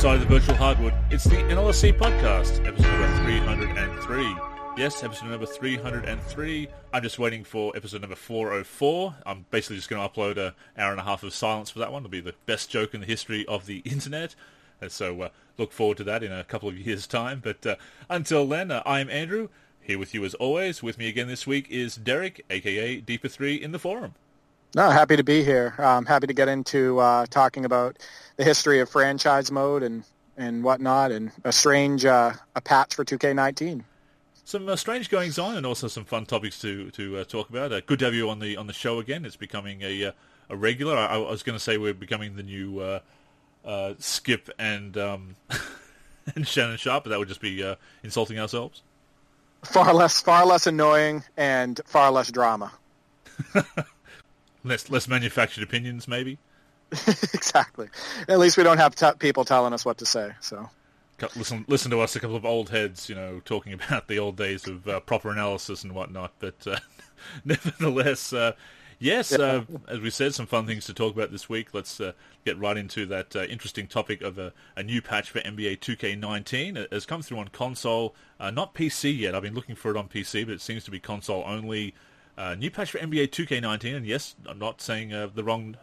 side of the virtual hardwood. It's the NLSC podcast, episode number 303. Yes, episode number 303. I'm just waiting for episode number 404. I'm basically just going to upload an hour and a half of silence for that one. It'll be the best joke in the history of the internet. And so uh, look forward to that in a couple of years' time. But uh, until then, uh, I'm Andrew, here with you as always. With me again this week is Derek, aka Deeper3 in the forum. No, happy to be here. I'm happy to get into uh, talking about the history of franchise mode and, and whatnot, and a strange uh, a patch for 2K19. Some uh, strange goings on, and also some fun topics to to uh, talk about. Uh, good to have you on the on the show again. It's becoming a uh, a regular. I, I was going to say we're becoming the new Skip and um, and Shannon Sharpe, but that would just be insulting ourselves. Far less, far less annoying, and far less drama. less less manufactured opinions, maybe. exactly. At least we don't have t- people telling us what to say. So listen listen to us, a couple of old heads, you know, talking about the old days of uh, proper analysis and whatnot. But uh, nevertheless, uh, yes, yeah. Uh, as we said, some fun things to talk about this week. Let's uh, get right into that uh, interesting topic of a, a, new patch for NBA 2K19. It has come through on console, not PC yet. I've been looking for it on PC, but it seems to be console only. New patch for NBA 2K19, and yes, I'm not saying the wrong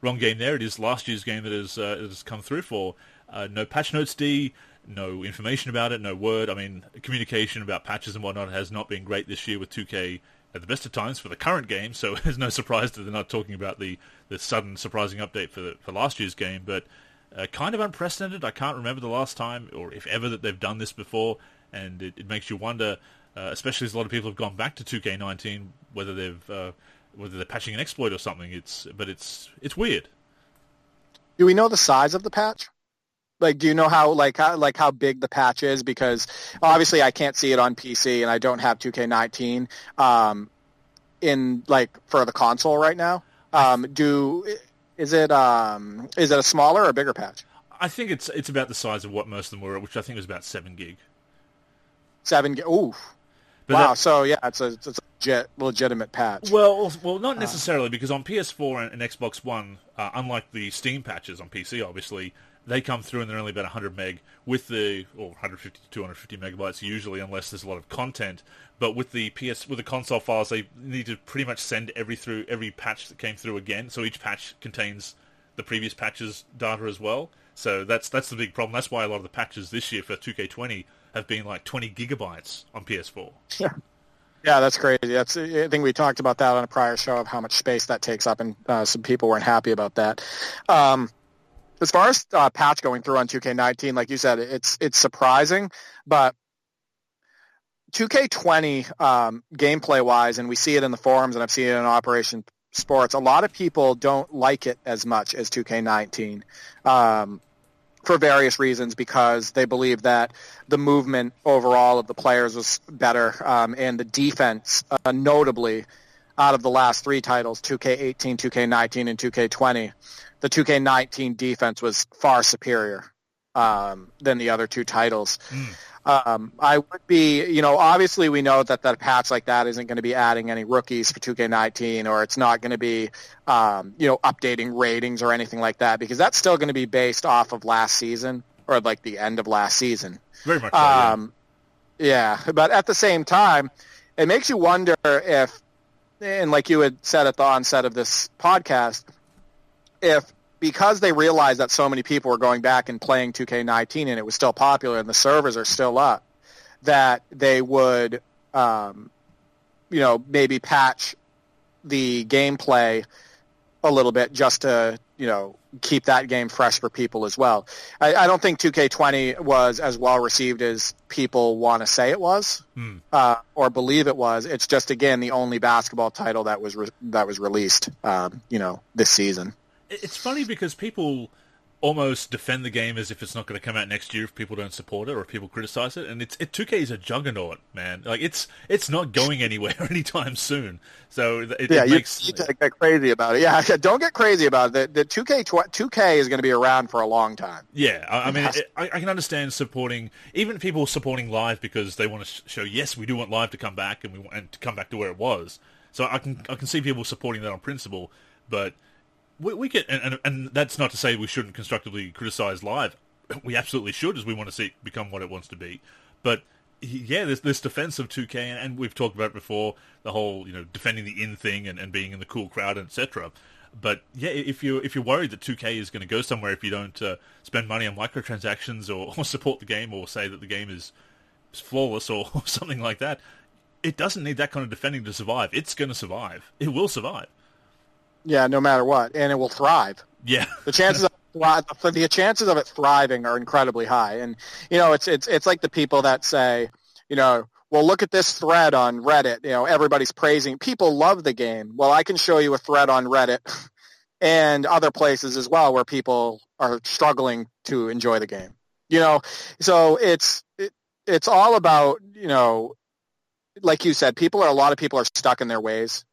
wrong game there. It is last year's game that has, uh, has come through for. Uh, no patch notes D, no information about it, no word. I mean, communication about patches and whatnot has not been great this year with 2K at the best of times for the current game, so it's no surprise that they're not talking about the, the sudden surprising update for, the, for last year's game, but uh, kind of unprecedented. I can't remember the last time, or if ever, that they've done this before, and it, it makes you wonder, uh, especially as a lot of people have gone back to 2K19, whether they've uh, whether they're patching an exploit or something. It's but it's it's weird. Do we know the size of the patch? Like, do you know how like how like how big the patch is? Because obviously, I can't see it on PC, and I don't have 2K19 um, in like for the console right now. Um, do is it um, is it a smaller or bigger patch? I think it's it's about the size of what most of them were, which I think was about seven gig. Seven gig. Ooh. But wow. That, so yeah, it's a it's a legit, legitimate patch. Well, well, not uh, necessarily because on PS4 and, and Xbox One, uh, unlike the Steam patches on PC, obviously they come through and they're only about 100 meg with the or 150 to 250 megabytes usually, unless there's a lot of content. But with the PS with the console files, they need to pretty much send every through every patch that came through again. So each patch contains the previous patches data as well. So that's that's the big problem. That's why a lot of the patches this year for 2K20 have been like 20 gigabytes on PS4. Yeah. Yeah, that's crazy. That's I think we talked about that on a prior show of how much space that takes up, and uh, some people weren't happy about that. Um, as far as uh, patch going through on 2K19, like you said, it's it's surprising, but 2K20 um, gameplay wise, and we see it in the forums, and I've seen it in Operation Sports. A lot of people don't like it as much as 2K19. Um, for various reasons because they believe that the movement overall of the players was better um, and the defense uh, notably out of the last three titles 2k18 2k19 and 2k20 the 2k19 defense was far superior um, than the other two titles mm. Um, I would be, you know, obviously we know that that a patch like that isn't going to be adding any rookies for 2K19 or it's not going to be, um, you know, updating ratings or anything like that because that's still going to be based off of last season or like the end of last season. Very much so, yeah. Um, yeah. But at the same time, it makes you wonder if, and like you had said at the onset of this podcast, if because they realized that so many people were going back and playing 2K19 and it was still popular and the servers are still up, that they would, um, you know, maybe patch the gameplay a little bit just to, you know, keep that game fresh for people as well. I, I don't think 2K20 was as well received as people want to say it was hmm. uh, or believe it was. It's just again the only basketball title that was re- that was released, um, you know, this season it's funny because people almost defend the game as if it's not going to come out next year if people don't support it or if people criticize it. And it's it, 2K is a juggernaut, man. Like it's it's not going anywhere anytime soon. So it, yeah, it makes... you, you get crazy about it. Yeah, don't get crazy about it. The, the 2K 2K is going to be around for a long time. Yeah, I, I mean, it, I, I, can understand supporting even people supporting live because they want to show yes, we do want live to come back and we want and to come back to where it was. So I can I can see people supporting that on principle, but we, we get and, and, and that's not to say we shouldn't constructively criticize live. we absolutely should, as we want to see it become what it wants to be. But yeah, there's this defense of 2K, and we've talked about before, the whole you know defending the in thing and, and being in the cool crowd, etc. But yeah, if you if you're worried that 2K is going to go somewhere if you don't uh, spend money on microtransactions or, or, support the game or say that the game is flawless or, or something like that, it doesn't need that kind of defending to survive. It's going to survive. It will survive. Yeah, no matter what, and it will thrive. Yeah, the chances of the chances of it thriving are incredibly high. And you know, it's it's it's like the people that say, you know, well, look at this thread on Reddit. You know, everybody's praising. People love the game. Well, I can show you a thread on Reddit and other places as well where people are struggling to enjoy the game. You know, so it's it, it's all about you know, like you said, people are a lot of people are stuck in their ways.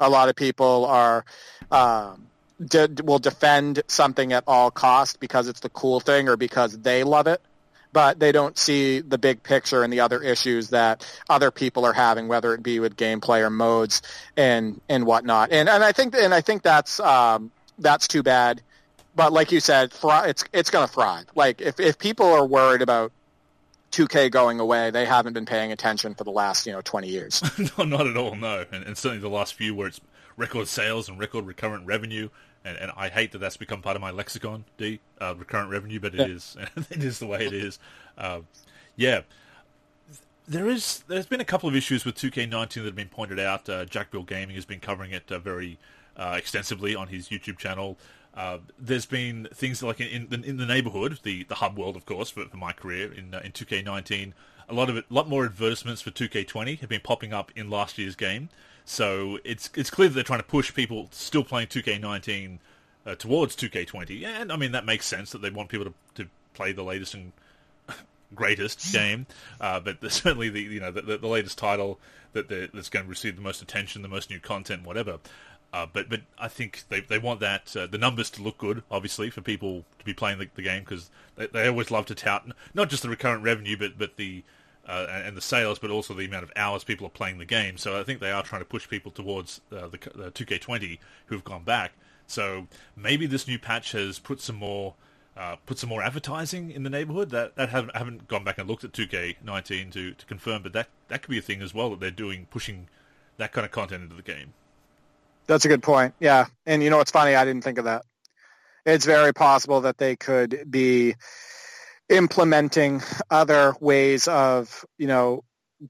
A lot of people are. Um, de- will defend something at all cost because it's the cool thing or because they love it but they don't see the big picture and the other issues that other people are having, whether it be with gameplay or modes and and whatnot. And and I think and I think that's um, that's too bad. But like you said, it's it's going to thrive. Like if if people are worried about 2K going away, they haven't been paying attention for the last you know 20 years. no, not at all. No, and, and certainly the last few where it's record sales and record recurrent revenue and, and I hate that that's become part of my lexicon, D, uh, recurrent revenue, but it yeah. is, it is the way it is. Uh, yeah. There is, there's been a couple of issues with 2K19 that have been pointed out. Uh, Jack Bill Gaming has been covering it uh, very uh, extensively on his YouTube channel. Uh, there's been things like in, in, in, the neighborhood, the, the hub world, of course, for, for my career in in 2K19. A lot of it, a lot more advertisements for 2K20 have been popping up in last year's game. So it's it's clear that they're trying to push people still playing 2K19 uh, towards 2K20, and I mean that makes sense that they want people to, to play the latest and greatest game. Uh, but certainly the you know the, the latest title that that's going to receive the most attention, the most new content, whatever. Uh, but but I think they they want that uh, the numbers to look good, obviously, for people to be playing the, the game because they, they always love to tout not just the recurrent revenue, but but the uh, and the sales, but also the amount of hours people are playing the game. So I think they are trying to push people towards uh, the, the 2K20 who've gone back. So maybe this new patch has put some more uh, put some more advertising in the neighborhood. That that haven't, haven't gone back and looked at 2K19 to, to confirm, but that that could be a thing as well that they're doing, pushing that kind of content into the game. That's a good point. Yeah, and you know what's funny? I didn't think of that. It's very possible that they could be implementing other ways of you know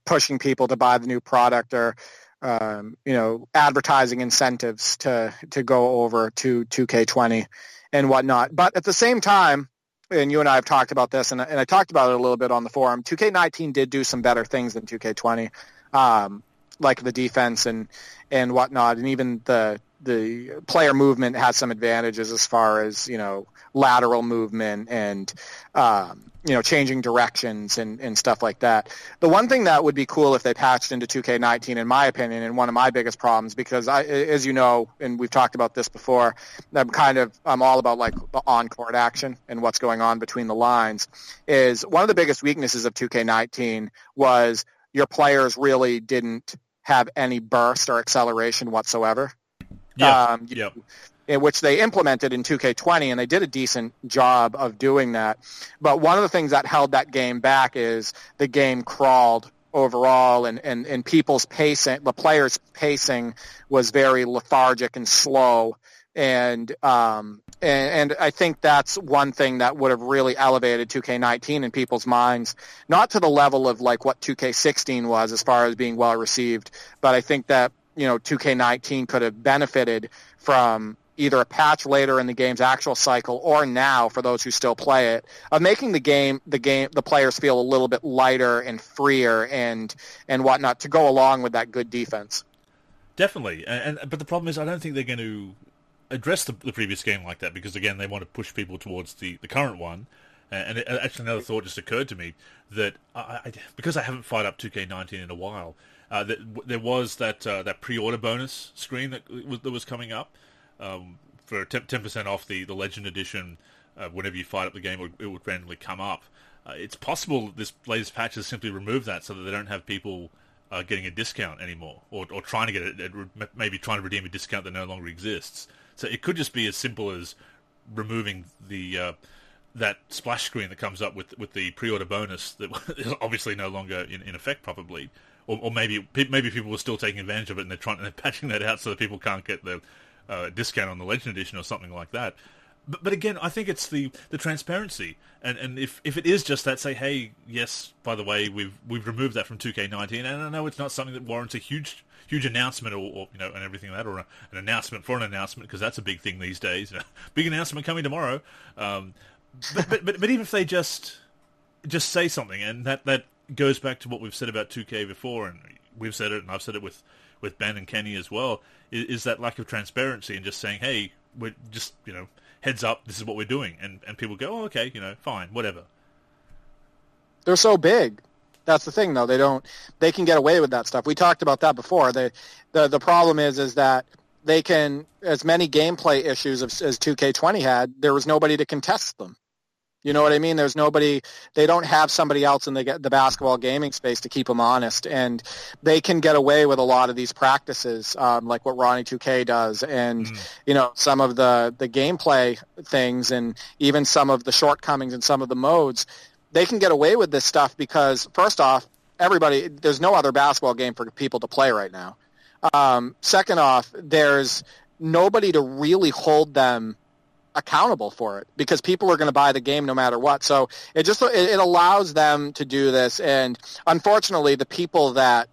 pushing people to buy the new product or um, you know advertising incentives to to go over to 2K20 and whatnot. But at the same time, and you and I have talked about this, and, and I talked about it a little bit on the forum. 2K19 did do some better things than 2K20, um, like the defense and and whatnot, and even the the player movement has some advantages as far as you know lateral movement and um, you know changing directions and, and stuff like that. The one thing that would be cool if they patched into 2K19, in my opinion, and one of my biggest problems, because I, as you know, and we've talked about this before, I'm kind of I'm all about like the on-court action and what's going on between the lines. Is one of the biggest weaknesses of 2K19 was your players really didn't have any burst or acceleration whatsoever. Yeah. Um, yep. In which they implemented in 2K20, and they did a decent job of doing that. But one of the things that held that game back is the game crawled overall, and, and, and people's pacing, the players' pacing was very lethargic and slow. And, um, and, and I think that's one thing that would have really elevated 2K19 in people's minds, not to the level of like what 2K16 was as far as being well received, but I think that you know 2K19 could have benefited from either a patch later in the game's actual cycle or now for those who still play it of making the game the game the players feel a little bit lighter and freer and and whatnot to go along with that good defense. Definitely, and, and but the problem is I don't think they're going to address the, the, previous game like that because again they want to push people towards the, the current one. And it, actually, another thought just occurred to me that I, I, because I haven't fired up 2K19 in a while, uh, that, there was that uh, that pre-order bonus screen that was, that was coming up um, for ten percent off the, the Legend Edition. Uh, whenever you fire up the game, it would, it would randomly come up. Uh, it's possible this latest patch has simply removed that so that they don't have people uh, getting a discount anymore, or, or trying to get it, maybe trying to redeem a discount that no longer exists. So it could just be as simple as removing the uh, that splash screen that comes up with with the pre-order bonus that is obviously no longer in, in effect probably, or, or, maybe maybe people were still taking advantage of it and they're trying they're patching that out so that people can't get the uh, discount on the Legend Edition or something like that. But, but again, I think it's the, the transparency, and and if, if it is just that, say, hey, yes, by the way, we've we've removed that from 2K19, and I know it's not something that warrants a huge huge announcement or, or you know and everything like that, or a, an announcement for an announcement because that's a big thing these days. big announcement coming tomorrow. Um, but, but, but but even if they just just say something, and that that goes back to what we've said about 2K before, and we've said it, and I've said it with with Ben and Kenny as well, is, is that lack of transparency and just saying, hey, we're just you know heads up, this is what we're doing, and and people go, oh, okay, you know, fine, whatever. They're so big. That's the thing, though. They don't. They can get away with that stuff. We talked about that before. They, the the problem is is that they can as many gameplay issues as, as 2K20 had. There was nobody to contest them. You know what I mean? There's nobody. They don't have somebody else in the the basketball gaming space to keep them honest, and they can get away with a lot of these practices, um, like what Ronnie 2K does, and mm. you know some of the the gameplay things, and even some of the shortcomings in some of the modes. They can get away with this stuff because first off, everybody there's no other basketball game for people to play right now. Um, second off, there's nobody to really hold them accountable for it because people are going to buy the game no matter what. So it just it, it allows them to do this, and unfortunately, the people that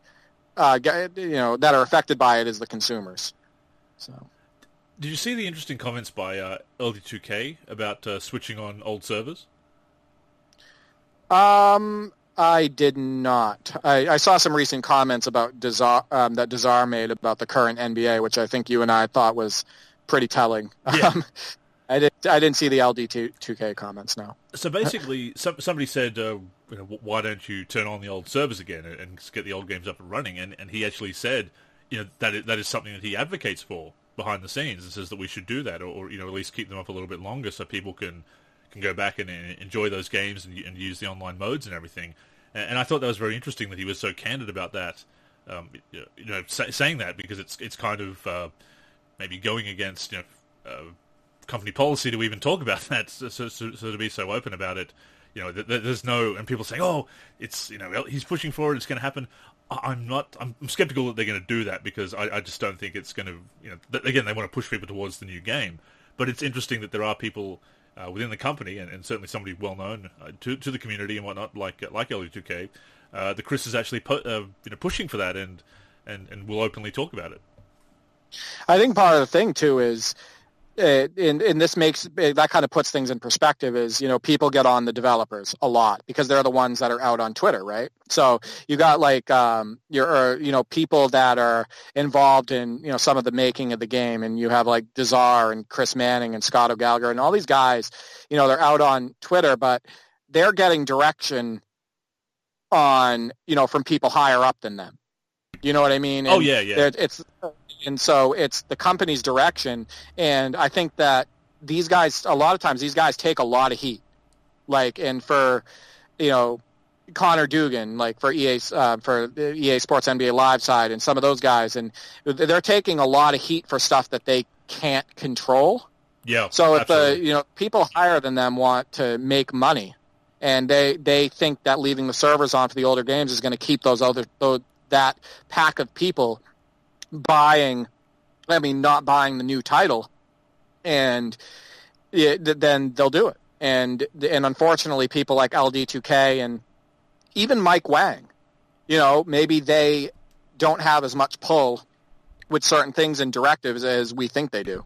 uh, get, you know that are affected by it is the consumers. So. Did you see the interesting comments by uh, LD2K about uh, switching on old servers? Um, I did not. I, I saw some recent comments about Desar, um, that Desar made about the current NBA, which I think you and I thought was pretty telling. Yeah. Um, I didn't. I didn't see the LD two K comments. No. So basically, some, somebody said, uh, you know, "Why don't you turn on the old servers again and, and get the old games up and running?" And, and he actually said, you know, that is, that is something that he advocates for behind the scenes and says that we should do that, or, or you know, at least keep them up a little bit longer so people can can go back and, and enjoy those games and, and, use the online modes and everything. And, and, I thought that was very interesting that he was so candid about that. Um, you know, say, saying that because it's it's kind of uh, maybe going against you know. Uh, company policy to even talk about that. So, so, so, to be so open about it, you know, th- there's no, and people saying, oh, it's, you know, he's pushing forward, it's going to happen. I'm not, I'm skeptical that they're going to do that because I, I just don't think it's going to, you know, th- again, they want to push people towards the new game. But it's interesting that there are people uh, within the company, and, and, certainly somebody well known uh, to to the community and whatnot, like like LD2K, uh, that Chris is actually uh, you know pushing for that and and and will openly talk about it. I think part of the thing too is uh, and, and this makes that kind of puts things in perspective is you know people get on the developers a lot because they're the ones that are out on twitter right so you got like um your or, you know people that are involved in you know some of the making of the game and you have like Desar and chris manning and scott o'gallagher and all these guys you know they're out on twitter but they're getting direction on you know from people higher up than them you know what I mean? Oh, and oh yeah, yeah. It's and so it's the company's direction. And I think that these guys, a lot of times, these guys take a lot of heat. Like, and for, you know, Connor Dougan, like for EA, uh, for EA Sports NBA Live side, and some of those guys, and they're taking a lot of heat for stuff that they can't control. Yeah. So if absolutely. the you know people higher than them want to make money, and they they think that leaving the servers on for the older games is going to keep those other those, that pack of people buying, I mean, not buying the new title, and it, then they'll do it. And and unfortunately, people like LD2K and even Mike Wang, you know, maybe they don't have as much pull with certain things and directives as we think they do.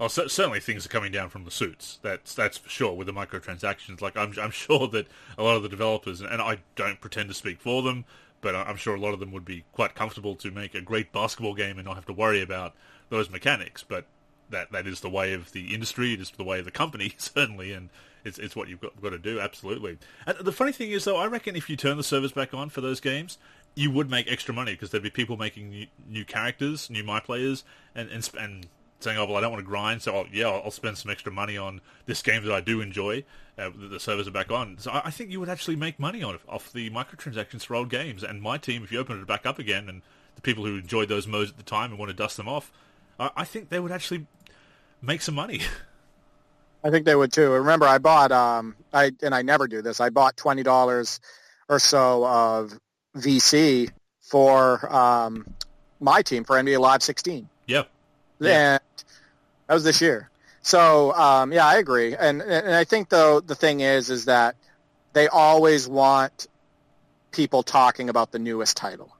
Oh, well, so, certainly things are coming down from the suits. That's that's for sure with the microtransactions. Like I'm, I'm sure that a lot of the developers, and I don't pretend to speak for them, but I'm sure a lot of them would be quite comfortable to make a great basketball game and not have to worry about those mechanics. But that that is the way of the industry. It is the way of the company, certainly, and it's it's what you've got, got to do. Absolutely. And the funny thing is, though, I reckon if you turn the servers back on for those games, you would make extra money because there'd be people making new, new characters, new my players, and and and saying, "Oh, well, I don't want to grind, so I'll, yeah, I'll spend some extra money on this game that I do enjoy." Uh, the servers are back on, so I think you would actually make money on off the microtransactions for old games. And my team, if you open it back up again, and the people who enjoyed those modes at the time and want to dust them off, I, I think they would actually make some money. I think they would too. Remember, I bought um, I and I never do this. I bought twenty dollars or so of VC for um, my team for NBA Live 16. Yep. Yeah. And that was this year. So um, yeah, I agree. And and I think though the thing is is that they always want people talking about the newest title.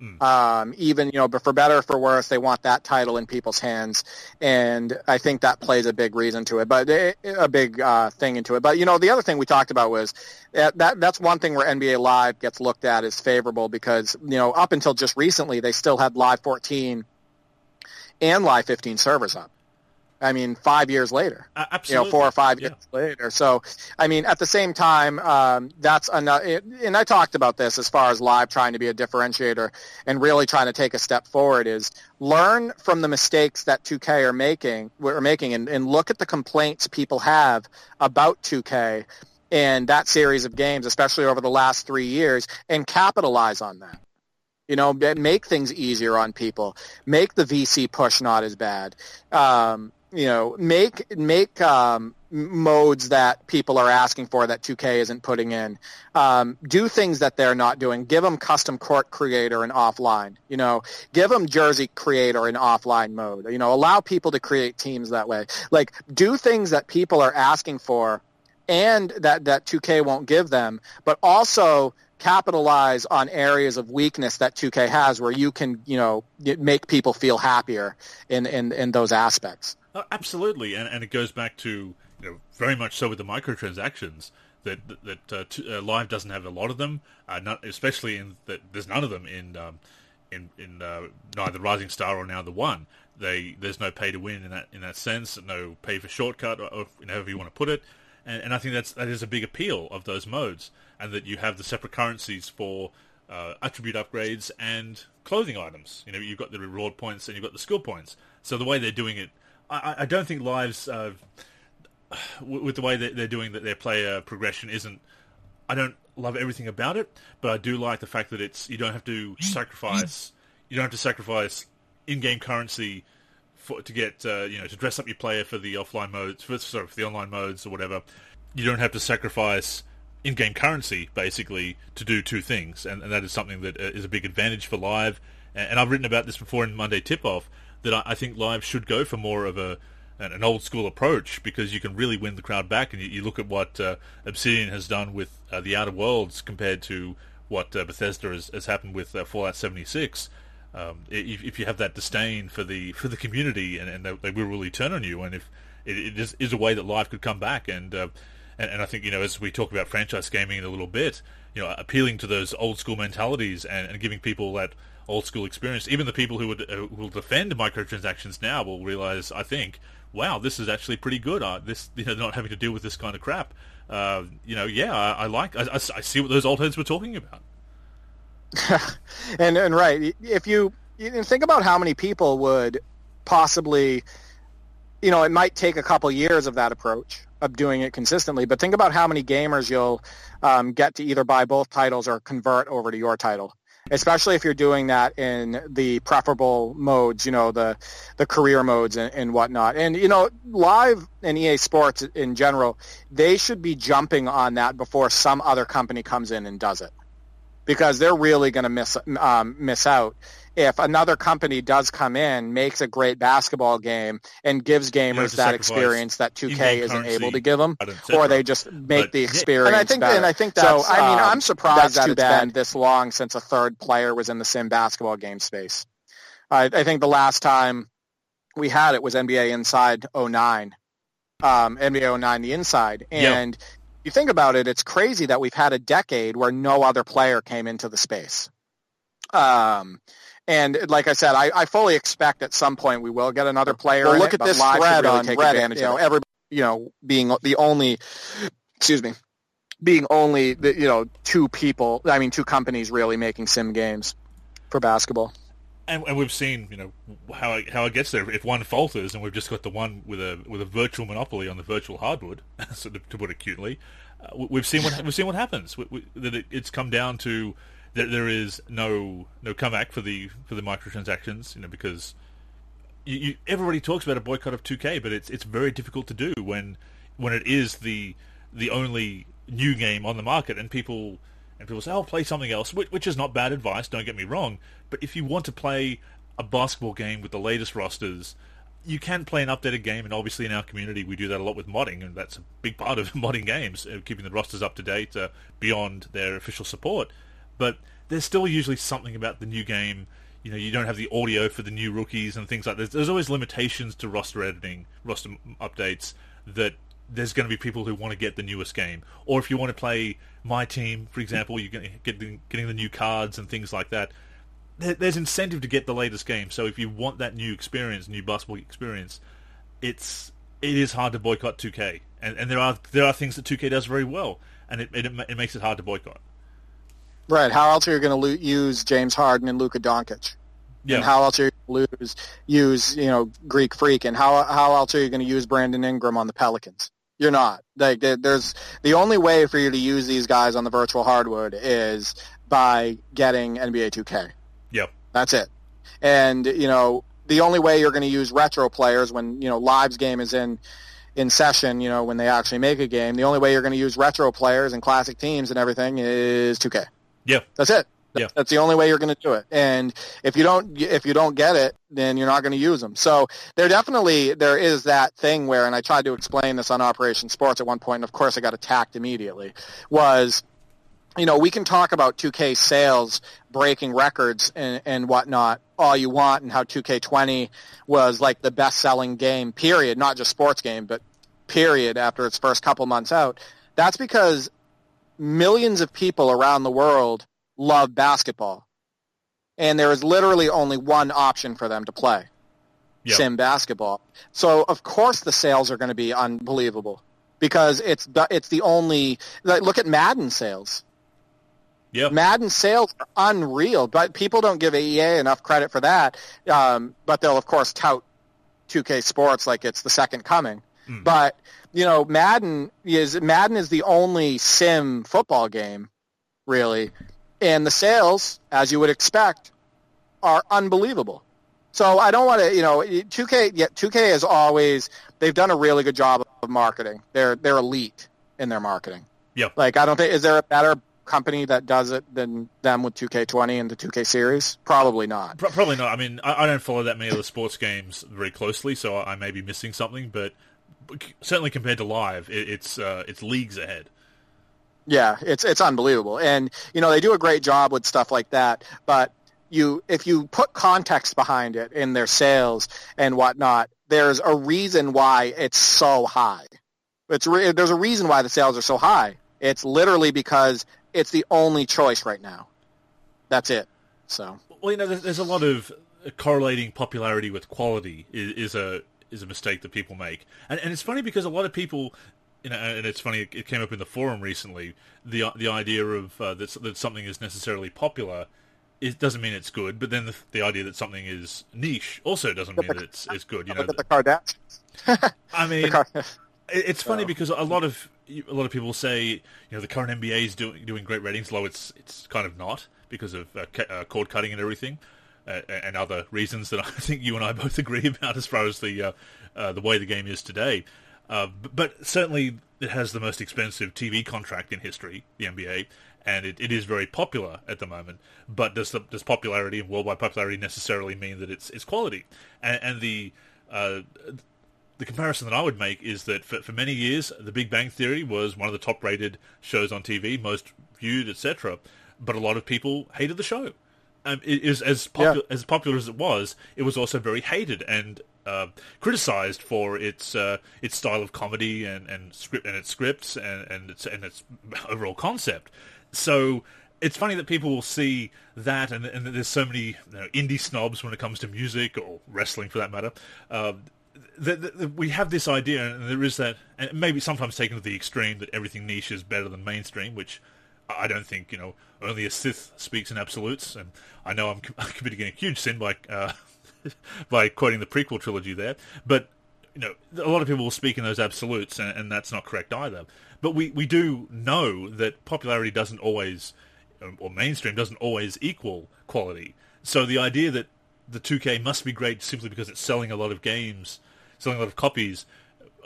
Mm. Um, even you know, but for better or for worse, they want that title in people's hands, and I think that plays a big reason to it, but it, a big uh, thing into it. But you know, the other thing we talked about was that, that that's one thing where NBA Live gets looked at as favorable because you know up until just recently they still had Live 14 and Live 15 servers up. I mean, five years later, uh, absolutely. you know, four or five years later. So, I mean, at the same time, um, that's another, and I talked about this as far as live trying to be a differentiator and really trying to take a step forward is learn from the mistakes that 2K are making, We're making and, and look at the complaints people have about 2K and that series of games, especially over the last three years, and capitalize on that. You know, make things easier on people. Make the VC push not as bad. Um, you know, make make um, modes that people are asking for that 2K isn't putting in. Um, do things that they're not doing. Give them custom court creator and offline. You know, give them jersey creator in offline mode. You know, allow people to create teams that way. Like, do things that people are asking for, and that that 2K won't give them, but also capitalize on areas of weakness that 2K has where you can, you know, make people feel happier in, in, in those aspects. Oh, absolutely, and and it goes back to you know very much so with the microtransactions that that uh, uh, Live doesn't have a lot of them, uh, not, especially in that there's none of them in um, in in uh, neither Rising Star or now the One. They there's no pay to win in that in that sense, no pay for shortcut or, or however you want to put it, and, and I think that's that is a big appeal of those modes, and that you have the separate currencies for uh, attribute upgrades and clothing items. You know, you've got the reward points and you've got the skill points. So the way they're doing it I, I don't think lives uh, with the way that they're doing that their player progression isn't. I don't love everything about it, but I do like the fact that it's you don't have to sacrifice you don't have to sacrifice in-game currency for to get uh, you know to dress up your player for the offline modes for sorry for the online modes or whatever. You don't have to sacrifice in-game currency basically to do two things, and, and that is something that uh, is a big advantage for live. And, and I've written about this before in Monday Tip Off that I, I think live should go for more of a an old school approach because you can really win the crowd back. And you, you look at what uh, Obsidian has done with uh, the Outer Worlds compared to what uh, Bethesda has, has, happened with uh, Fallout 76. Um, if, if, you have that disdain for the for the community, and, and they, they, will really turn on you, and if it, it is, is, a way that live could come back, and, uh, and and I think you know as we talk about franchise gaming in a little bit, you know, appealing to those old school mentalities and, and giving people that old school experience. Even the people who would uh, will defend microtransactions now will realize, I think, wow, this is actually pretty good. Uh, this you know, not having to deal with this kind of crap. Uh, you know, yeah, I, I like. I, I, see what those old heads were talking about. and and right, if you, you think about how many people would possibly, you know, it might take a couple years of that approach of doing it consistently, but think about how many gamers you'll um, get to either buy both titles or convert over to your title especially if you're doing that in the preferable modes, you know, the the career modes and, and whatnot. And you know, live and EA Sports in general, they should be jumping on that before some other company comes in and does it, because they're really going to miss um, miss out if another company does come in, makes a great basketball game, and gives gamers that experience that 2K isn't able to give them, or they just make but, the experience and I think, better. And I think that's, so. I mean, um, I'm surprised that it's bad. been this long since a third player was in the sim basketball game space. I, I think the last time we had it was NBA Inside 09, um, NBA 09 the Inside, and. Yep. You think about it, it's crazy that we've had a decade where no other player came into the space. Um, and like I said, I, I fully expect at some point we will get another player. Well, look it, at this thread really on Reddit. You know, every you know being the only, excuse me, being only the, you know two people. I mean, two companies really making sim games for basketball. And, and, we've seen, you know, how it, how it gets there. If one falters, and we've just got the one with a with a virtual monopoly on the virtual hardwood, so to, to put it cutely, uh, we've seen what we've seen what happens. We, we, that it, it's come down to there, there is no no comeback for the for the microtransactions, you know, because you, you, everybody talks about a boycott of 2K, but it's it's very difficult to do when when it is the the only new game on the market, and people and people say, "I'll oh, play something else," which, which is not bad advice. Don't get me wrong, but if you want to play a basketball game with the latest rosters, you can play an updated game, and obviously in our community we do that a lot with modding, and that's a big part of modding games, uh, keeping the rosters up to date uh, beyond their official support. But there's still usually something about the new game. You know, you don't have the audio for the new rookies and things like that. There's always limitations to roster editing, roster updates that there's going to be people who want to get the newest game. Or if you want to play my team, for example, you're getting getting the new cards and things like that there's incentive to get the latest game. So if you want that new experience, new basketball experience, it's it is hard to boycott 2K, and and there are there are things that 2K does very well, and it it, it makes it hard to boycott. Right. How else are you going to lo- use James Harden and Luka Doncic? Yeah. And how else are you going to lose use you know Greek Freak, and how how else are you going to use Brandon Ingram on the Pelicans? You're not. Like there's the only way for you to use these guys on the virtual hardwood is by getting NBA 2K. Yep. That's it. And, you know, the only way you're going to use retro players when, you know, Live's game is in in session, you know, when they actually make a game, the only way you're going to use retro players and classic teams and everything is 2K. Yeah. That's it. Yeah. That's the only way you're going to do it. And if you don't if you don't get it, then you're not going to use them. So there definitely there is that thing where and I tried to explain this on Operation Sports at one point and of course I got attacked immediately was you know, we can talk about 2K sales breaking records and, and whatnot all you want and how 2K20 was like the best selling game, period, not just sports game, but period after its first couple months out. That's because millions of people around the world love basketball. And there is literally only one option for them to play. Yep. Sim basketball. So of course the sales are going to be unbelievable because it's the, it's the only like, look at Madden sales. Yeah. Madden sales are unreal, but people don't give EA enough credit for that. Um, but they'll of course tout 2K Sports like it's the second coming. Mm. But you know, Madden is Madden is the only sim football game, really, and the sales, as you would expect, are unbelievable. So I don't want to, you know, 2K. Yeah, 2K is always they've done a really good job of marketing. They're they're elite in their marketing. Yeah. Like I don't think is there a better company that does it than them with 2K20 and the 2K series? Probably not. Probably not. I mean, I, I don't follow that many of the sports games very closely, so I may be missing something. But certainly compared to live, it, it's uh, it's leagues ahead. Yeah, it's it's unbelievable, and you know they do a great job with stuff like that. But you, if you put context behind it in their sales and whatnot, there's a reason why it's so high. It's re- there's a reason why the sales are so high. It's literally because it's the only choice right now. That's it. So well, you know, there's, there's a lot of correlating popularity with quality is, is, a is a mistake that people make, and and it's funny because a lot of people. You know, and it's funny. It came up in the forum recently. The the idea of uh, that that something is necessarily popular, it doesn't mean it's good. But then the, the idea that something is niche also doesn't mean that it's it's good. You know, the Kardashians. I mean, it's funny because a lot of a lot of people say you know the current NBA is doing doing great ratings, though it's it's kind of not because of uh, ca- uh, cord cutting and everything, and other reasons that I think you and I both agree about as far as the uh, uh, the way the game is today. Uh, but certainly, it has the most expensive TV contract in history, the NBA, and it, it is very popular at the moment. But does the, does popularity and worldwide popularity necessarily mean that it's it's quality? And, and the the comparison that I would make is that for, for many years, The Big Bang Theory was one of the top rated shows on TV, most viewed, etc. But a lot of people hated the show. Um, it is as popular yeah. as popular as it was. It was also very hated and uh, criticized for its uh, its style of comedy and, and script and its scripts and, and its and its overall concept. So it's funny that people will see that, and, and there's so many you know, indie snobs when it comes to music or wrestling, for that matter. Uh, the, the, we have this idea, and there is that, and maybe sometimes taken to the extreme, that everything niche is better than mainstream, which I don't think, you know, only a Sith speaks in absolutes, and I know I'm, committing a huge sin by uh, by quoting the prequel trilogy there, but you know, a lot of people will speak in those absolutes, and, and that's not correct either. But we, we do know that popularity doesn't always, or mainstream doesn't always equal quality. So the idea that the 2K must be great simply because it's selling a lot of games, selling a lot of copies,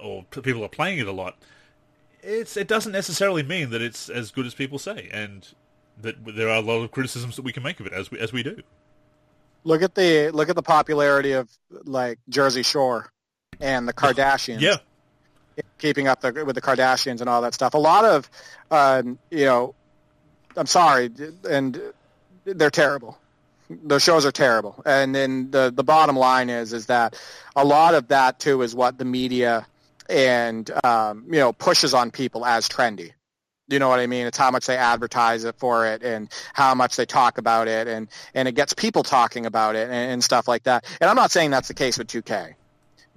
or people are playing it a lot. It's it doesn't necessarily mean that it's as good as people say, and that there are a lot of criticisms that we can make of it as we as we do. Look at the look at the popularity of like Jersey Shore and the Kardashians. Yeah, keeping up the, with the Kardashians and all that stuff. A lot of, um, you know, I'm sorry, and they're terrible. Those shows are terrible. And then the the bottom line is is that a lot of that too is what the media and um, you know pushes on people as trendy. You know what I mean? It's how much they advertise it for it and how much they talk about it and, and it gets people talking about it and, and stuff like that. And I'm not saying that's the case with 2K.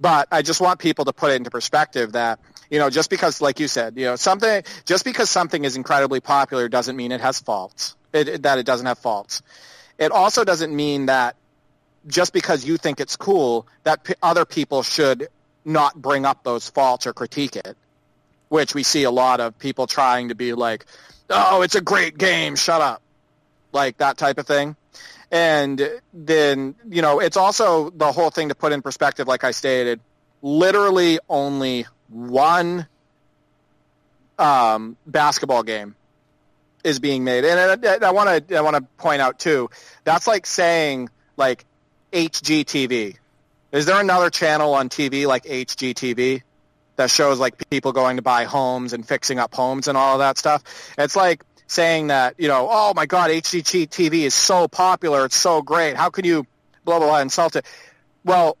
But I just want people to put it into perspective that, you know, just because, like you said, you know, something, just because something is incredibly popular doesn't mean it has faults, it, that it doesn't have faults. It also doesn't mean that just because you think it's cool, that p- other people should not bring up those faults or critique it, which we see a lot of people trying to be like, oh, it's a great game, shut up, like that type of thing. And then, you know, it's also the whole thing to put in perspective, like I stated, literally only one um, basketball game is being made. And I want to I want to point out too, that's like saying like HGTV. Is there another channel on TV like HGTV that shows like people going to buy homes and fixing up homes and all of that stuff? It's like saying that, you know, oh my God, HGTV is so popular, it's so great. How can you blah, blah, blah, insult it? Well,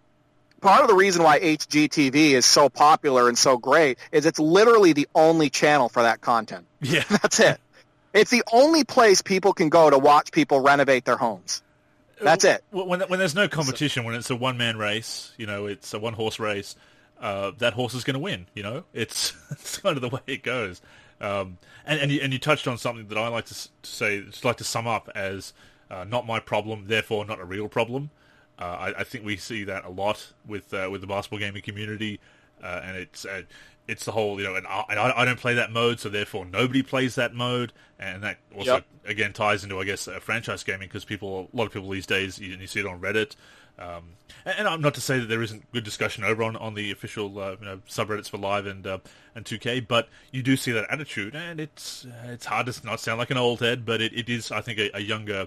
part of the reason why HGTV is so popular and so great is it's literally the only channel for that content. Yeah. That's it. It's the only place people can go to watch people renovate their homes. That's it. When, when there's no competition, when it's a one-man race, you know, it's a one-horse race, uh, that horse is going to win, you know? It's, it's kind of the way it goes. Um, and and you, and you touched on something that I like to, to say, just like to sum up as uh, not my problem, therefore not a real problem. Uh, I, I, think we see that a lot with uh, with the basketball gaming community, uh, and it's uh, it's the whole you know, and I, and I, don't play that mode, so therefore nobody plays that mode, and that also yep. again ties into I guess franchise gaming because people a lot of people these days you, you see it on Reddit um, and, and, I'm not to say that there isn't good discussion over on, on the official uh, you know, subreddits for Live and uh, and 2K, but you do see that attitude, and it's uh, it's hard to not sound like an old head, but it, it is I think a, a younger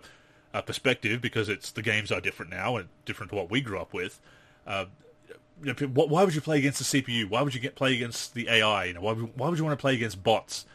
uh, perspective because it's the games are different now and different to what we grew up with. You know, why would you play against the CPU? Why would you get play against the AI? You know, why, why would you want to play against bots?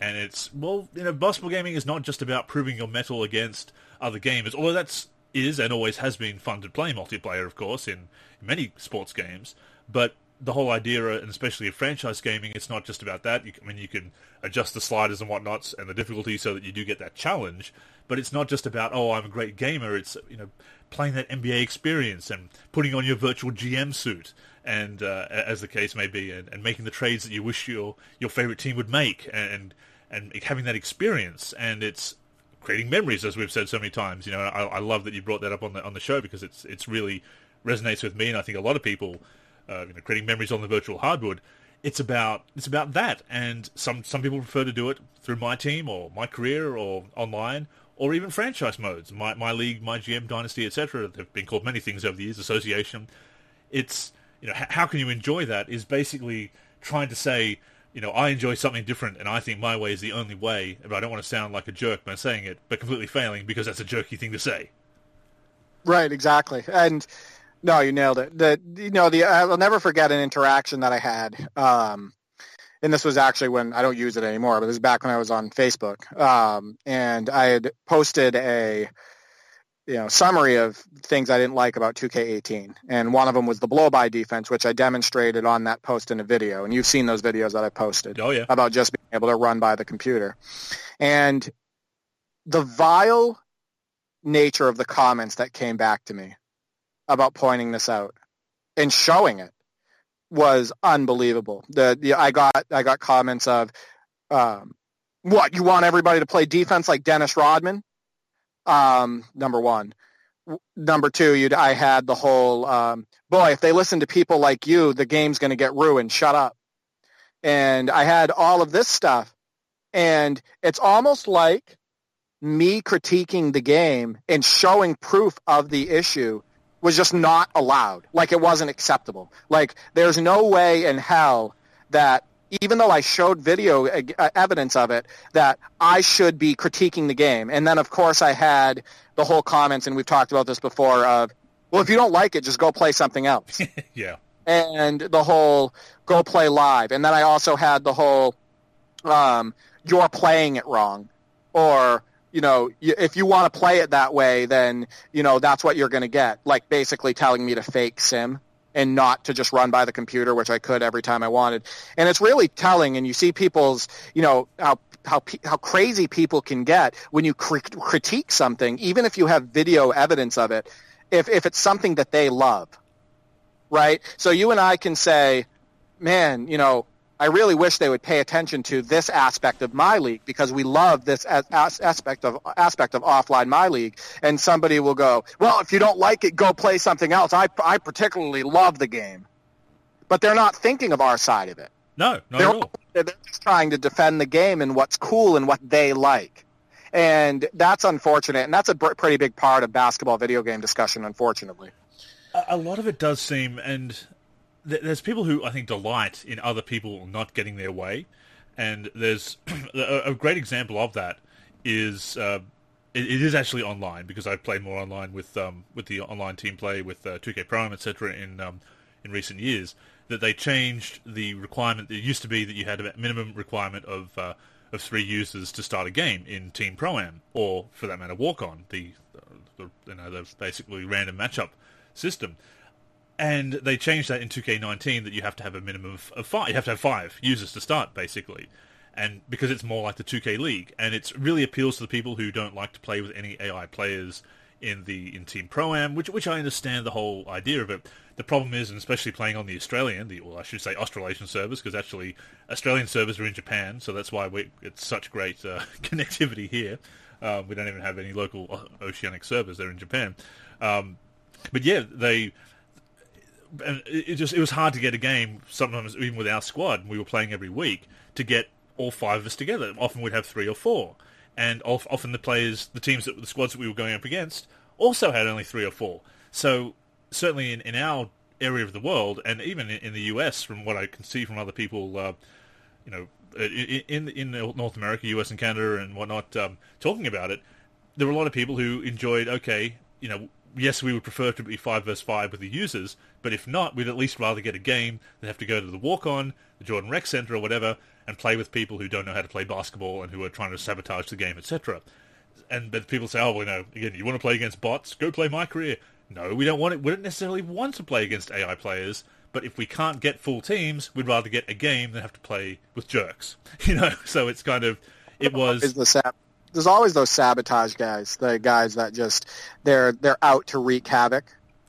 And it's well, you know, basketball gaming is not just about proving your mettle against other gamers, although that's is and always has been fun to play multiplayer, of course, in many sports games. But the whole idea, and especially of franchise gaming, it's not just about that. You, I mean, you can adjust the sliders and whatnots and the difficulty so that you do get that challenge. But it's not just about oh, I'm a great gamer. It's you know playing that NBA experience and putting on your virtual GM suit and uh, as the case may be, and, and, making the trades that you wish your your favorite team would make, and and having that experience. And it's creating memories, as we've said so many times. You know, I, I, love that you brought that up on the on the show because it's it's really resonates with me, and I think a lot of people, uh, you know, creating memories on the virtual hardwood. It's about it's about that, and some some people prefer to do it through my team or my career or online or even franchise modes. My my league, my GM dynasty, etc. They've been called many things over the years. Association. It's you know how can you enjoy that? Is basically trying to say you know, I enjoy something different, and I think my way is the only way. But I don't want to sound like a jerk by saying it, but completely failing because that's a jerky thing to say. Right, exactly, and no, you nailed it. The you know the I'll never forget an interaction that I had, um, and this was actually when I don't use it anymore, but this is back when I was on Facebook, um, and I had posted a you know summary of things I didn't like about 2K18, and one of them was the blow by defense, which I demonstrated on that post in a video, and you've seen those videos that I posted. Oh yeah, about just being able to run by the computer, and the vile nature of the comments that came back to me about pointing this out and showing it was unbelievable. The, the I got I got comments of, um, what you want everybody to play defense like Dennis Rodman? Um, number one. Number two, you I had the whole um, boy. If they listen to people like you, the game's going to get ruined. Shut up. And I had all of this stuff, and it's almost like me critiquing the game and showing proof of the issue was just not allowed. Like it wasn't acceptable. Like there's no way in hell that even though I showed video uh, evidence of it, that I should be critiquing the game. And then, of course, I had the whole comments, and we've talked about this before, of, well, if you don't like it, just go play something else. yeah. And the whole go play live. And then I also had the whole um, you're playing it wrong. Or, you know, if you want to play it that way, then, you know, that's what you're going to get. Like basically telling me to fake sim and not to just run by the computer, which I could every time I wanted. And it's really telling. And you see people's, you know, how how how crazy people can get when you critique something, even if you have video evidence of it. If if it's something that they love, right? So you and I can say, man, you know, I really wish they would pay attention to this aspect of my league because we love this as, aspect of aspect of offline my league. And somebody will go, well, if you don't like it, go play something else. I I particularly love the game, but they're not thinking of our side of it. No, not they're, at all. They're just trying to defend the game and what's cool and what they like. And that's unfortunate, and that's a pretty big part of basketball video game discussion, unfortunately. A lot of it does seem, and there's people who I think delight in other people not getting their way, and there's a, great example of that is uh, it, it is actually online because I've played more online with um, with the online team play with uh, 2K Prime etc. in um, in recent years. That they changed the requirement. It used to be that you had a minimum requirement of uh, of three users to start a game in Team Pro Am, or for that matter, Walk On, the, the you know the basically random matchup system and they changed that in 2K19 that you have to have a minimum of, five. You have to have five users to start, basically, and because it's more like the 2K League, and it really appeals to the people who don't like to play with any AI players in the in Team Pro Am, which which I understand the whole idea of it. The problem is, and especially playing on the Australian, the well, I should say Australasian servers, because actually Australian servers are in Japan, so that's why we, it's such great uh, connectivity here. Um, we don't even have any local oceanic servers; they're in Japan. Um, but yeah, they and it just it was hard to get a game sometimes even with our squad we were playing every week to get all five of us together. Often we'd have three or four. And often the players the teams that the squads that we were going up against also had only three or four. So certainly in, in our area of the world and even in, in the US from what I can see from other people uh, you know in in North America US and Canada and whatnot um, talking about it there were a lot of people who enjoyed okay you know yes, we would prefer to be five versus five with the users, but if not, we'd at least rather get a game than have to go to the walk on, the Jordan Rec Center or whatever, and play with people who don't know how to play basketball and who are trying to sabotage the game, etc. And but people say, oh, well, no, again, you want to play against bots? Go play my career. No, we don't want it. We don't necessarily want to play against AI players. But if we can't get full teams, we'd rather get a game than have to play with jerks. You know, so it's kind of it was is the sap there's always those sabotage guys, the guys that just they're they're out to wreak havoc.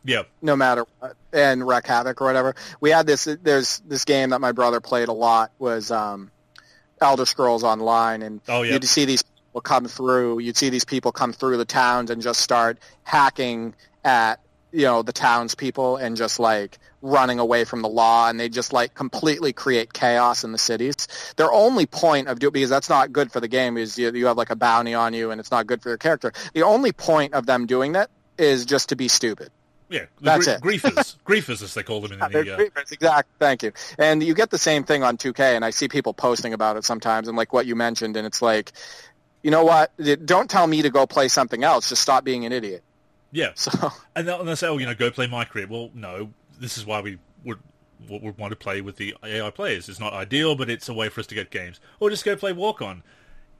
Yeah. No matter what, and wreak havoc or whatever. We had this. There's this game that my brother played a lot was um, Elder Scrolls Online, and oh, yeah. you'd see these people come through. You'd see these people come through the towns and just start hacking at you know the townspeople and just like running away from the law and they just like completely create chaos in the cities. Their only point of doing because that's not good for the game is you, you have like a bounty on you and it's not good for your character. The only point of them doing that is just to be stupid. Yeah, that's gr- it. Griefers, griefers, as they call them in the. Uh... Griefers, exact. Thank you. And you get the same thing on 2K, and I see people posting about it sometimes, and like what you mentioned, and it's like, you know what? Don't tell me to go play something else. Just stop being an idiot. Yeah. So and they'll, and they'll say, oh, you know, go play my career. Well, no, this is why we would would want to play with the AI players. It's not ideal, but it's a way for us to get games. Or just go play Walk On.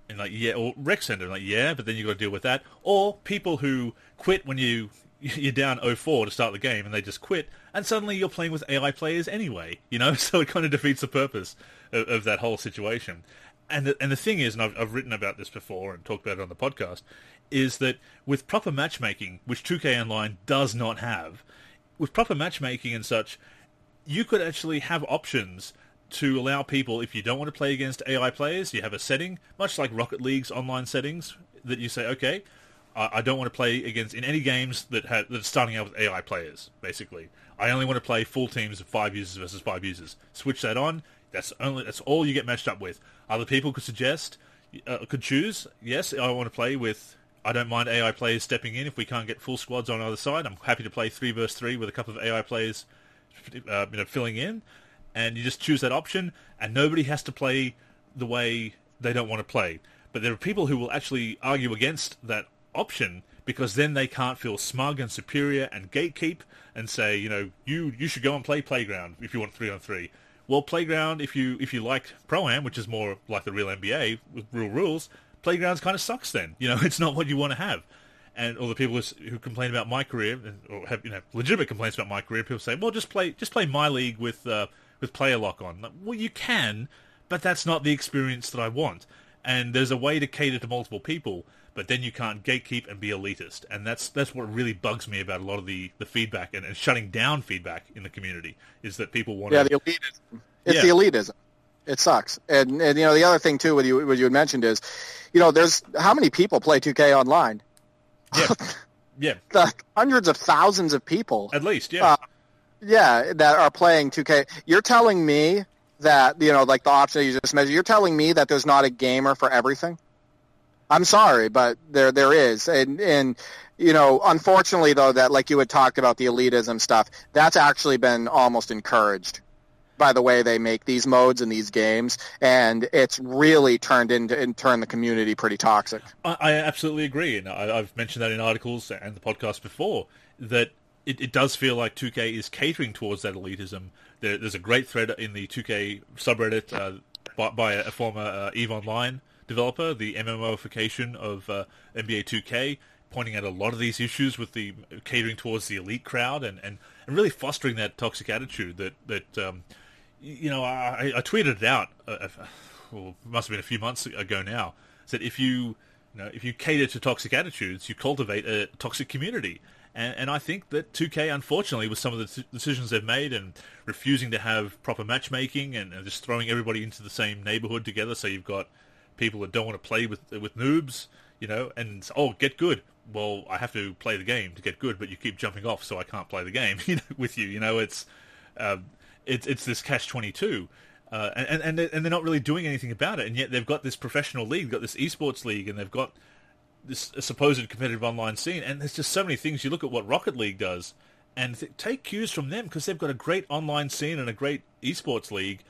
And like yeah, or Rec Center, like yeah, but then you got to deal with that. Or people who quit when you you're down 0-4 to start the game, and they just quit, and suddenly you're playing with AI players anyway. You know, so it kind of defeats the purpose of, of that whole situation. And the, and the thing is, and I've, I've written about this before and talked about it on the podcast, is that with proper matchmaking, which 2K Online does not have, with proper matchmaking and such, you could actually have options to allow people, if you don't want to play against AI players, you have a setting, much like Rocket League's online settings, that you say, okay, I, don't want to play against in any games that have that are starting out with AI players. Basically, I only want to play full teams of five users versus five users. Switch that on. That's only that's all you get matched up with. Other people could suggest, uh, could choose. Yes, I want to play with I don't mind AI players stepping in if we can't get full squads on either side. I'm happy to play three versus three with a couple of AI players, uh, you know, filling in, and you just choose that option, and nobody has to play the way they don't want to play. But there are people who will actually argue against that option because then they can't feel smug and superior and gatekeep and say, you know, you you should go and play playground if you want three on three. Well, playground if you if you like pro am, which is more like the real NBA with real rules, playgrounds kind of sucks. Then you know it's not what you want to have. And all the people who complain about my career or have you know legitimate complaints about my career, people say, well, just play just play my league with uh, with player lock on. Well, you can, but that's not the experience that I want. And there's a way to cater to multiple people but then you can't gatekeep and be elitist. And that's that's what really bugs me about a lot of the, the feedback and, and shutting down feedback in the community is that people want yeah, to... the elitism. It's yeah. the elitism. It sucks. And, and, you know, the other thing, too, what you, what you had mentioned is, you know, there's how many people play 2K online? Yeah. yeah. the hundreds of thousands of people. At least, yeah. Uh, yeah, that are playing 2K. You're telling me that, you know, like the option that you just mentioned, you're telling me that there's not a gamer for everything? I'm sorry, but there there is, and and you know, unfortunately though, that like you had talked about the elitism stuff, that's actually been almost encouraged by the way they make these modes and these games, and it's really turned into and turned the community pretty toxic. I, I absolutely agree, and I, have mentioned that in articles and the podcast before that it, it, does feel like 2K is catering towards that elitism. There, there's a great thread in the 2K subreddit uh, by, by, a former uh, Eve Online developer, the MMOification of uh, NBA 2K, pointing out a lot of these issues with the catering towards the elite crowd and, and, and really fostering that toxic attitude that that um, you know I, I tweeted it out. Uh, uh well, it must have been a few months ago now. Said if you you know if you cater to toxic attitudes, you cultivate a toxic community. And, and I think that 2K, unfortunately, with some of the decisions they've made and refusing to have proper matchmaking and, and just throwing everybody into the same neighborhood together, so you've got people that don't want to play with with noobs, you know, and oh, get good. Well, I have to play the game to get good, but you keep jumping off, so I can't play the game, you know, with you. You know, it's uh, it's it's this catch twenty two. Uh, and and and they're not really doing anything about it, and yet they've got this professional league, got this esports league, and they've got this supposed competitive online scene. And there's just so many things. You look at what Rocket League does, and th- take cues from them because they've got a great online scene and a great esports league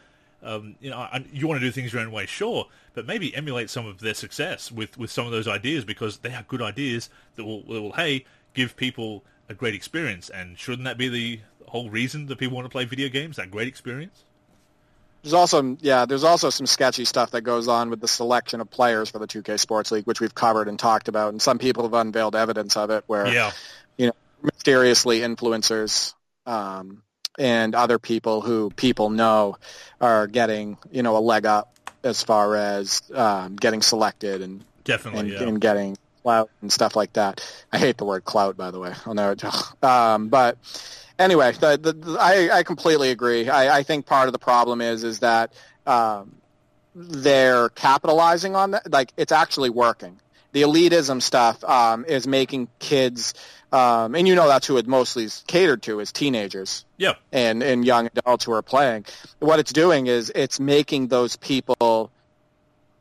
um, you know, you want to do things your own way, sure, but maybe emulate some of their success with, with some of those ideas because they are good ideas that will, that will, hey, give people a great experience. And shouldn't that be the whole reason that people want to play video games? That great experience. There's also yeah, there's also some sketchy stuff that goes on with the selection of players for the 2K Sports League, which we've covered and talked about, and some people have unveiled evidence of it, where yeah. you know mysteriously influencers um, and other people who people know are getting you know a leg up as far as um, getting selected and definitely and, yeah. and, getting clout and stuff like that. I hate the word clout, by the way. I'll never. Um, but anyway, the, the, the, I, I completely agree. I, I think part of the problem is is that um, they're capitalizing on that. Like it's actually working. The elitism stuff um, is making kids um, and you know that's who it mostly is catered to is teenagers. Yeah. And and young adults who are playing. What it's doing is it's making those people,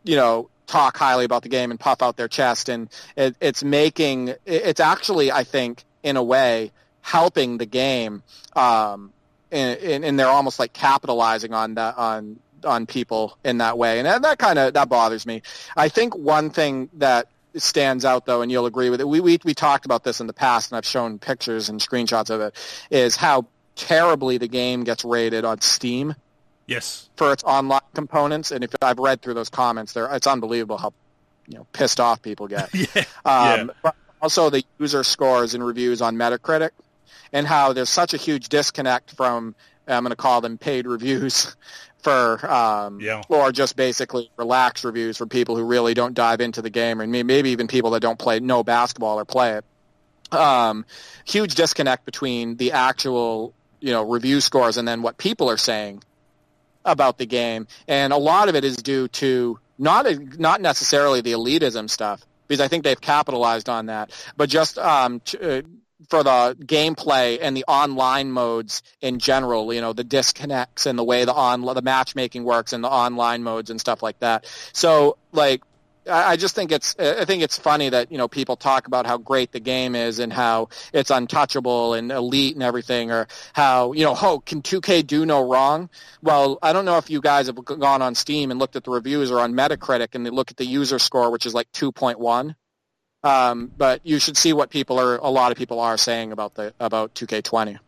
you know, talk highly about the game and puff out their chest, and it, it's making it's actually I think in a way helping the game. Um, and, and they're almost like capitalizing on that on on people in that way, and that, that kind of that bothers me. I think one thing that stands out though, and you'll agree with it. We, we we talked about this in the past, and I've shown pictures and screenshots of it. Is how terribly the game gets rated on Steam. Yes. For its online components, and if I've read through those comments, there it's unbelievable how you know pissed off people get. yeah. Um, yeah. But also the user scores and reviews on Metacritic, and how there's such a huge disconnect from I'm going to call them paid reviews for um, yeah. or just basically relaxed reviews for people who really don't dive into the game and maybe even people that don't play no basketball or play it. Um, huge disconnect between the actual you know review scores and then what people are saying about the game, and a lot of it is due to not not necessarily the elitism stuff because I think they've capitalized on that, but just um, uh, for the gameplay and the online modes in general, you know, the disconnects and the way the on the matchmaking works and the online modes and stuff like that. So like I just think it's I think it's funny that you know people talk about how great the game is and how it's untouchable and elite and everything, or how you know oh can 2K do no wrong? Well, I don't know if you guys have gone on Steam and looked at the reviews or on Metacritic and they look at the user score, which is like 2.1. Um, but you should see what people are a lot of people are saying about the about 2K20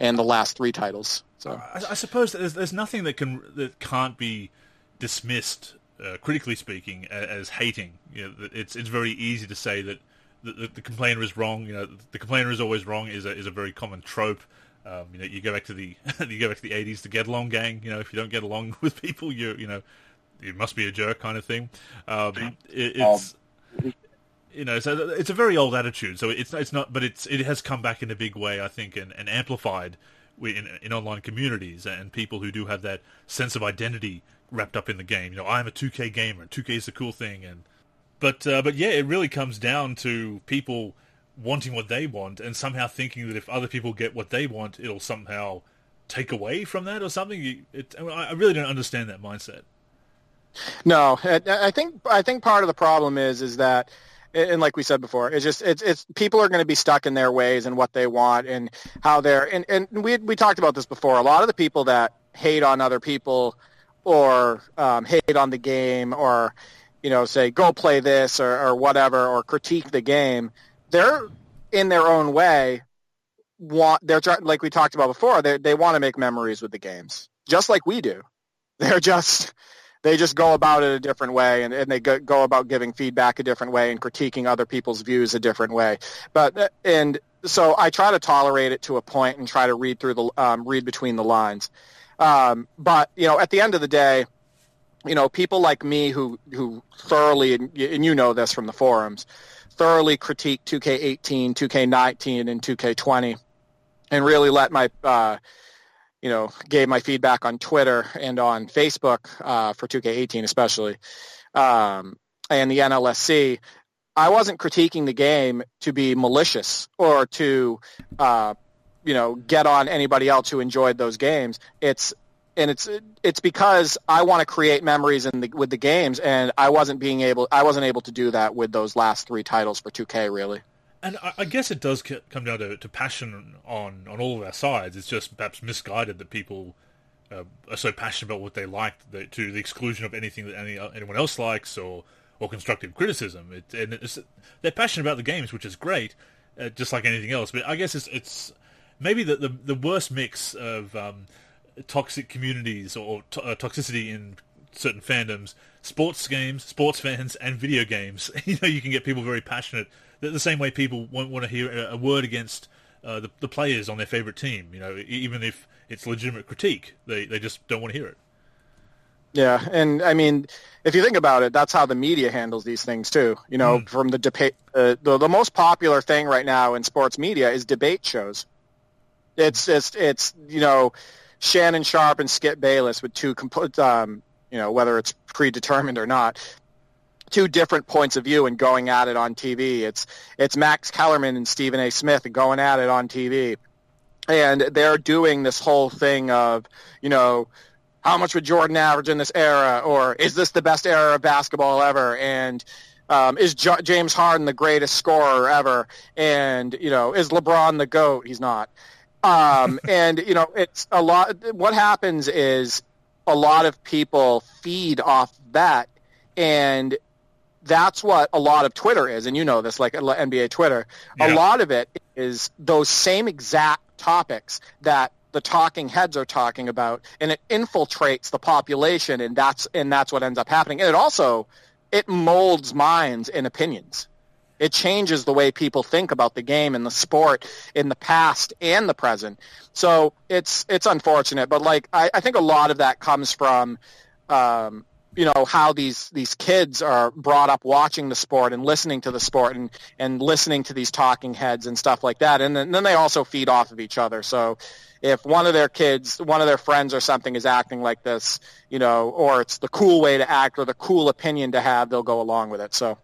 and the last three titles. So I, I suppose there's there's nothing that can that can't be dismissed uh, critically speaking, as, as hating. You know, it's it's very easy to say that the, the, the, complainer is wrong. You know, the complainer is always wrong is a is a very common trope. Um, you know, you go back to the you go back to the '80s, the get along gang. You know, if you don't get along with people, you you know, you must be a jerk kind of thing. Um, it, it's you know, so it's a very old attitude. So it's it's not, but it's it has come back in a big way, I think, and, and amplified in, in online communities and people who do have that sense of identity wrapped up in the game. You know, I'm a 2K gamer. 2K is the cool thing, and but uh, but yeah, it really comes down to people wanting what they want and somehow thinking that if other people get what they want, it'll somehow take away from that or something. It, I really don't understand that mindset. No, I think I think part of the problem is is that and like we said before, it's just it's it's people are going to be stuck in their ways and what they want and how they're and and we we talked about this before. A lot of the people that hate on other people or um, hate on the game or you know say go play this or, or whatever or critique the game they're in their own way want they're like we talked about before they they want to make memories with the games just like we do they're just they just go about it a different way and, and they go, go about giving feedback a different way and critiquing other people's views a different way. But uh, and so I try to tolerate it to a point and try to read through the um, read between the lines. Um, but you know, at the end of the day, you know, people like me who who thoroughly and, you know this from the forums, thoroughly critique 2K18, 2K19, and 2K20, and really let my uh, you know gave my feedback on Twitter and on Facebook uh, for 2K18 especially, um, and the NLSC. I wasn't critiquing the game to be malicious or to uh, you know get on anybody else who enjoyed those games. It's and it's it's because I want to create memories in the, with the games, and I wasn't being able I wasn't able to do that with those last three titles for 2K really. And I guess it does come down to, to passion on, on all of our sides. It's just perhaps misguided that people uh, are so passionate about what they like that, to the exclusion of anything that any, anyone else likes or, or constructive criticism. It, and they're passionate about the games, which is great, uh, just like anything else. But I guess it's, it's maybe the, the, the worst mix of um, toxic communities or to- uh, toxicity in certain fandoms, sports games, sports fans, and video games. you know, you can get people very passionate. The, the same way people won't want to hear a, word against uh, the, the players on their favorite team. You know, even if it's legitimate critique, they they just don't want to hear it. Yeah, and I mean, if you think about it, that's how the media handles these things too. You know, mm. from the debate, uh, the the most popular thing right now in sports media is debate shows. It's just it's you know Shannon Sharpe and Skip Bayless with two um, you know whether it's predetermined or not two different points of view and going at it on TV. It's it's Max Kellerman and Stephen A. Smith going at it on TV, and they're doing this whole thing of you know how much would Jordan average in this era, or is this the best era of basketball ever, and um, is J- James Harden the greatest scorer ever, and you know is LeBron the goat? He's not. Um, and you know, it's a lot. What happens is a lot of people feed off that, and that's what a lot of Twitter is. And you know this, like NBA Twitter. Yeah. A lot of it is those same exact topics that the talking heads are talking about, and it infiltrates the population, and that's and that's what ends up happening. And it also it molds minds and opinions. It changes the way people think about the game and the sport in the past and the present. So it's it's unfortunate, but like I, I think a lot of that comes from um, you know how these these kids are brought up watching the sport and listening to the sport and and listening to these talking heads and stuff like that. And then, and then they also feed off of each other. So if one of their kids one of their friends or something is acting like this you know or it's the cool way to act or the cool opinion to have they'll go along with it. So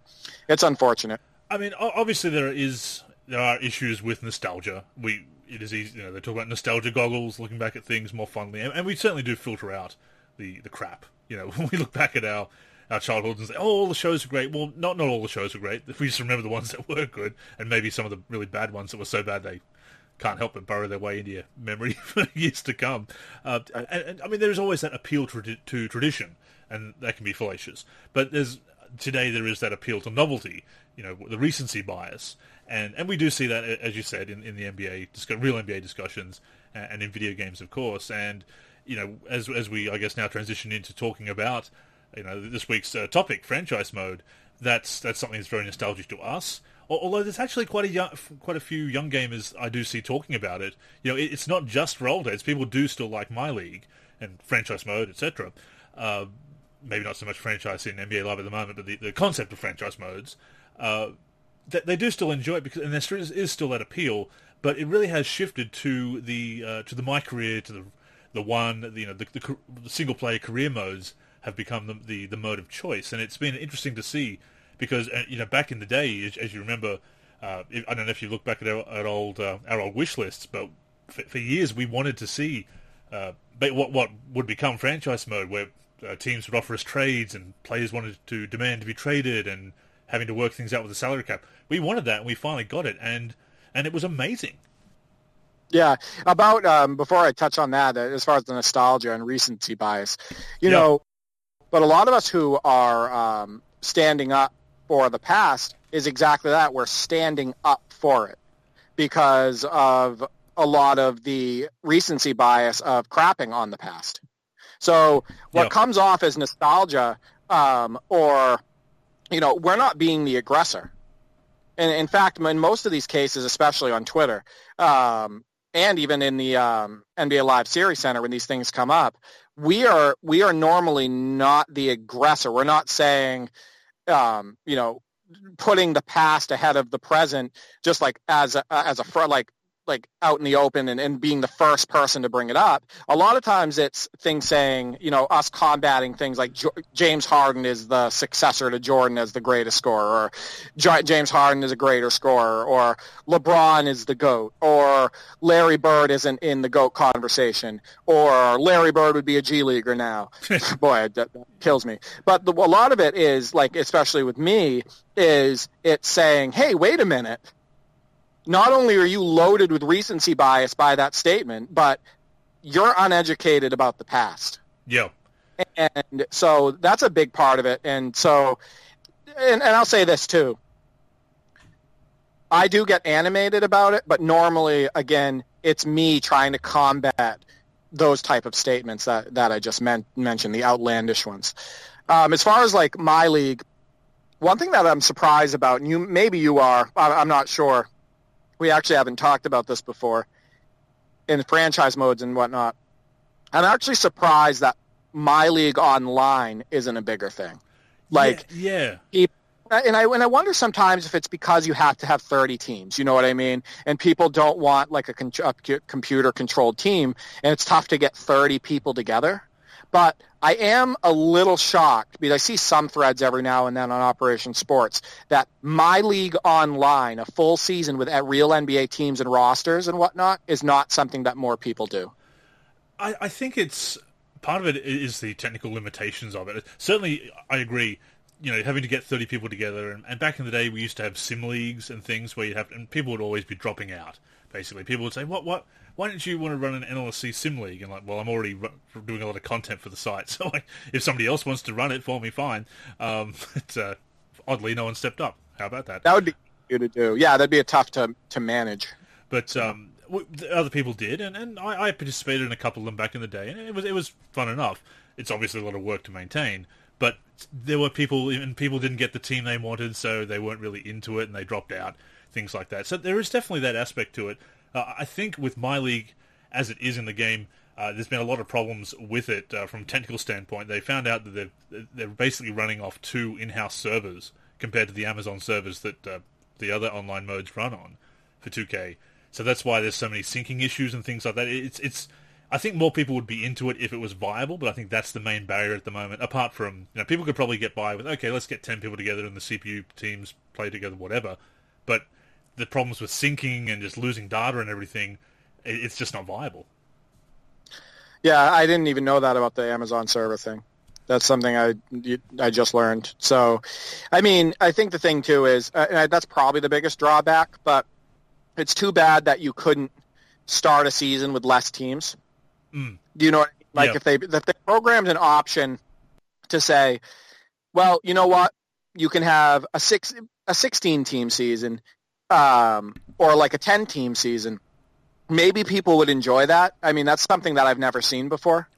it's unfortunate I mean, obviously there is there are issues with nostalgia. We it is easy, you know, they talk about nostalgia goggles, looking back at things more fondly, and, and we certainly do filter out the the crap. You know, when we look back at our our childhood and say, "Oh, all the shows are great." Well, not not all the shows are great. We just remember the ones that were good, and maybe some of the really bad ones that were so bad they can't help but burrow their way into your memory for years to come. Uh, and, and, I mean, there's always that appeal to, to tradition, and that can be fallacious. But there's today there is that appeal to novelty, you know, the recency bias, and and we do see that as you said in, in the NBA, real NBA discussions, and in video games, of course, and you know, as as we I guess now transition into talking about you know this week's uh, topic, franchise mode. That's that's something that's very nostalgic to us. Although there's actually quite a young, quite a few young gamers I do see talking about it. You know, it's not just role heads. People do still like my league and franchise mode, etc. Uh, maybe not so much franchise in NBA Live at the moment, but the, the concept of franchise modes, uh, they, they, do still enjoy it because and there is, still that appeal. But it really has shifted to the uh, to the my career to the the one you know the, the, the single player career modes have become the, the, the mode of choice, and it's been interesting to see because uh, you know back in the day, as, as you remember, uh, I don't know if you look back at our, at old uh, our old wish lists, but for, for, years we wanted to see uh, what what would become franchise mode, where uh, teams would offer us trades and players wanted to demand to be traded and having to work things out with the salary cap. We wanted that, and we finally got it, and and it was amazing. Yeah, about um, before I touch on that, uh, as far as the nostalgia and recency bias, you yep. know, but a lot of us who are um, standing up for the past is exactly that. We're standing up for it because of a lot of the recency bias of crapping on the past. So what yep. comes off as nostalgia um, or, you know, we're not being the aggressor. And in fact, in most of these cases, especially on Twitter, um, and even in the um, NBA Live Series Center when these things come up, we are we are normally not the aggressor. We're not saying, um, you know, putting the past ahead of the present, just like as a, as a like like out in the open and, and being the first person to bring it up. A lot of times it's things saying, you know, us combating things like jo- James Harden is the successor to Jordan as the greatest scorer, or J- James Harden is a greater scorer, or LeBron is the GOAT, or Larry Bird isn't in the GOAT conversation, or Larry Bird would be a G Leaguer now. Boy, that, that, kills me. But the, a lot of it is, like, especially with me, is it's saying, hey, wait a minute not only are you loaded with recency bias by that statement, but you're uneducated about the past. Yeah. And so that's a big part of it. And so, and, and I'll say this too. I do get animated about it, but normally, again, it's me trying to combat those type of statements that, that I just men- mentioned, the outlandish ones. Um, as far as like my league, one thing that I'm surprised about, and you maybe you are, I'm not sure, we actually haven't talked about this before in franchise modes and whatnot. I'm actually surprised that my league online isn't a bigger thing. Like, yeah, yeah. and I and I wonder sometimes if it's because you have to have 30 teams. You know what I mean? And people don't want like a, con- a computer controlled team, and it's tough to get 30 people together. But I am a little shocked because I see some threads every now and then on Operation Sports that my league online, a full season with real NBA teams and rosters and whatnot, is not something that more people do. I, I think it's part of it is the technical limitations of it. Certainly, I agree. You know, having to get thirty people together, and, and back in the day, we used to have sim leagues and things where you have, and people would always be dropping out. Basically, people would say, "What? What? why don't you want to run an NLSC sim league? And like, well, I'm already doing a lot of content for the site, so like, if somebody else wants to run it for me, fine. Um, but uh, oddly, no one stepped up. How about that? That would be good to do. Yeah, that'd be a tough to to manage. But um, other people did, and, and I, I participated in a couple of them back in the day, and it was it was fun enough. It's obviously a lot of work to maintain, but there were people, and people didn't get the team they wanted, so they weren't really into it, and they dropped out, things like that. So there is definitely that aspect to it. Uh, I think with my league, as it is in the game, uh, there's been a lot of problems with it uh, from a technical standpoint. They found out that they're, they're basically running off two in-house servers compared to the Amazon servers that uh, the other online modes run on for 2K. So that's why there's so many syncing issues and things like that. It's it's. I think more people would be into it if it was viable, but I think that's the main barrier at the moment. Apart from, you know, people could probably get by with, okay, let's get 10 people together and the CPU teams play together, whatever. But the problems with syncing and just losing data and everything, it's just not viable. Yeah, I didn't even know that about the Amazon server thing. That's something I I just learned. So, I mean, I think the thing too is uh, that's probably the biggest drawback. But it's too bad that you couldn't start a season with less teams. Mm. Do you know what? Like yeah. if they if they programmed an option to say, well, you know what, you can have a six a sixteen team season, um, or like a ten team season. Maybe people would enjoy that. I mean, that's something that I've never seen before.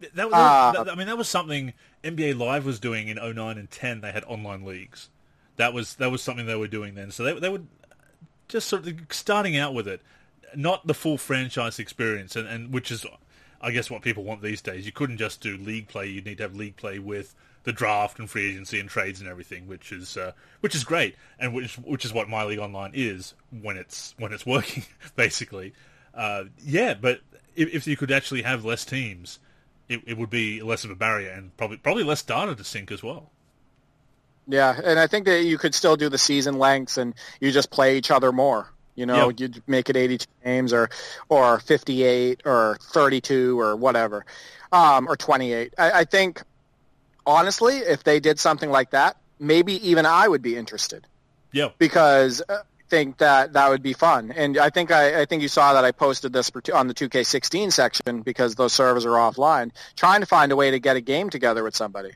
That, that, uh, that, I mean, that was something NBA Live was doing in 09 and 10. They had online leagues. That was that was something they were doing then. So they they were just sort of starting out with it, not the full franchise experience, and, and which is, I guess, what people want these days. You couldn't just do league play. You'd need to have league play with the draft and free agency and trades and everything, which is uh, which is great, and which which is what My League Online is when it's when it's working, basically. Uh, yeah, but if, if you could actually have less teams it, it would be less of a barrier and probably probably less data to sync as well. Yeah, and I think that you could still do the season lengths and you just play each other more. You know, yep. you'd make it 82 games or or 58 or 32 or whatever, um, or 28. I, I think, honestly, if they did something like that, maybe even I would be interested. Yeah. Because uh, think that that would be fun. And I think I, I think you saw that I posted this on the 2K16 section because those servers are offline, trying to find a way to get a game together with somebody.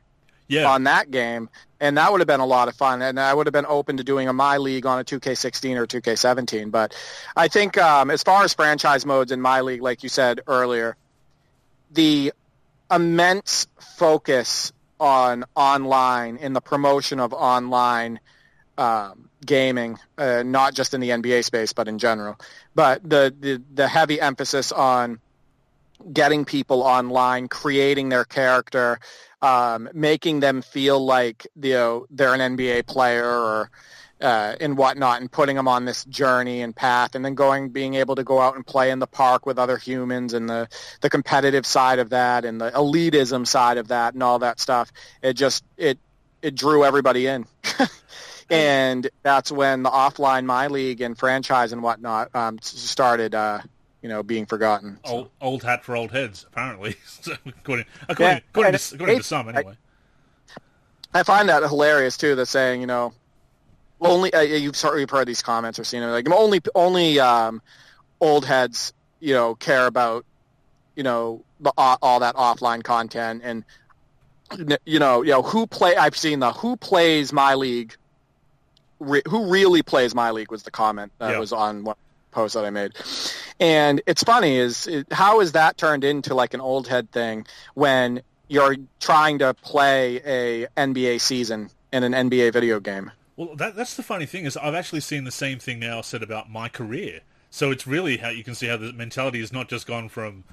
Yeah. On that game, and that would have been a lot of fun, and I would have been open to doing a my league on a 2K16 or 2K17. But I think um, as far as franchise modes in my league, like you said earlier, the immense focus on online in the promotion of online um, gaming, uh, not just in the NBA space, but in general. But the, the, the heavy emphasis on getting people online, creating their character, um, making them feel like you know they're an NBA player or uh, and whatnot, and putting them on this journey and path, and then going, being able to go out and play in the park with other humans, and the the competitive side of that, and the elitism side of that, and all that stuff. It just it it drew everybody in. and that's when the offline my league and franchise and whatnot um, started uh, you know being forgotten so. old, old hat for old heads apparently according, according, yeah, according, to, according to some anyway I, I, find that hilarious too that saying you know only uh, you've, you've heard these comments or seen them like only only um, old heads you know care about you know the, all that offline content and you know you know who play I've seen the who plays my league re- who really plays my league was the comment that was on one post that I made. And it's funny is it, how is that turned into like an old head thing when you're trying to play a NBA season in an NBA video game? Well, that, that's the funny thing is I've actually seen the same thing now said about my career. So it's really how you can see how the mentality has not just gone from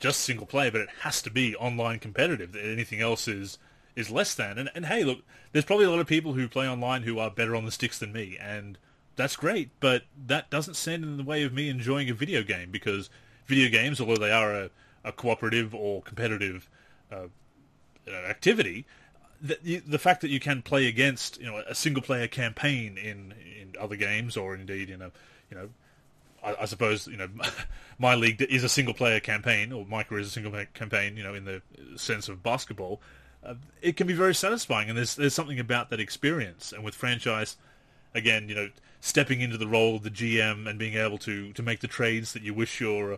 just single play, but it has to be online competitive. Anything else is is less than. And, and hey, look, there's probably a lot of people who play online who are better on the sticks than me, and that's great. But that doesn't stand in the way of me enjoying a video game because video games, although they are a, a cooperative or competitive uh, activity, the, the fact that you can play against you know a single player campaign in in other games or indeed in a you know I, I, suppose you know my league is a single player campaign or career is a single player campaign you know in the sense of basketball uh, it can be very satisfying, and there's there's something about that experience. And with franchise, again, you know, stepping into the role of the GM and being able to, to make the trades that you wish you're, uh,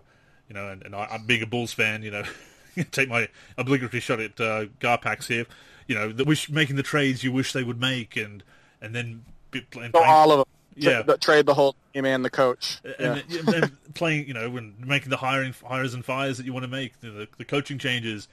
you know, and, and I, am being a Bulls fan, you know, take my obligatory shot at uh, Garpax here, you know, the wish making the trades you wish they would make, and and then and playing, all of them. Yeah, trade the whole team and the coach, and, yeah. and, and playing, you know, when making the hiring hires and fires that you want to make, the, the coaching changes,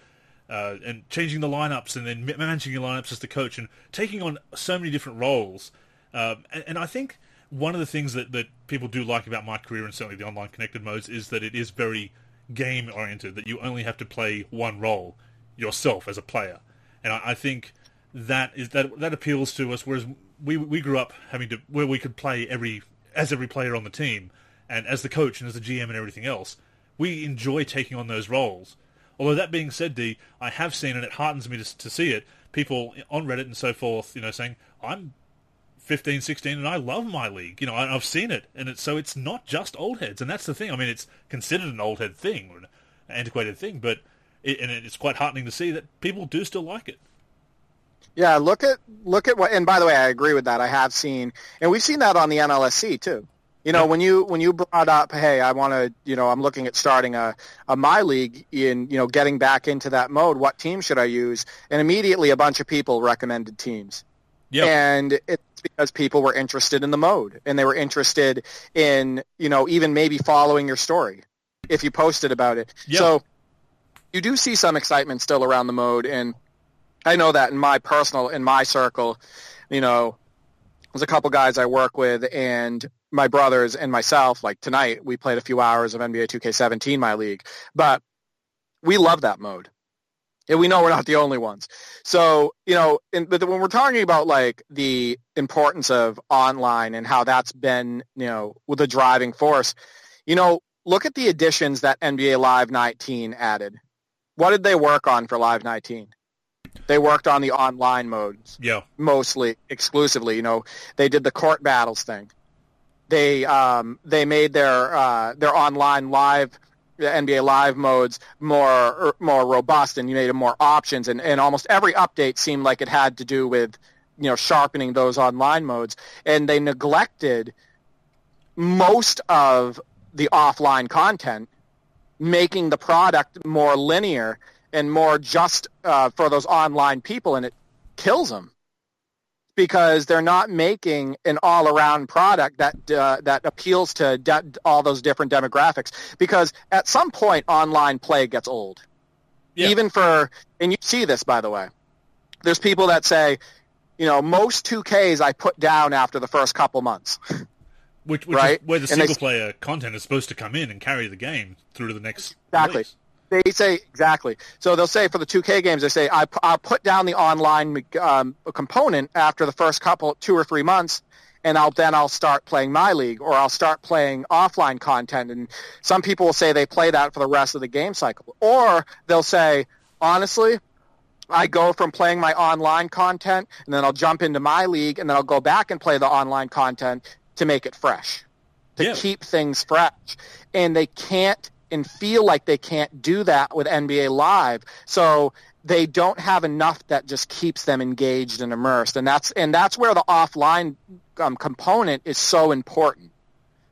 uh, and changing the lineups and then managing your lineups as the coach and taking on so many different roles. Um, and, and, I think one of the things that, that people do like about my career and certainly the online connected modes is that it is very game oriented, that you only have to play one role yourself as a player. And I, I think that is that that appeals to us, whereas we we grew up having to where we could play every as every player on the team and as the coach and as the GM and everything else. We enjoy taking on those roles Although that being said, D, I have seen, and it heartens me to, to see it, people on Reddit and so forth, you know, saying, I'm 15, 16, and I love my league. You know, I, have seen it, and it's, so it's not just old heads, and that's the thing. I mean, it's considered an old head thing, an antiquated thing, but and it's quite heartening to see that people do still like it. Yeah, look at look at what. And by the way, I agree with that. I have seen, and we've seen that on the NLSC too. You know, when you when you brought up, hey, I want to, you know, I'm looking at starting a, a my league in, you know, getting back into that mode. What team should I use? And immediately, a bunch of people recommended teams. Yep. And it's because people were interested in the mode, and they were interested in, you know, even maybe following your story if you posted about it. Yep. So you do see some excitement still around the mode, and I know that in my personal, in my circle, you know, there's a couple guys I work with, and my brothers and myself, like tonight, we played a few hours of NBA 2K17, my league, but we love that mode. And we know we're not the only ones. So, you know, in, but when we're talking about like the importance of online and how that's been, you know, with the driving force, you know, look at the additions that NBA Live 19 added. What did they work on for Live 19? They worked on the online modes. Yeah. Mostly, exclusively. You know, they did the court battles thing. They um, they made their uh, their online live NBA live modes more more robust, and you made them more options. And, and almost every update seemed like it had to do with you know sharpening those online modes. And they neglected most of the offline content, making the product more linear and more just uh, for those online people, and it kills them because they're not making an all-around product that uh, that appeals to de- all those different demographics. Because at some point, online play gets old. Yeah. Even for, and you see this by the way, there's people that say, you know, most 2Ks I put down after the first couple months. Which, which Right? is where the And they- single player content is supposed to come in and carry the game through to the next Exactly. release. They say exactly. So they'll say for the 2K games, they say I, I'll put down the online um, component after the first couple, two or three months, and I'll then I'll start playing my league or I'll start playing offline content. And some people will say they play that for the rest of the game cycle, or they'll say honestly. I go from playing my online content, and then I'll jump into my league, and then I'll go back and play the online content to make it fresh, to Yeah. keep things fresh. And they can't and feel like they can't do that with NBA Live. So they don't have enough that just keeps them engaged and immersed. And that's and that's where the offline um, component is so important.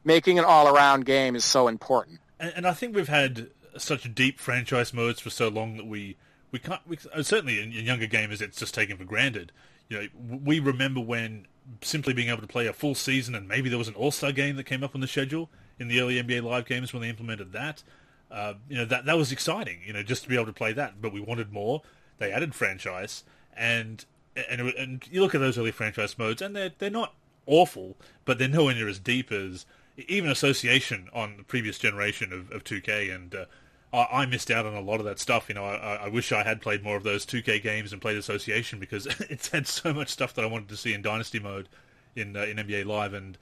Making an all-around game is so important. And, and I think we've had such deep franchise modes for so long that we we can't. We, certainly, in, in younger gamers, it's just taken for granted. You know, we remember when simply being able to play a full season, and maybe there was an All Star game that came up on the schedule in the early NBA Live games when they implemented that. Uh, you know, that that was exciting. You know, just to be able to play that, but we wanted more. They added franchise, and and and you look at those early franchise modes, and they're they're not awful, but they're nowhere near as deep as even Association on the previous generation of, of 2K, and uh, I, I missed out on a lot of that stuff. You know, I, I wish I had played more of those 2K games and played Association because it's had so much stuff that I wanted to see in Dynasty mode in uh, in NBA Live, and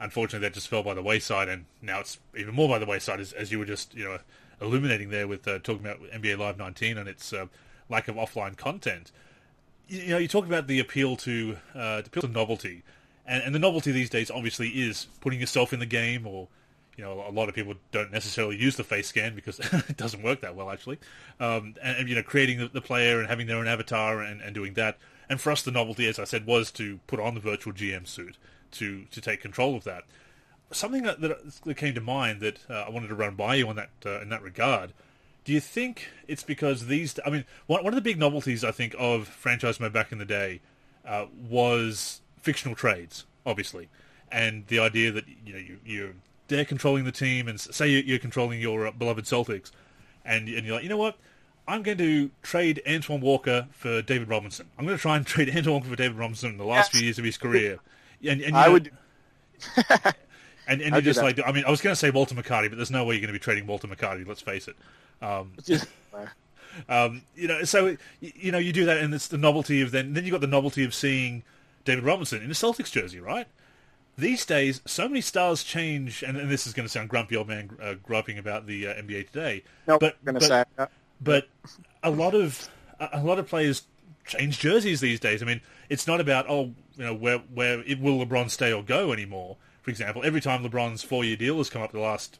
unfortunately that just fell by the wayside, and now it's even more by the wayside as, as you were just you know illuminating there with uh, talking about NBA Live 19 and its uh, lack of offline content you you know, you talk about the appeal to uh, the appeal to novelty, and, and the novelty these days obviously is putting yourself in the game, or you know, a lot of people don't necessarily use the face scan because it doesn't work that well actually, um, and, and you know, creating the, the player and having their own avatar and, and doing that. And for us, the novelty, as I said, was to put on the virtual GM suit to to take control of that. Something that, that came to mind that uh, I wanted to run by you on that uh, in that regard. Do you think it's because these? I mean, one one of the big novelties I think of franchise mode back in the day uh, was fictional trades, obviously, and the idea that you know you, you're there controlling the team, and say you're, you're controlling your uh, beloved Celtics, and and you're like, you know what? I'm going to trade Antoine Walker for David Robinson. I'm going to try and trade Antoine Walker for David Robinson in the last Yes. few years of his career. And, and you I know- would. and, and you're just that. like, I mean, I was going to say Walter McCarty, but there's no way you're going to be trading Walter McCarty. Let's face it. Um, um, you know, so you know, you do that, and it's the novelty of then. Then you got the novelty of seeing David Robinson in a Celtics jersey, right? These days, so many stars change, and, and this is going to sound grumpy old man uh, griping about the uh, NBA today. Nope, but I'm gonna but, say but a lot of a lot of players change jerseys these days. I mean, it's not about oh, you know, where where it, will LeBron stay or go anymore. For example, every time LeBron's four-year deal has come up the last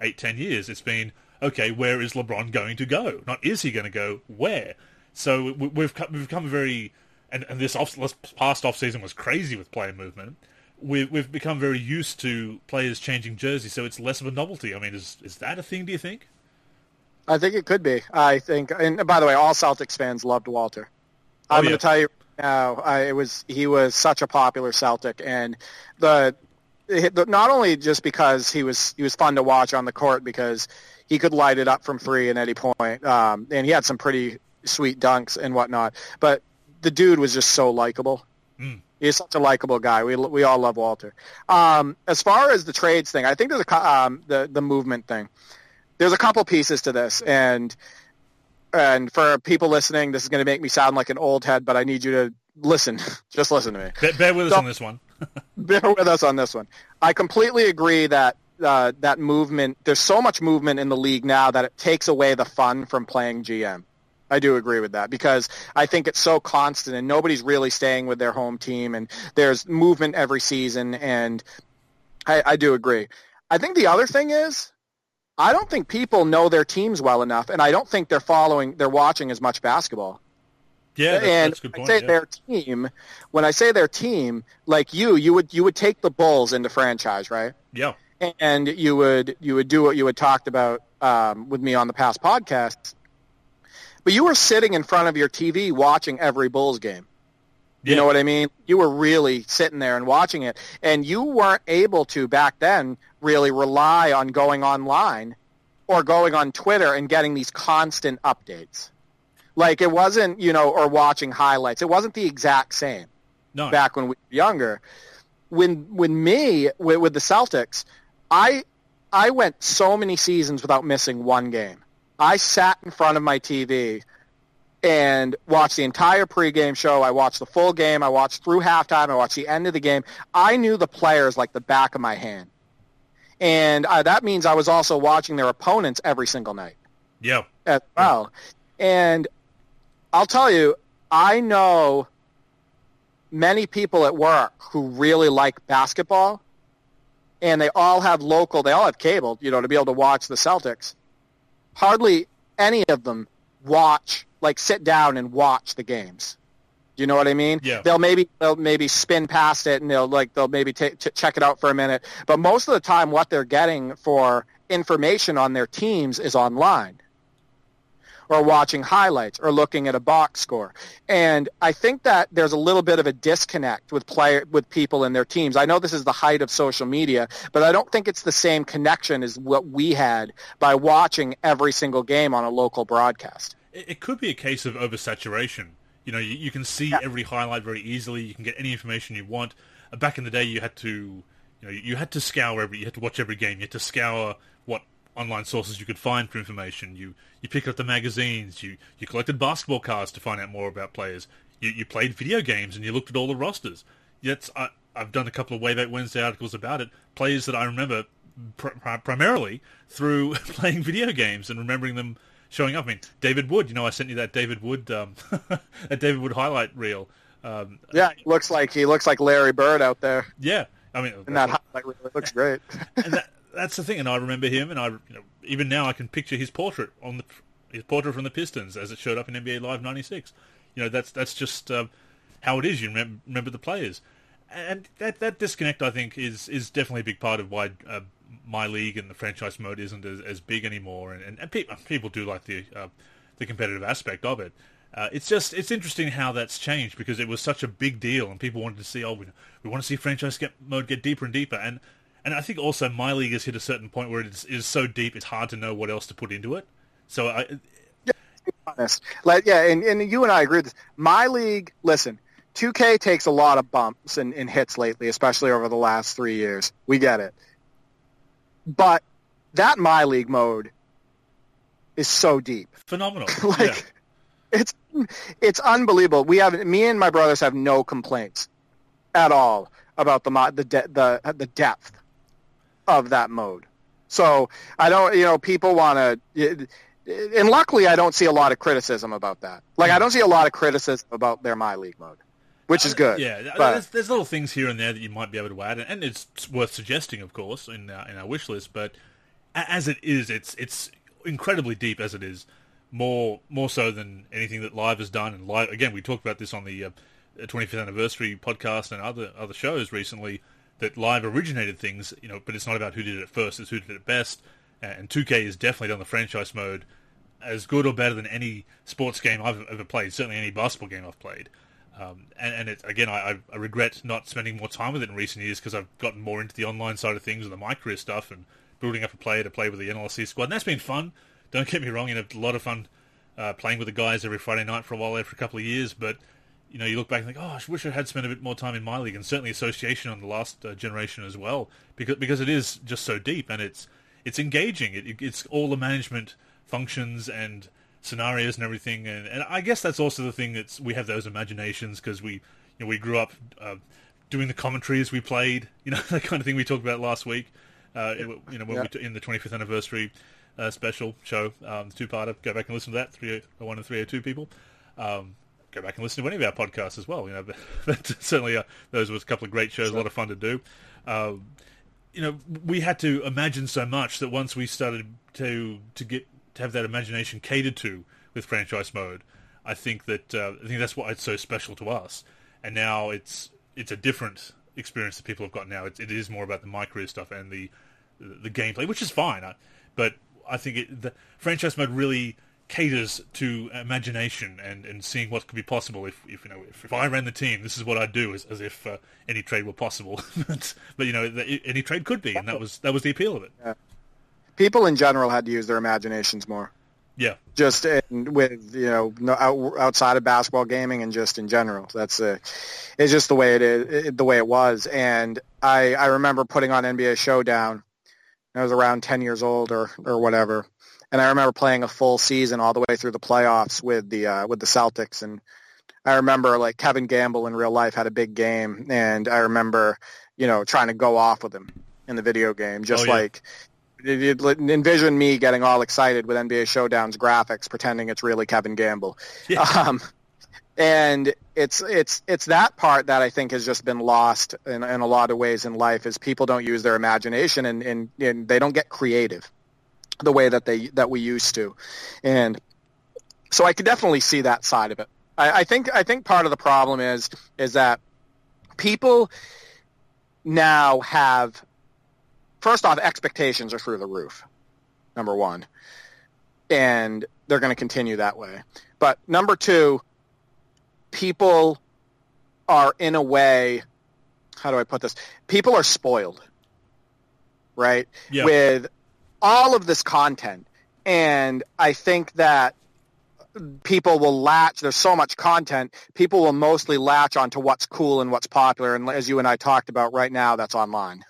eight, ten years, it's been okay. Where is LeBron going to go? Not is he going to go? Where? So we- we've we've become very and, and this off, past off season was crazy with player movement. We've we've become very used to players changing jerseys, so it's less of a novelty. I mean, is is that a thing? Do you think? I think it could be. I think, and by the way, all Celtics fans loved Walter. Oh, I'm yeah. going to tell you now, I, it was he was such a popular Celtic, and the, the not only just because he was he was fun to watch on the court because he could light it up from three at any point, um, and he had some pretty sweet dunks and whatnot, but the dude was just so likable. Mm. He's such a likable guy. We we all love Walter. Um, as far as the trades thing, I think there's a um, the the movement thing. There's a couple pieces to this, and and for people listening, this is going to make me sound like an old head, but I need you to listen. Just listen to me. Bear, bear with us on this one. bear with us on this one. I completely agree that uh, that movement. There's so much movement in the league now that it takes away the fun from playing GM. I do agree with that because I think it's so constant and nobody's really staying with their home team and there's movement every season and I, I do agree. I think the other thing is I don't think people know their teams well enough and I don't think they're following they're watching as much basketball. Yeah, that's, and that's point. I say yeah. their team, when I say their team, like you, you would you would take the Bulls into franchise, right? Yeah. And you would you would do what you had talked about um, with me on the past podcasts but you were sitting in front of your TV watching every Bulls game. You yeah. know what I mean? You were really sitting there and watching it, and you weren't able to back then really rely on going online or going on Twitter and getting these constant updates. Like it wasn't, you know, or watching highlights. It wasn't the exact same. No. Back when we were younger, when when me with, with the Celtics, I I went so many seasons without missing one game. I sat in front of my TV and watched the entire pregame show. I watched the full game. I watched through halftime. I watched the end of the game. I knew the players like the back of my hand. And uh, that means I was also watching their opponents every single night. Yeah. As well. Yeah. And I'll tell you, I know many people at work who really like basketball and they all have local, they all have cable, you know, to be able to watch the Celtics hardly any of them watch, like sit down and watch the games. Do you know what I mean? Yeah. They'll maybe they'll maybe spin past it and they'll like they'll maybe t- t- check it out for a minute. But most of the time, what they're getting for information on their teams is online or watching highlights or looking at a box score. And I think that there's a little bit of a disconnect with player with people in their teams. I know this is the height of social media, but I don't think it's the same connection as what we had by watching every single game on a local broadcast. It could be a case of oversaturation. You know, you, you can see yeah. every highlight very easily. You can get any information you want. Back in the day, you had to, you know, you had to scour every, you had to watch every game. You had to scour what online sources you could find for information. You you picked up the magazines. You you collected basketball cards to find out more about players. You you played video games and you looked at all the rosters. Yet I, I've done a couple of Way Back Wednesday articles about it. Players that I remember pr- primarily through playing video games and remembering them showing up. I mean, David Wood. You know, I sent you that David Wood um, that David Wood highlight reel. Um, yeah, looks like he looks like Larry Bird out there. Yeah, I mean, and that highlight reel looks great. and that, that's the thing, and I remember him, and I you know, even now I can picture his portrait on the his portrait from the Pistons as it showed up in NBA Live '96. You know, that's that's just uh, how it is. You remember, remember the players, and that that disconnect I think is is definitely a big part of why uh, my league and the franchise mode isn't as, as big anymore. And and, and people people do like the uh, the competitive aspect of it. Uh, it's just it's interesting how that's changed because it was such a big deal and people wanted to see oh we, we want to see franchise get, mode get deeper and deeper and and I think also my league has hit a certain point where it is, so deep it's hard to know what else to put into it. So I, yeah, honest, like yeah, and, and you and I agree with this. My league, listen, 2K takes a lot of bumps and, and hits lately, especially over the last three years. We get it, but that my league mode is so deep, phenomenal. like yeah. it's it's unbelievable. We have me and my brothers have no complaints at all about the the de- the the depth of that mode. So I don't, you know, people want to, and luckily I don't see a lot of criticism about that. Like I don't see a lot of criticism about their My League mode, which is good. Yeah, but, there's, there's, little things here and there that you might be able to add, and it's worth suggesting, of course, in our, in our wish list. But as it is, it's it's incredibly deep as it is, more more so than anything that Live has done. And Live, again, we talked about this on the uh, 25th anniversary podcast and other other shows recently that live originated things, you know, but it's not about who did it first; it's who did it best. And 2K has definitely done the franchise mode as good or better than any sports game I've ever played. Certainly, any basketball game I've played. Um, and, and it, again, I, I, regret not spending more time with it in recent years because I've gotten more into the online side of things and the my career stuff and building up a player to play with the NLSC squad. And that's been fun. Don't get me wrong, you know, a lot of fun uh, playing with the guys every Friday night for a while there for a couple of years. But you know, you look back and think, oh, I wish I had spent a bit more time in my league, and certainly association on the last uh, generation as well, because because it is just so deep and it's it's engaging. It, it's all the management functions and scenarios and everything, and, and I guess that's also the thing that's we have those imaginations because we you know we grew up uh, doing the commentaries we played, you know that kind of thing we talked about last week. Uh, you know, when yeah. we in the 25th anniversary uh, special show, um, two-parter. Go back and listen to that. 301 and 302 people. Um, go back and listen to any of our podcasts as well. You know, but, but certainly uh, those were a couple of great shows, sure. a lot of fun to do. Um, you know, we had to imagine so much that once we started to to get to have that imagination catered to with franchise mode, I think that uh, I think that's why it's so special to us. And now it's it's a different experience that people have got now. It, it is more about the career stuff and the the gameplay, which is fine. But I think it, the franchise mode really caters to imagination and, and seeing what could be possible. If, if you know, if, if I ran the team, this is what I'd do, as, as if uh, any trade were possible. but, but, you know, the, any trade could be, and that was that was the appeal of it. Yeah. People in general had to use their imaginations more. Yeah, just in, with you know no, out, outside of basketball gaming and just in general. That's a, it's just the way it is, it, the way it was. And I I remember putting on NBA Showdown. I was around ten years old or or whatever, and I remember playing a full season all the way through the playoffs with the uh, with the Celtics, and I remember like Kevin Gamble in real life had a big game, and I remember you know trying to go off with him in the video game, just oh, yeah. like envision me getting all excited with NBA Showdown's graphics, pretending it's really Kevin Gamble. Yeah. Um, and it's it's it's that part that I think has just been lost in, in a lot of ways in life is people don't use their imagination and, and, and they don't get creative the way that they that we used to, and so I could definitely see that side of it. I, I think I think part of the problem is is that people now have first off expectations are through the roof. Number one, and they're going to continue that way. But number two, people are in a way. How do I put this? People are spoiled, right? Yeah. With all of this content. And I think that people will latch there's so much content people will mostly latch onto what's cool and what's popular and as you and i talked about right now that's online.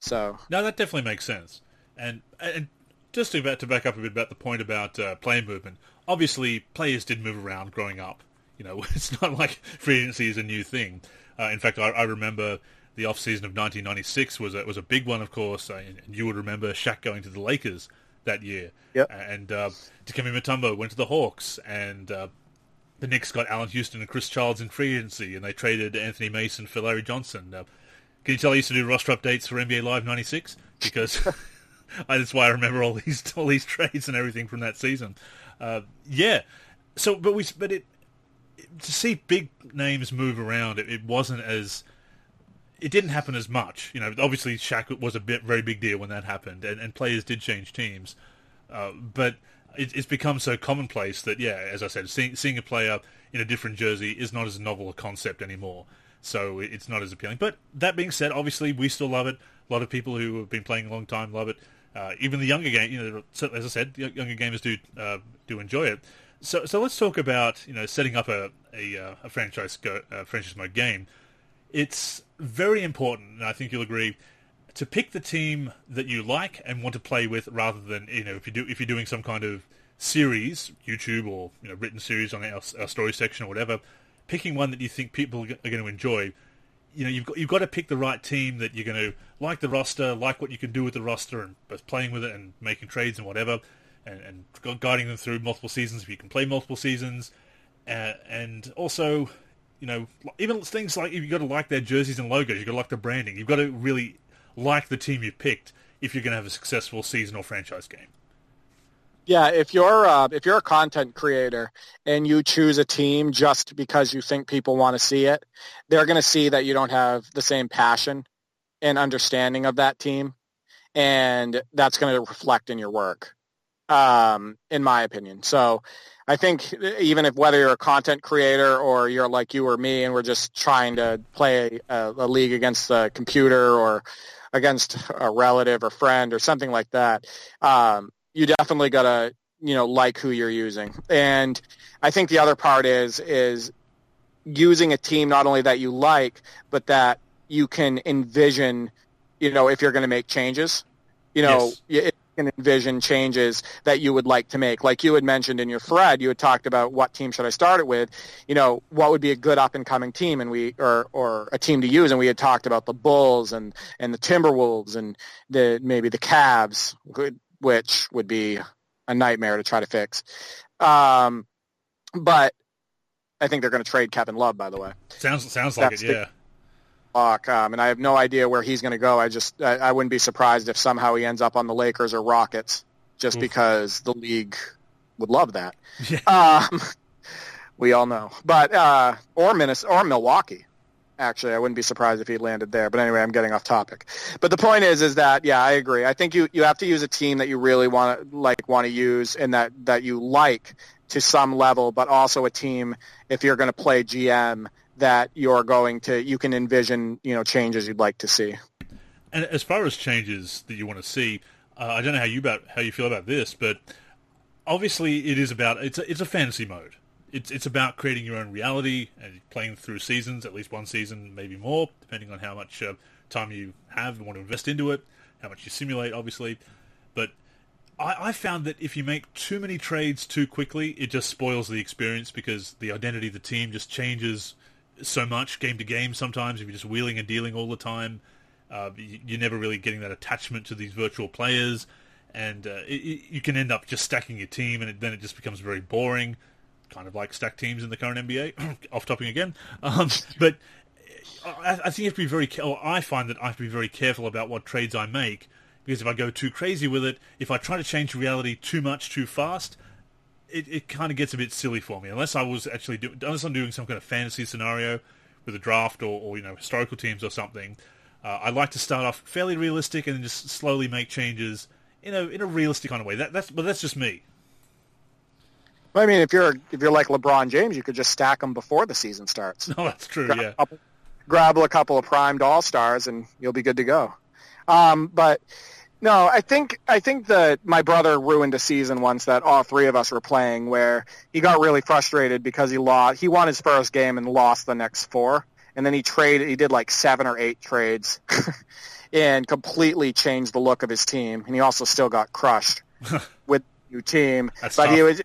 So no that definitely makes sense. And and just to, back, to back up a bit about the point about uh, player movement obviously players did move around growing up. You know it's not like free agency is a new thing. Uh, in fact I, I remember the off season of 1996 was a, was a big one, of course, uh, and you would remember Shaq going to the Lakers that year. Yep. And uh, Dikembe Mutombo went to the Hawks, and uh, the Knicks got Allan Houston and Chris Childs in free agency, and they traded Anthony Mason for Larry Johnson. Uh, can you tell I used to do roster updates for NBA Live '96 because that's why I remember all these all these trades and everything from that season. Uh, yeah. So, but we but it to see big names move around, it, it wasn't as it didn't happen as much. You know, obviously Shaq was a bit very big deal when that happened, and, and players did change teams. Uh, but it, it's become so commonplace that, yeah, as I said, seeing, seeing a player in a different jersey is not as novel a concept anymore. So it's not as appealing. But that being said, obviously we still love it. A lot of people who have been playing a long time love it. Uh, even the younger game, you know, as I said, younger gamers do uh, do enjoy it. So, so let's talk about you know setting up a a, uh, a franchise go, uh, franchise mode game it's very important, and I think you'll agree, to pick the team that you like and want to play with, rather than you know if you do if you're doing some kind of series, YouTube or you know written series on our, our story section or whatever, picking one that you think people are going to enjoy. You know, you've got you've got to pick the right team that you're going to like the roster, like what you can do with the roster, and both playing with it and making trades and whatever, and, and guiding them through multiple seasons if you can play multiple seasons, uh, and also you know, even things like you've got to like their jerseys and logos, you've got to like the branding, you've got to really like the team you've picked if you're going to have a successful season or franchise game. Yeah, if you're uh, if you're a content creator and you choose a team just because you think people want to see it, they're going to see that you don't have the same passion and understanding of that team, and that's going to reflect in your work, um, in my opinion. So, I think even if whether you're a content creator or you're like you or me, and we're just trying to play a, a league against the computer or against a relative or friend or something like that. Um, you definitely gotta you know like who you're using and i think the other part is is using a team not only that you like but that you can envision you know if you're going to make changes you know yes. you can envision changes that you would like to make like you had mentioned in your thread you had talked about what team should i start it with you know what would be a good up and coming team and we or or a team to use and we had talked about the bulls and and the timberwolves and the maybe the Cavs which would be a nightmare to try to fix. Um, but I think they're going to trade Kevin Love. By the way, sounds sounds like That's it. Yeah. Um, and I have no idea where he's going to go. I just I, I, wouldn't be surprised if somehow he ends up on the Lakers or Rockets, just Oof. because the league would love that. Yeah. Um, we all know, but uh, or Minnesota or Milwaukee. Actually, I wouldn't be surprised if he landed there. But anyway, I'm getting off topic. But the point is, is that yeah, I agree. I think you, you have to use a team that you really want to like want to use and that that you like to some level, but also a team if you're going to play GM that you're going to you can envision you know changes you'd like to see. And as far as changes that you want to see, uh, I don't know how you about how you feel about this, but obviously it is about it's a, it's a fantasy mode it's it's about creating your own reality and playing through seasons, at least one season, maybe more, depending on how much uh, time you have and want to invest into it, how much you simulate, obviously. But I, I found that if you make too many trades too quickly, it just spoils the experience because the identity of the team just changes so much game to game. Sometimes if you're just wheeling and dealing all the time, uh, you're never really getting that attachment to these virtual players and uh, it, you can end up just stacking your team, and it, then it just becomes very boring kind of like stacked teams in the current NBA. Off topping again, um, but I, I, think you have to be very. I find that I have to be very careful about what trades I make because if I go too crazy with it, if I try to change reality too much too fast, it, it kind of gets a bit silly for me. Unless I was actually do, unless I'm doing some kind of fantasy scenario with a draft or, or you know historical teams or something. Uh, I like to start off fairly realistic and then just slowly make changes in a in a realistic kind of way. That, that's but that's just me. I mean, if you're if you're like LeBron James, you could just stack them before the season starts. No, that's true. Grab yeah. A couple, grab a couple of primed all stars, and you'll be good to go. Um, but no, I think I think that my brother ruined a season once that all three of us were playing, where he got really frustrated because he lost. He won his first game and lost the next four, and then he traded. He did like seven or eight trades, and completely changed the look of his team. And he also still got crushed with the new team. That's but tough. he was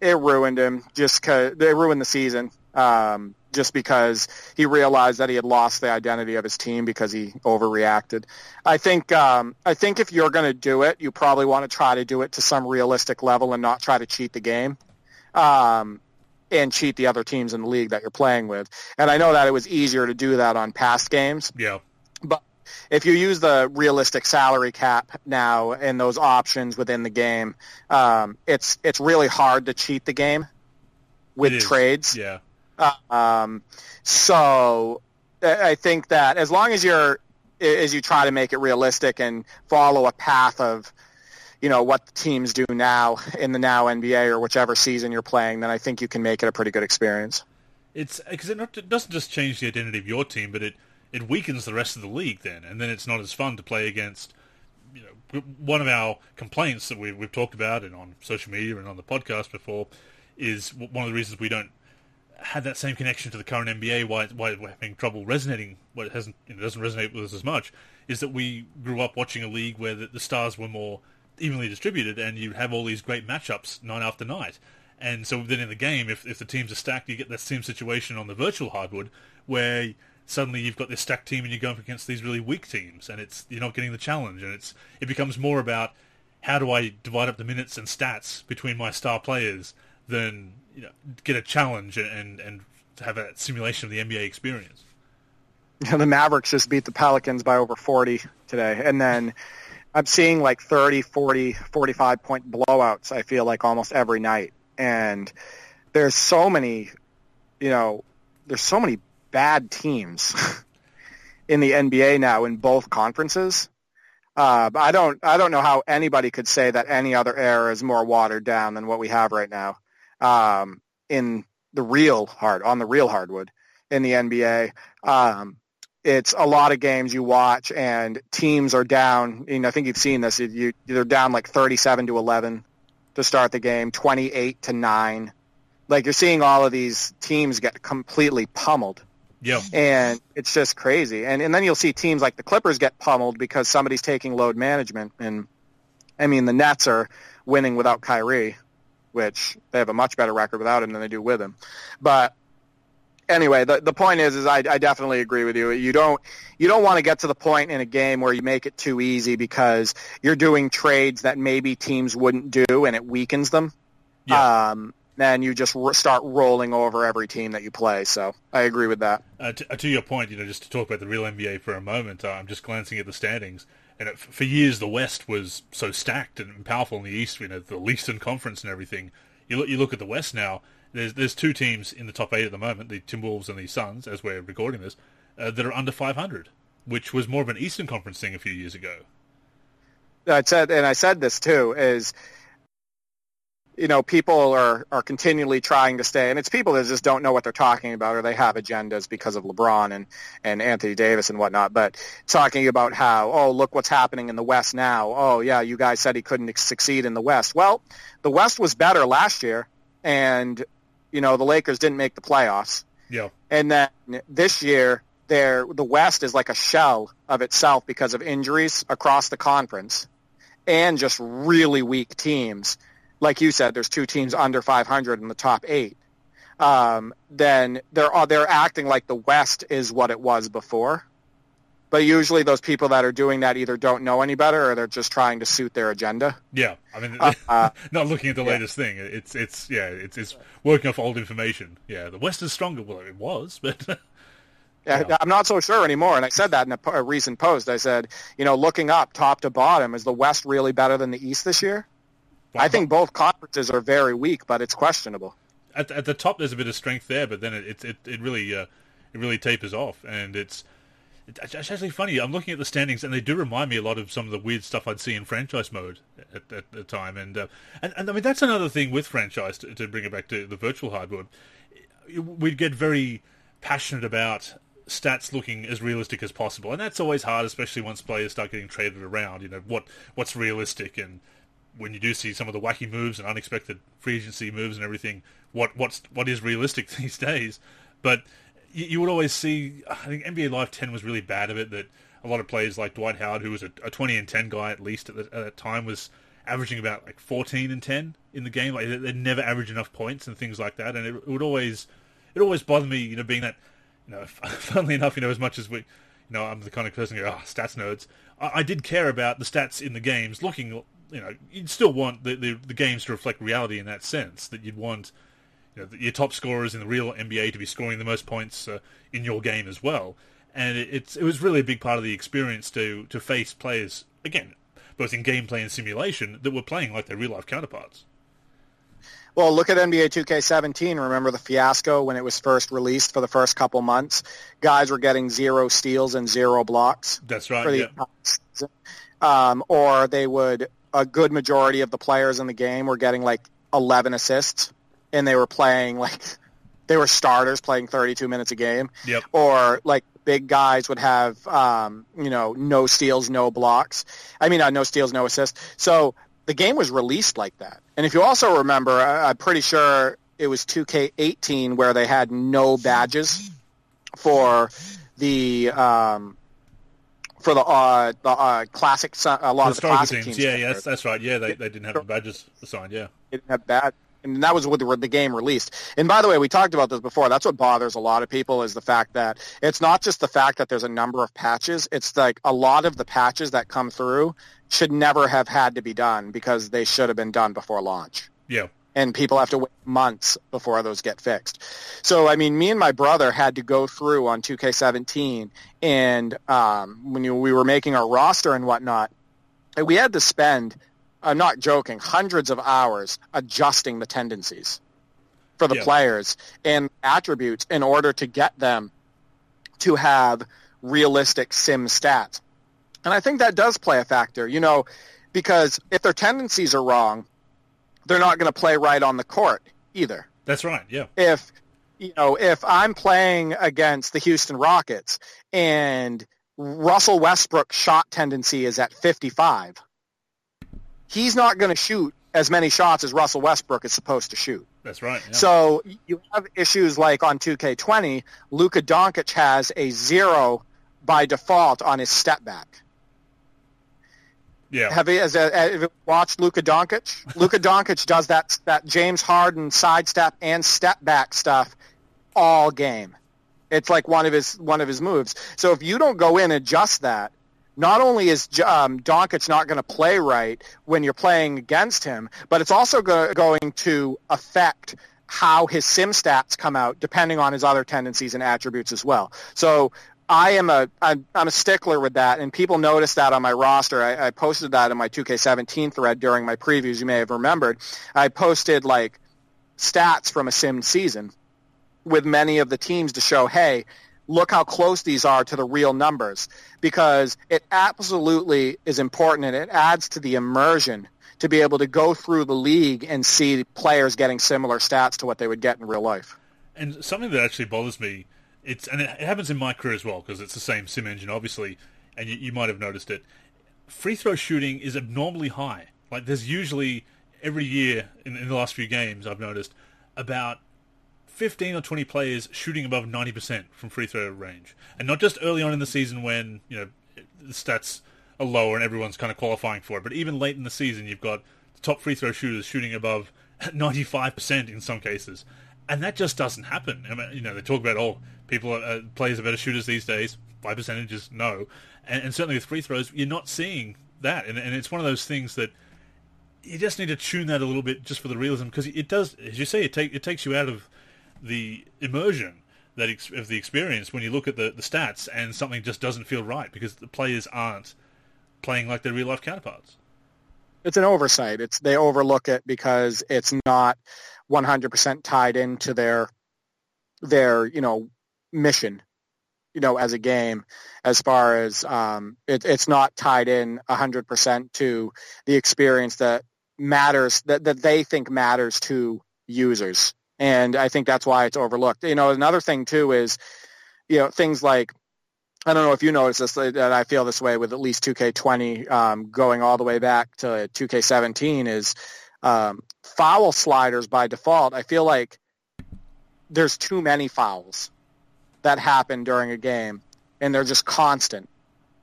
it ruined him just because they ruined the season. Um, just because he realized that he had lost the identity of his team because he overreacted. I think um, I think if you're going to do it, you probably want to try to do it to some realistic level and not try to cheat the game. Um, and cheat the other teams in the league that you're playing with. And I know that it was easier to do that on past games. Yeah. But if you use the realistic salary cap now and those options within the game, um, it's it's really hard to cheat the game with trades. Yeah. Um, so I think that as long as you're as you try to make it realistic and follow a path of you know what teams do now in the now NBA or whichever season you're playing, then I think you can make it a pretty good experience. It's because it, it doesn't just change the identity of your team, but it it weakens the rest of the league then, and then it's not as fun to play against. You know, one of our complaints that we, we've talked about and on social media and on the podcast before is one of the reasons we don't have that same connection to the current NBA. Why why we're having trouble resonating? What it hasn't it doesn't resonate with us as much is that we grew up watching a league where the, the stars were more evenly distributed, and you have all these great matchups night after night. And so then in the game, if if the teams are stacked, you get that same situation on the virtual hardwood where suddenly you've got this stacked team and you're going up against these really weak teams, and it's you're not getting the challenge, and it's it becomes more about how do I divide up the minutes and stats between my star players than you know get a challenge and and have a simulation of the NBA experience. Yeah, the Mavericks just beat the Pelicans by over 40 today, and then I'm seeing like 30, 40, 45 point blowouts. I feel like almost every night, and there's so many, you know, there's so many bad teams in the NBA now in both conferences. Uh, I don't I don't know how anybody could say that any other era is more watered down than what we have right now um, in the real hard on the real hardwood in the NBA. Um, it's a lot of games you watch and teams are down. You know, I think you've seen this. You, they're down like 37 to 11 to start the game, 28 to 9. Like you're seeing all of these teams get completely pummeled. Yeah. And it's just crazy. And and then you'll see teams like the Clippers get pummeled because somebody's taking load management and I mean the Nets are winning without Kyrie, which they have a much better record without him than they do with him. But anyway, the the point is, is I, I definitely agree with you. You don't you don't want to get to the point in a game where you make it too easy because you're doing trades that maybe teams wouldn't do, and it weakens them. Yeah. Um, then you just r- start rolling over every team that you play. So I agree with that. Uh, to, uh, to, your point, you know, just to talk about the real NBA for a moment, uh, I'm just glancing at the standings, and it, for years the West was so stacked and powerful in the East. You know, the Eastern Conference and everything. You look, you look at the West now there's there's two teams in the top eight at the moment, the Timberwolves and the Suns, as we're recording this, uh, that are under 500, which was more of an Eastern Conference thing a few years ago. I said, and I said this too, is you know people are are continually trying to stay, and it's people that just don't know what they're talking about, or they have agendas because of LeBron and and Anthony Davis and whatnot. But talking about how, oh, look what's happening in the West now. Oh, yeah, you guys said he couldn't succeed in the West. Well, the West was better last year, and you know, the Lakers didn't make the playoffs. Yeah. And then this year, there the West is like a shell of itself because of injuries across the conference and just really weak teams. Like you said, there's two teams under 500 in the top eight. Um, then they're they're acting like the West is what it was before. But usually those people that are doing that either don't know any better or they're just trying to suit their agenda. Yeah, I mean, uh, uh not looking at the latest yeah. thing. It's it's yeah, it's it's working off old information. Yeah, the West is stronger. Well, it was, but. yeah. I'm not so sure anymore. And I said that in a, a, recent post. I said, you know, looking up top to bottom, is the West really better than the East this year? I think both conferences are very weak, but it's questionable. At, at the top, there's a bit of strength there, but then it it, it really uh, it really tapers off, and it's it's actually funny. I'm looking at the standings, and they do remind me a lot of some of the weird stuff I'd see in franchise mode at, at the time. And, uh, and and I mean that's another thing with franchise to, to bring it back to the virtual hardwood. We'd get very passionate about stats looking as realistic as possible, and that's always hard, especially once players start getting traded around. You know what what's realistic, and when you do see some of the wacky moves and unexpected free agency moves and everything, what what's what is realistic these days? But you, you, would always see. I think NBA Live 10 was really bad of it. That a lot of players like Dwight Howard, who was a, a 20 and 10 guy at least at, the, at that time, was averaging about like 14 and 10 in the game. Like they never average enough points and things like that. And it, it would always it always bothered me, you know, being that you know, funnily enough, you know, as much as we, you know, I'm the kind of person who oh, stats nerds. I, I, did care about the stats in the games, looking, you know, you'd still want the, the, the games to reflect reality in that sense. That you'd want you know, your top scorers in the real NBA to be scoring the most points uh, in your game as well. And it, it's it was really a big part of the experience to to face players again, both in gameplay and simulation, that were playing like their real life counterparts. Well, look at NBA 2K17. Remember the fiasco when it was first released for the first couple months? Guys were getting zero steals and zero blocks. That's right. For the, yeah. um, or they would a good majority of the players in the game were getting like 11 assists and they were playing like they were starters playing 32 minutes a game. Yep. Or like big guys would have um, you know no steals, no blocks. I mean, uh, no steals, no assists. So the game was released like that. And if you also remember, I, I'm pretty sure it was 2K18 where they had no badges for the um, for the uh, the uh, classic a lot the of the classic teams. teams yeah, yeah, that's, that's right. Yeah, they, they didn't have the badges assigned. Yeah, didn't have bad and that was with the, the game released. And by the way, we talked about this before. That's what bothers a lot of people is the fact that it's not just the fact that there's a number of patches. It's like a lot of the patches that come through should never have had to be done because they should have been done before launch. Yeah. And people have to wait months before those get fixed. So, I mean, me and my brother had to go through on 2K17, and um, when you, we were making our roster and whatnot, we had to spend, I'm not joking, hundreds of hours adjusting the tendencies for the Yeah. players and attributes in order to get them to have realistic sim stats. And I think that does play a factor, you know, because if their tendencies are wrong, they're not going to play right on the court either That's right. Yeah. if you know if I'm playing against the Houston Rockets and Russell Westbrook's shot tendency is at 55, he's not going to shoot as many shots as Russell Westbrook is supposed to shoot. That's right. Yeah. So you have issues like on 2K20, Luka Doncic has a zero by default on his step back. Yeah. Have you, has, uh, have you watched Luka Doncic? Luka Doncic does that that James Harden sidestep and step back stuff all game. It's like one of his one of his moves. So if you don't go in and adjust that, not only is um, Doncic not going to play right when you're playing against him, but it's also go- going to affect how his sim stats come out depending on his other tendencies and attributes as well. So I am a I'm, I'm a stickler with that, and people noticed that on my roster. I, I posted that in my 2K17 thread during my previews. You may have remembered. I posted like stats from a sim season with many of the teams to show, hey, look how close these are to the real numbers, because it absolutely is important and it adds to the immersion to be able to go through the league and see players getting similar stats to what they would get in real life. And something that actually bothers me, it's and it, happens in my career as well because it's the same sim engine, obviously, and you, you might have noticed it. Free throw shooting is abnormally high. Like there's usually every year in, in the last few games I've noticed about 15 or 20 players shooting above 90% from free throw range, and not just early on in the season when you know the stats are lower and everyone's kind of qualifying for it, but even late in the season you've got the top free throw shooters shooting above 95% in some cases, and that just doesn't happen. I mean, you know, they talk about oh, people uh, players are better shooters these days. By percentages, no, and, and certainly with free throws, you're not seeing that, and, and it's one of those things that you just need to tune that a little bit just for the realism because it does, as you say, it take it takes you out of the immersion that ex- of the experience when you look at the, the stats and something just doesn't feel right because the players aren't playing like their real life counterparts. it's an oversight. It's they overlook it because it's not 100% tied into their their you know mission, you know, as a game. As far as um, it, it's not tied in 100% to the experience that matters that that they think matters to users, and I think that's why it's overlooked. You know, another thing too is you know things like I don't know if you notice this, that I feel this way with at least 2K20 um, going all the way back to 2K17 is um, foul sliders by default. I feel like there's too many fouls that happen during a game, and they're just constant.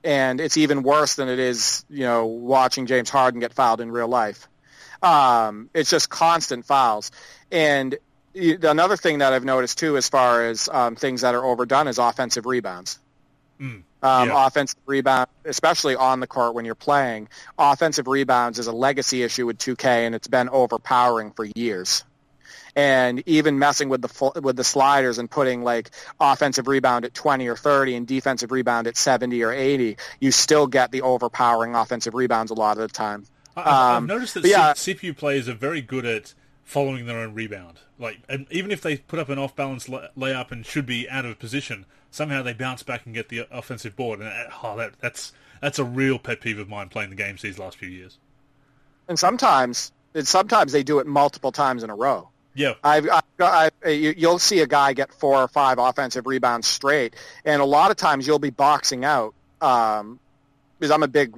And it's even worse than it is, you know, watching James Harden get fouled in real life. Um, it's just constant fouls. And another thing that I've noticed too, as far as um, things that are overdone, is offensive rebounds Mm. um, Yeah. offensive rebound, especially on the court when you're playing. Offensive rebounds is a legacy issue with 2K, and it's been overpowering for years. And even messing with the with the sliders and putting like offensive rebound at 20 or 30 and defensive rebound at 70 or 80, you still get the overpowering offensive rebounds a lot of the time. I- I've, I've Um, noticed that yeah. C- CPU players are very good at following their own rebound. Like, and even if they put up an off-balance lay- layup and should be out of position, somehow they bounce back and get the offensive board. And uh, oh, that, that's that's a real pet peeve of mine playing the games these last few years. And sometimes, and sometimes they do it multiple times in a row. Yeah, I've, I've, I, you- you'll see a guy get four or five offensive rebounds straight, and a lot of times you'll be boxing out. Um, because I'm a big,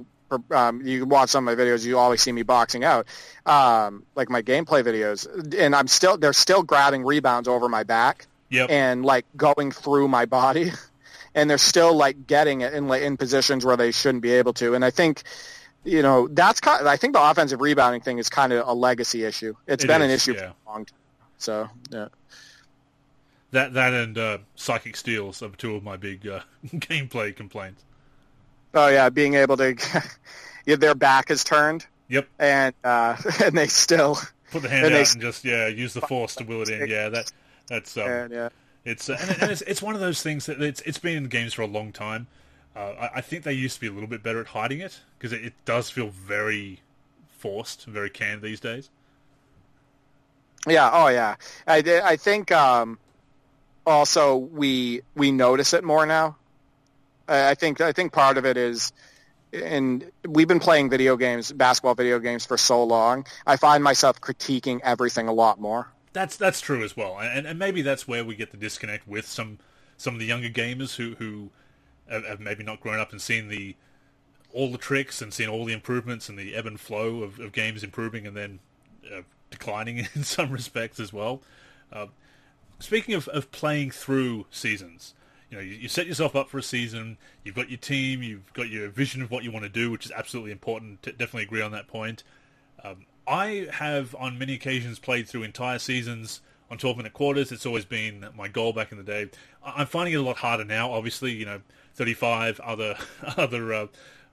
um, you can watch some of my videos. You always see me boxing out, um, like my gameplay videos, and I'm still they're still grabbing rebounds over my back yep. and like going through my body, and they're still like getting it in like, in positions where they shouldn't be able to. And I think. You know that's kind. I think the offensive rebounding thing is kind of a legacy issue. It's It been an issue yeah. for a long time. So yeah. that that and uh, psychic steals are two of my big uh, gameplay complaints. Oh yeah, being able to, yeah, their back is turned, Yep. and uh, and they still, Put the hand And out they- and just yeah use the force to will it in. Yeah, that that's um, and, yeah, It's uh, and, and it's it's one of those things that it's it's been in games for a long time, Uh, I, I, think they used to be a little bit better at hiding it because it, it, does feel very forced, very canned these days. Yeah. Oh, yeah. I I think um, also we we notice it more now. I think I think part of it is, and we've been playing video games, basketball video games for so long. I find myself critiquing everything a lot more. That's that's true as well, and and maybe that's where we get the disconnect with some some of the younger gamers who who have maybe not grown up and seen the all the tricks and seen all the improvements and the ebb and flow of, of games improving and then uh, declining in some respects as well. Uh, speaking of, of playing through seasons, you know, you, you, set yourself up for a season. You've got your team. You've got your vision of what you want to do, which is absolutely important. To definitely agree on that point. Um, I have on many occasions played through entire seasons on 12 minute quarters. It's always been my goal back in the day. I'm finding it a lot harder now. Obviously, you know, 35 other other uh,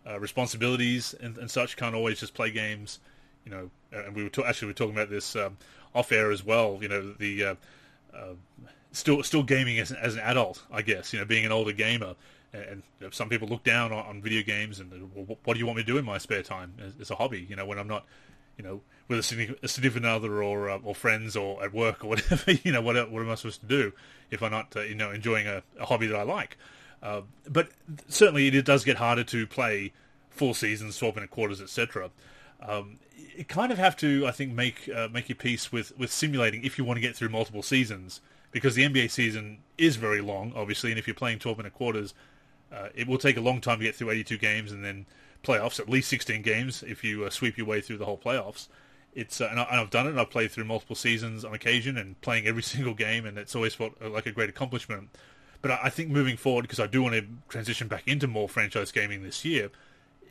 uh, responsibilities and, and, such can't always just play games. You know, and we were ta- actually we were talking about this um, off air as well. You know, the uh, uh still still gaming as, as an adult, I guess. You know, being an older gamer. And, some people look down on, on video games and well, what do you want me to do in my spare time as, a hobby? You know, when I'm not you know, with a significant other or uh, or friends or at work or whatever. You know, what what am I supposed to do if I'm not uh, you know enjoying a, a, hobby that I like? Uh, but certainly, it does get harder to play full seasons, twelve minute quarters, etc. Um, you kind of have to, I think, make uh, make your peace with with simulating if you want to get through multiple seasons because the NBA season is very long, obviously, and if you're playing twelve minute quarters, uh, it will take a long time to get through 82 games and then playoffs, at least 16 games if you uh, sweep your way through the whole playoffs. It's uh, and, I, have done it. I've played through multiple seasons on occasion and playing every single game, and it's always felt uh, like a great accomplishment. But I, I think moving forward, because I do want to transition back into more franchise gaming this year,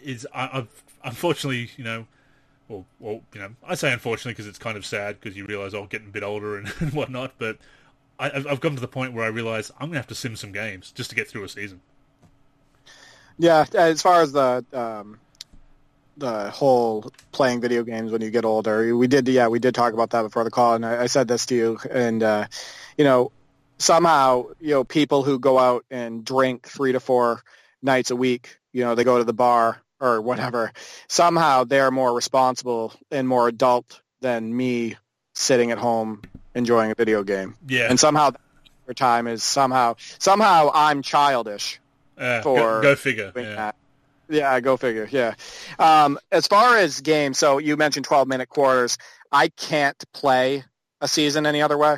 is I, have unfortunately, you know, well, well, you know, I say unfortunately because it's kind of sad because you realise I'm oh, getting a bit older and, and whatnot. But I, have come to the point where I realise I'm to have to sim some games just to get through a season. Yeah, as far as the um, the whole playing video games when you get older, we did. Yeah, we did talk about that before the call, and I, I said this to you, and uh, you know, somehow, you know, people who go out and drink three to four nights a week, you know, they go to the bar or whatever. Somehow, they're more responsible and more adult than me sitting at home enjoying a video game. Yeah, and somehow, their time is somehow somehow I'm childish uh, for go, go figure. Yeah. That. yeah, go figure. Yeah. Um, as far as games, so you mentioned 12 minute quarters. I can't play a season any other way.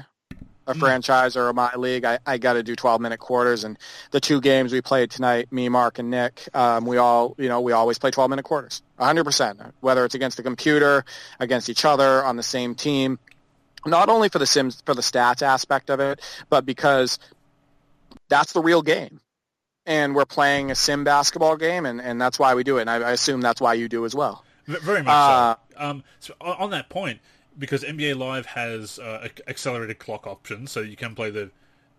A franchise or a my league, I, I got to do 12 minute quarters. And the two games we played tonight, me, Mark, and Nick, um, we all, you know, we always play 12 minute quarters, 100%. Whether it's against the computer, against each other, on the same team. Not only for the sims, for the stats aspect of it, but because that's the real game and we're playing a sim basketball game, and, and that's why we do it. And I, I assume that's why you do as well. Very much uh, so. Um, so. On that point, because NBA Live has uh, accelerated clock options, so you can play the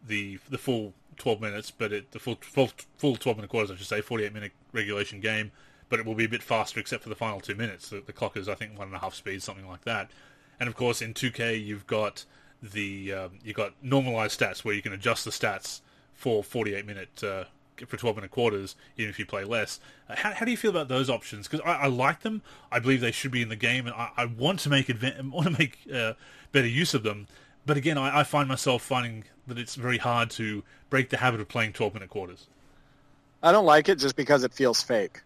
the the full 12 minutes, but it, the full, full full 12 minute quarters, I should say, 48 minute regulation game, but it will be a bit faster except for the final two minutes. The, the clock is, I think, one and a half speed, something like that. And of course, in 2K, you've got the um, you've got normalized stats where you can adjust the stats for 48 minute uh, for 12 minute quarters, even if you play less. Uh, how, how do you feel about those options? Because I, I, like them. I believe they should be in the game, and I, I want to make want to make uh, better use of them. But again, I, I, find myself finding that it's very hard to break the habit of playing 12 minute quarters. I don't like it just because it feels fake.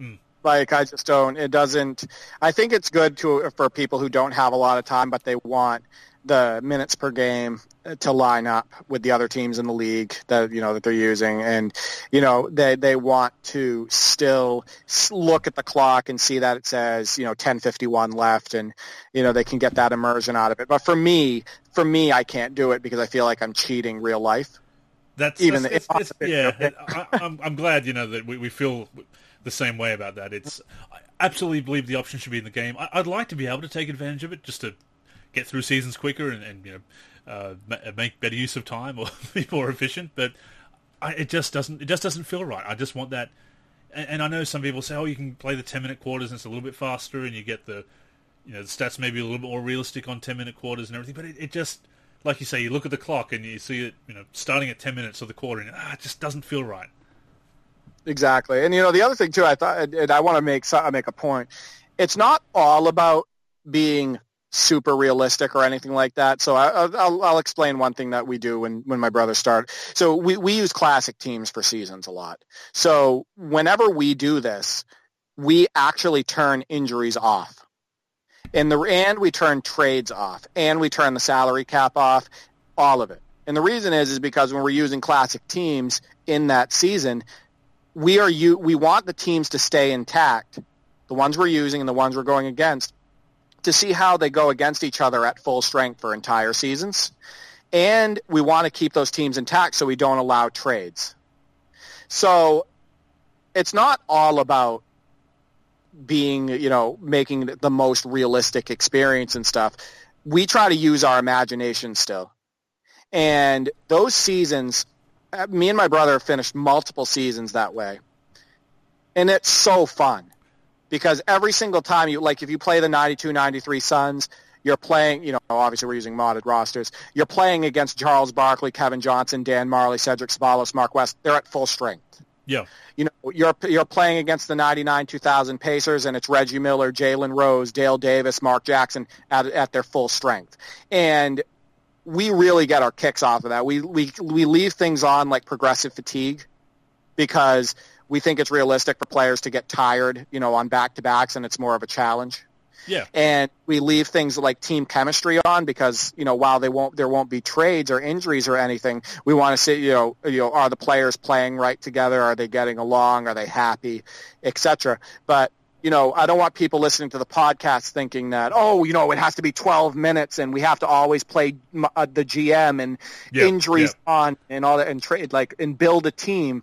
Mm. Like I just don't. It doesn't. I think it's good to for people who don't have a lot of time, but they want the minutes per game to line up with the other teams in the league that you know that they're using. And you know they they want to still look at the clock and see that it says you know 1051 left and you know they can get that immersion out of it. But for me for me I can't do it because I feel like I'm cheating real life. That's even that's, it's, it's, yeah I, I'm, I'm glad you know that we, we feel the same way about that. It's I absolutely believe the option should be in the game. I, I'd like to be able to take advantage of it just to get through seasons quicker and, and you know uh, make better use of time or be more efficient. But I, it just doesn't it just doesn't feel right. I just want that. And, and, I know some people say, oh, you can play the ten minute quarters and it's a little bit faster, and you get the you know the stats maybe a little bit more realistic on ten minute quarters and everything. But it, it just like you say, you look at the clock and you see it, you know, starting at ten minutes of the quarter, and ah, it just doesn't feel right. exactly. And you know, the other thing too, I thought, and I want to make make a point. It's not all about being super realistic or anything like that. So I, will I'll explain one thing that we do when, when my brothers start. So we, we use classic teams for seasons a lot. So whenever we do this, we actually turn injuries off. In the and we turn trades off, and we turn the salary cap off, all of it. And the reason is is because when we're using classic teams in that season, we are you we want the teams to stay intact, the ones we're using and the ones we're going against, to see how they go against each other at full strength for entire seasons. And we want to keep those teams intact so we don't allow trades. So it's not all about being, you know, making the most realistic experience and stuff. We try to use our imagination still. And those seasons, uh, me and my brother finished multiple seasons that way. And it's so fun because every single time you like if you play the 92 93 Suns you're playing, you know, obviously we're using modded rosters. You're playing against Charles Barkley, Kevin Johnson, Dan Majerle, Cedric Ceballos, Mark West. They're at full strength. Yeah. You know, you're you're playing against the 99 2000 Pacers and it's Reggie Miller, Jalen Rose, Dale Davis, Mark Jackson at at their full strength. And we really get our kicks off of that. We we we leave things on like progressive fatigue because we think it's realistic for players to get tired, you know, on back to backs, and it's more of a challenge. Yeah. And we leave things like team chemistry on because, you know, while they won't there won't be trades or injuries or anything, we want to see, you know, you know, are the players playing right together? Are they getting along? Are they happy? Etc. But you know, I don't want people listening to the podcast thinking that, oh, you know, it has to be 12 minutes and we have to always play uh, the GM and yeah, injuries yeah. on and all that and trade like and build a team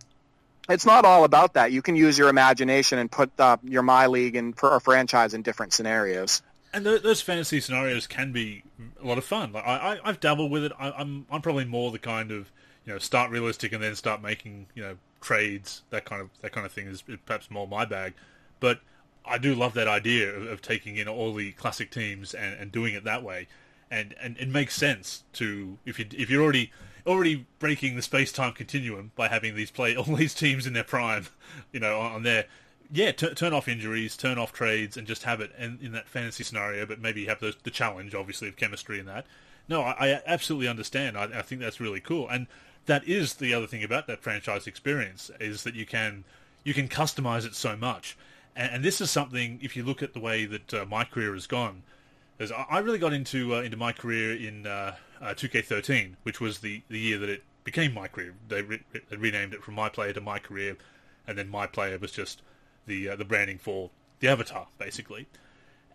it's not all about that. You can use your imagination and put uh, your my league and or franchise in different scenarios. And those fantasy scenarios can be a lot of fun. Like I, I, have dabbled with it. I, I'm, I'm probably more the kind of you know start realistic and then start making you know trades. That kind of that kind of thing is perhaps more my bag. But I do love that idea of, of taking in all the classic teams and, and doing it that way. And, and it makes sense to if you if you're already already breaking the space time continuum by having these play all these teams in their prime, you know, on their Yeah, t- turn off injuries, turn off trades, and just have it in, in that fantasy scenario. But maybe have the, the challenge, obviously, of chemistry in that. No, I, I absolutely understand. I, I think that's really cool, and that is the other thing about that franchise experience is that you can you can customize it so much. And, and this is something, if you look at the way that uh, my career has gone, is I really got into uh, into my career in uh, uh, 2K13, which was the, the year that it became my career. They re- renamed it from my player to my career, and then my player was just the uh, the branding for the avatar, basically.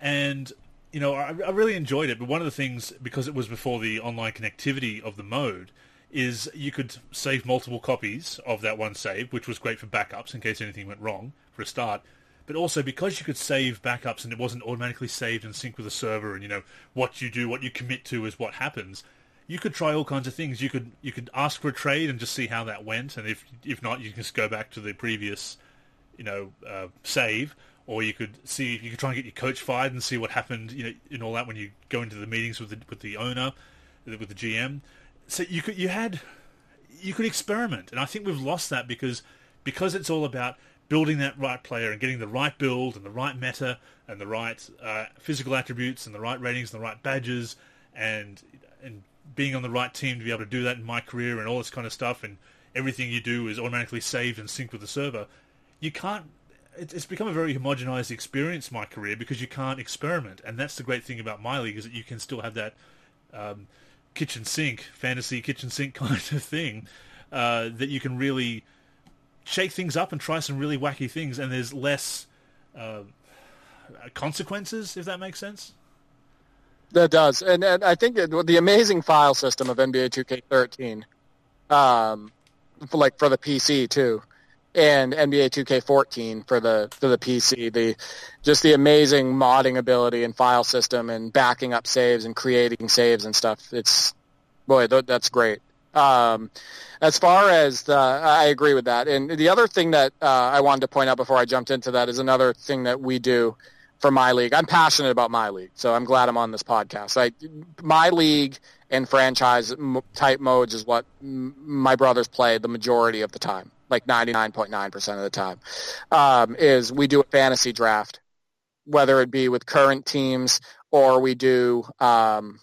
And you know, I, I really enjoyed it. But one of the things, because it was before the online connectivity of the mode, is you could save multiple copies of that one save, which was great for backups in case anything went wrong for a start. But also because you could save backups and it wasn't automatically saved and sync with the server, and you know what you do, what you commit to is what happens you could try all kinds of things. You could you could ask for a trade and just see how that went, and if if not, you can just go back to the previous, you know, uh, save, or you could see you could try and get your coach fired and see what happened, you know, and all that when you go into the meetings with the with the owner, with the GM. So you could you had you could experiment, and I think we've lost that because because it's all about building that right player and getting the right build and the right meta and the right uh, physical attributes and the right ratings and the right badges and and being on the right team to be able to do that in my career and all this kind of stuff, and everything you do is automatically saved and synced with the server. You can't. It's become a very homogenized experience, my career, because you can't experiment, and that's the great thing about my league is that you can still have that um, kitchen sink, fantasy kitchen sink kind of thing uh, that you can really shake things up and try some really wacky things, and there's less uh, consequences, if that makes sense. That does, and, and I think the amazing file system of NBA 2K13, um, for like for the PC too, and NBA 2K14 for the for the PC, the just the amazing modding ability and file system and backing up saves and creating saves and stuff. It's boy, th- that's great. Um, as far as the, I agree with that. And the other thing that uh, I wanted to point out before I jumped into that is another thing that we do for my league. I'm passionate about my league, so I'm glad I'm on this podcast. I, my league and franchise type modes is what my brothers play the majority of the time. like 99.9% of the time, um, is we do a fantasy draft, whether it be with current teams or we do, um,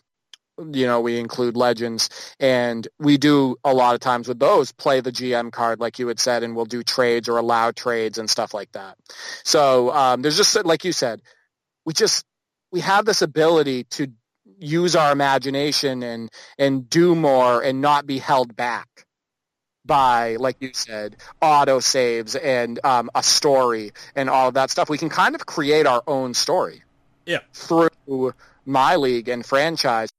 you know, we include legends and we do a lot of times with those play the GM card, like you had said, and we'll do trades or allow trades and stuff like that. So um, there's just, like you said, we just, we have this ability to use our imagination and, and do more and not be held back by, like you said, auto saves and um, a story and all of that stuff. We can kind of create our own story. Yeah. Through my league and franchise.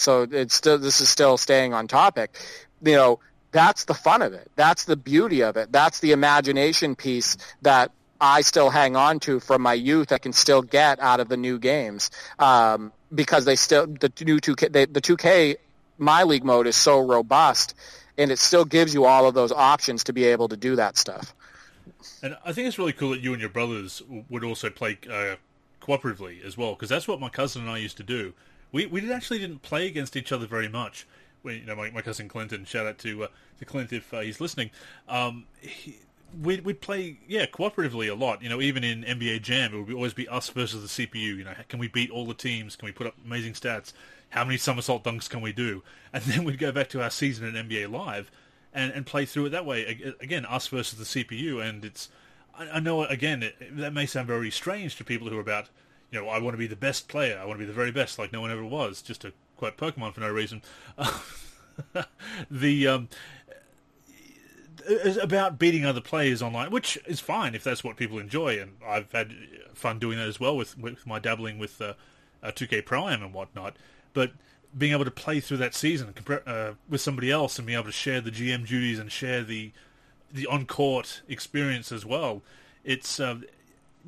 So it's still this is still staying on topic. You know, that's the fun of it. That's the beauty of it. That's the imagination piece that I still hang on to from my youth. I can still get out of the new games um, because they still the new two K the two K my league mode is so robust, and it still gives you all of those options to be able to do that stuff. And I think it's really cool that you and your brothers would also play uh, cooperatively as well, because that's what my cousin and I used to do. We we actually didn't play against each other very much. We, you know, my, my cousin Clinton. Shout out to uh, to Clint if uh, he's listening. Um, he, we'd, we'd play yeah cooperatively a lot. You know, even in NBA Jam, it would always be us versus the CPU. You know, can we beat all the teams? Can we put up amazing stats? How many somersault dunks can we do? And then we'd go back to our season in NBA Live and, and play through it that way. Again, us versus the CPU, and it's I, I know again it, that may sound very strange to people who are about you know, I want to be the best player. I want to be the very best, like no one ever was. Just to quote Pokemon for no reason. the um, about beating other players online, which is fine if that's what people enjoy, and I've had fun doing that as well with, with my dabbling with uh, uh, 2K Pro Am and whatnot. But being able to play through that season uh, with somebody else and being able to share the GM duties and share the the on court experience as well, it's uh,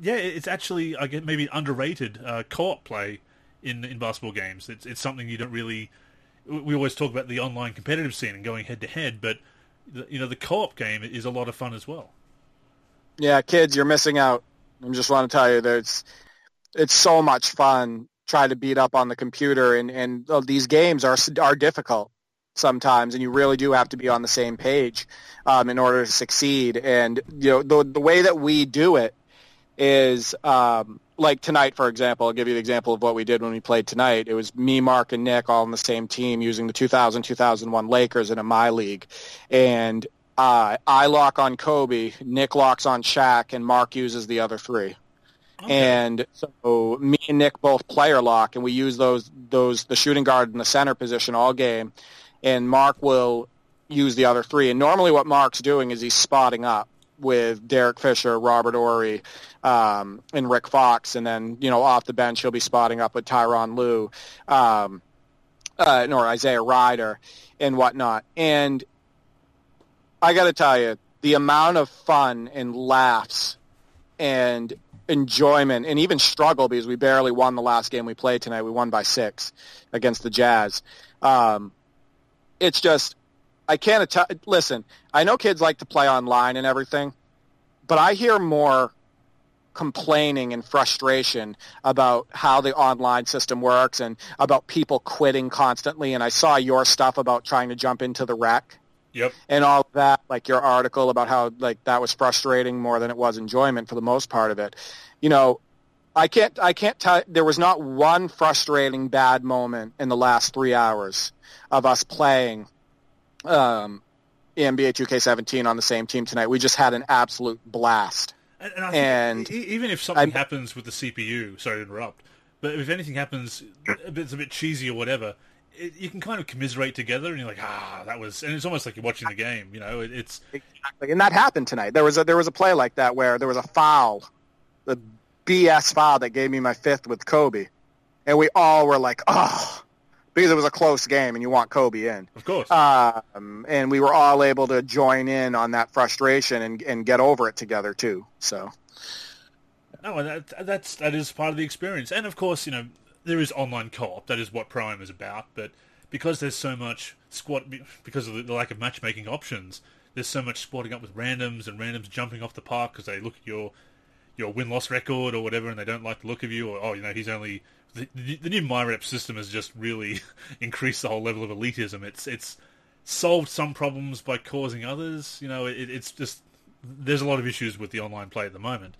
yeah, it's actually I guess maybe underrated uh, co-op play in in basketball games. It's it's something you don't really. We always talk about the online competitive scene and going head to head, but you know the co-op game is a lot of fun as well. Yeah, kids, you're missing out. I just want to tell you that it's it's so much fun trying to beat up on the computer, and and uh, these games are are difficult sometimes, and you really do have to be on the same page um, in order to succeed. And you know the the way that we do it is um, like tonight, for example. I'll give you the example of what we did when we played tonight. It was me, Mark, and Nick all on the same team using the 2000-2001 Lakers in a my league, and uh, I lock on Kobe, Nick locks on Shaq, and Mark uses the other three. Okay. And so me and Nick both player lock, and we use those those the shooting guard and the center position all game. And Mark will use the other three. And normally, what Mark's doing is he's spotting up with Derek Fisher, Robert Horry, um, and Rick Fox, and then you know off the bench he'll be spotting up with Tyronn Lue, um, uh, or Isaiah Rider, and whatnot. And I got to tell you, the amount of fun and laughs and enjoyment and even struggle because we barely won the last game we played tonight. We won by six against the Jazz. Um, it's just I can't tell. Listen, I know kids like to play online and everything, but I hear more complaining and frustration about how the online system works and about people quitting constantly. And I saw your stuff about trying to jump into the wreck. Yep. And all of that, like your article about how like that was frustrating more than it was enjoyment for the most part of it. You know, I can't I can't tell there was not one frustrating bad moment in the last 3 hours of us playing um NBA 2K17 on the same team tonight. We just had an absolute blast. And, and, and even if something I, happens with the CPU, sorry to interrupt, but if anything happens, it's a bit cheesy or whatever, it, you can kind of commiserate together, and you're like, ah, that was, and it's almost like you're watching the game. You know, it, it's exactly, and that happened tonight. There was a there was a play like that where there was a foul, the BS foul that gave me my fifth with Kobe, and we all were like, oh, because it was a close game and you want Kobe in. Of course. Um, and we were all able to join in on that frustration and, and get over it together too. So. No, that, that's that is part of the experience, and of course, you know there is online co-op. That is what Prime is about. But because there's so much squat, because of the lack of matchmaking options, there's so much squatting up with randoms and randoms jumping off the park because they look at your your win loss record or whatever, and they don't like the look of you, or oh, you know, he's only the, the, new MyRep system has just really increased the whole level of elitism. It's it's solved some problems by causing others. You know, it, it's just there's a lot of issues with the online play at the moment,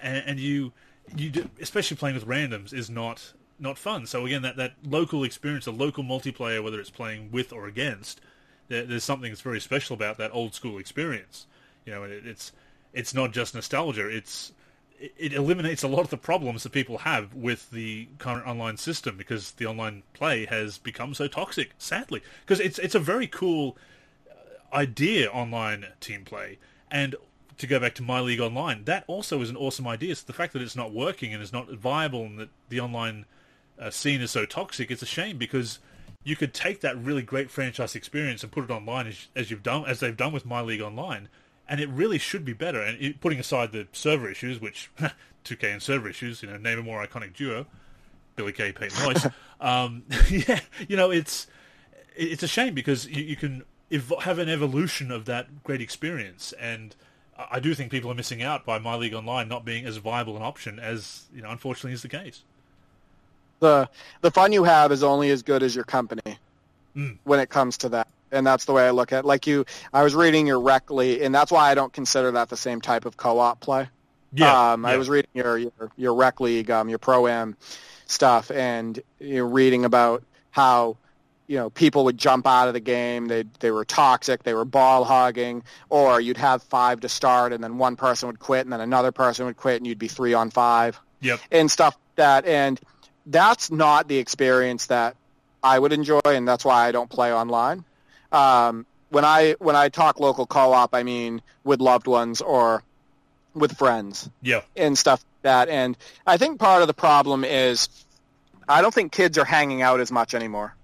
and, and you you do, especially playing with randoms is not not fun. So again, that that local experience, the local multiplayer, whether it's playing with or against, there, there's something that's very special about that old school experience. You know, it, it's it's not just nostalgia. It's it eliminates a lot of the problems that people have with the current online system because the online play has become so toxic, sadly. Because it's it's a very cool uh, idea online team play, and to go back to My League Online, that also is an awesome idea. So the fact that it's not working and is not viable, and that the online uh, scene is so toxic, it's a shame because you could take that really great franchise experience and put it online as, as you've done as they've done with My League Online and it really should be better. And it, putting aside the server issues, which 2K and server issues, you know, name a more iconic duo, Billie Kay, Peyton Royce. um, yeah, you know, it's it's a shame because you, you can ev- have an evolution of that great experience, and I do think people are missing out by My League Online not being as viable an option as you know, unfortunately, is the case. The the fun you have is only as good as your company mm. when it comes to that and that's the way I look at it. Like you, I was reading your rec league, and that's why I don't consider that the same type of co-op play. Yeah, um, yeah. I was reading your your, your rec league, um, your pro am stuff, and you're reading about how you know people would jump out of the game. They they were toxic. They were ball hogging, or you'd have five to start, and then one person would quit, and then another person would quit, and you'd be three on five. Yep. And stuff like that, and that's not the experience that I would enjoy, and that's why I don't play online. Um, when I when I talk local co-op, I mean with loved ones or with friends. Yeah. And stuff like that. And I think part of the problem is I don't think kids are hanging out as much anymore.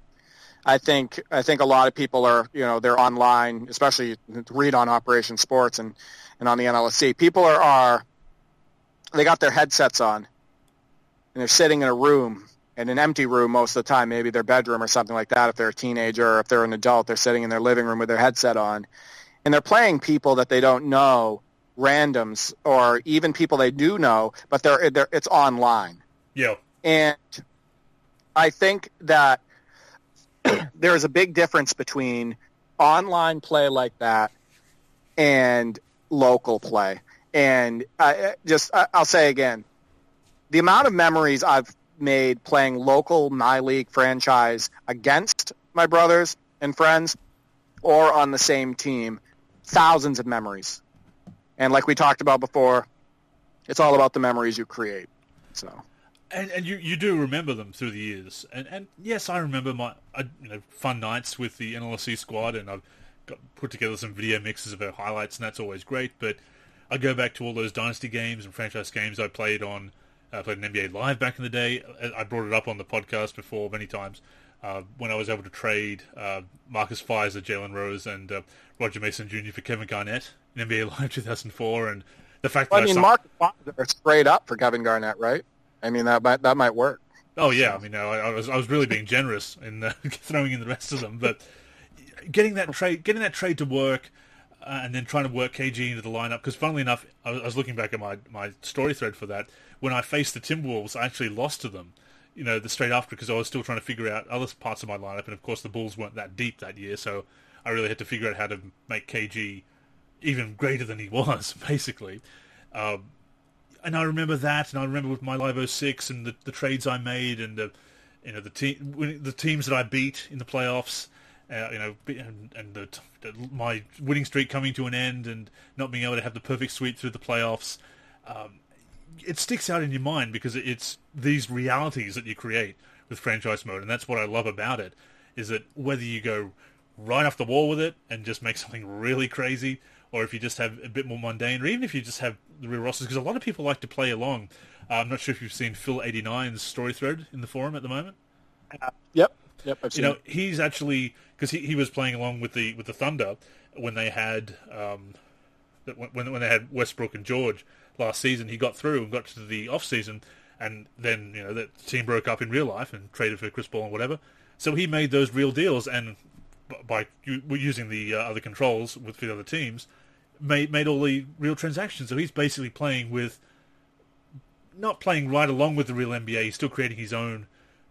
I think I think a lot of people are you know they're online, especially read on Operation Sports and and on the NLSC. People are are they got their headsets on and they're sitting in a room in an empty room most of the time, maybe their bedroom or something like that. If they're a teenager or if they're an adult, they're sitting in their living room with their headset on, and they're playing people that they don't know, randoms or even people they do know, but they're, they're it's online. Yeah. And I think that there is a big difference between online play like that and local play. And I, just I'll say again, the amount of memories I've made playing local my league franchise against my brothers and friends or on the same team. Thousands of memories. And like we talked about before it's all about the memories you create so. And and you, you do remember them through the years. And and yes I remember my uh, you know fun nights with the NLSC squad and I've got, put together some video mixes of our highlights and that's always great. But I go back to all those dynasty games and franchise games I played on I played an NBA Live back in the day. I brought it up on the podcast before many times uh, when I was able to trade uh, Marcus Fizer, Jalen Rose, and uh, Roger Mason Jr. for Kevin Garnett in NBA Live 2004. And the fact well, that I mean, I Marcus Fizer are straight up for Kevin Garnett, right? I mean, that might that might work. Oh yeah, I mean, I, I was I was really being generous in uh, throwing in the rest of them, but getting that trade getting that trade to work. Uh, and then trying to work KG into the lineup because, funnily enough, I was, I was looking back at my, my story thread for that when I faced the Timberwolves, I actually lost to them. You know, the straight after because I was still trying to figure out other parts of my lineup, and of course the Bulls weren't that deep that year, so I really had to figure out how to make KG even greater than he was, basically. Um, and I remember that, and I remember with my Live 06 and the, the trades I made, and the you know the the teams that I beat in the playoffs. Uh, you know, and, and the, my winning streak coming to an end, and not being able to have the perfect sweep through the playoffs. Um, it sticks out in your mind because it's these realities that you create with franchise mode, and that's what I love about it. Is that whether you go right off the wall with it and just make something really crazy, or if you just have a bit more mundane, or even if you just have the real rosters, because a lot of people like to play along. Uh, I'm not sure if you've seen Phil 89's story thread in the forum at the moment. Uh, yep, yep. I've you know, he's actually because he, he was playing along with the with the Thunder when they had um, when when they had Westbrook and George last season. He got through and got to the off season, and then you know that team broke up in real life and traded for Chris Paul and whatever. So he made those real deals, and by using the uh, other controls with the other teams, made made all the real transactions. So he's basically playing with, not playing right along with the real NBA. He's still creating his own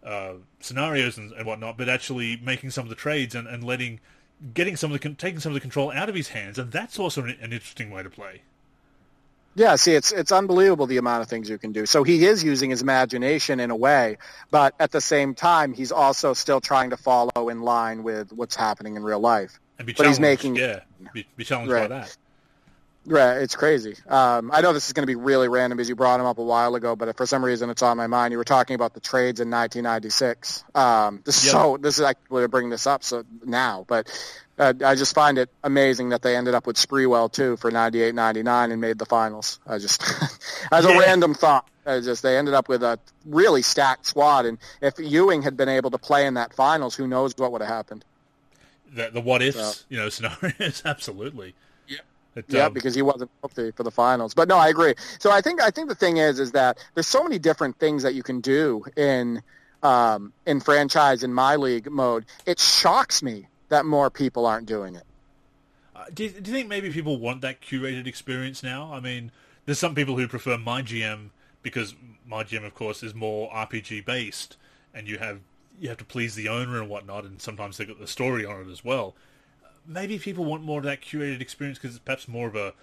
uh, scenarios and, and whatnot, but actually making some of the trades and, and letting getting some of the taking some of the control out of his hands, and that's also an, an interesting way to play. Yeah, see, it's it's unbelievable the amount of things you can do. So he is using his imagination in a way, but at the same time, he's also still trying to follow in line with what's happening in real life. And be but he's making yeah, be, be challenged right. by that. Right, it's crazy. Um, I know this is going to be really random because you brought him up a while ago, but for some reason it's on my mind. You were talking about the trades in 1996. Um, this is yep. so this is actually bring this up so now, but uh, I just find it amazing that they ended up with Sprewell too for 98, 99 and made the finals. I just as a yeah. random thought, I just they ended up with a really stacked squad, and if Ewing had been able to play in that finals, who knows what would have happened. The, the what ifs, so. you know, scenarios, absolutely. It, yeah, um, because he wasn't healthy for the finals. But no, I agree. So I think I think the thing is is that there's so many different things that you can do in um, in franchise in my league mode. It shocks me that more people aren't doing it. Uh, do, you, do you think maybe people want that curated experience now? I mean, there's some people who prefer my GM because my GM, of course, is more RPG based, and you have you have to please the owner and whatnot, and sometimes they've got the story on it as well maybe people want more of that curated experience because it's perhaps more of a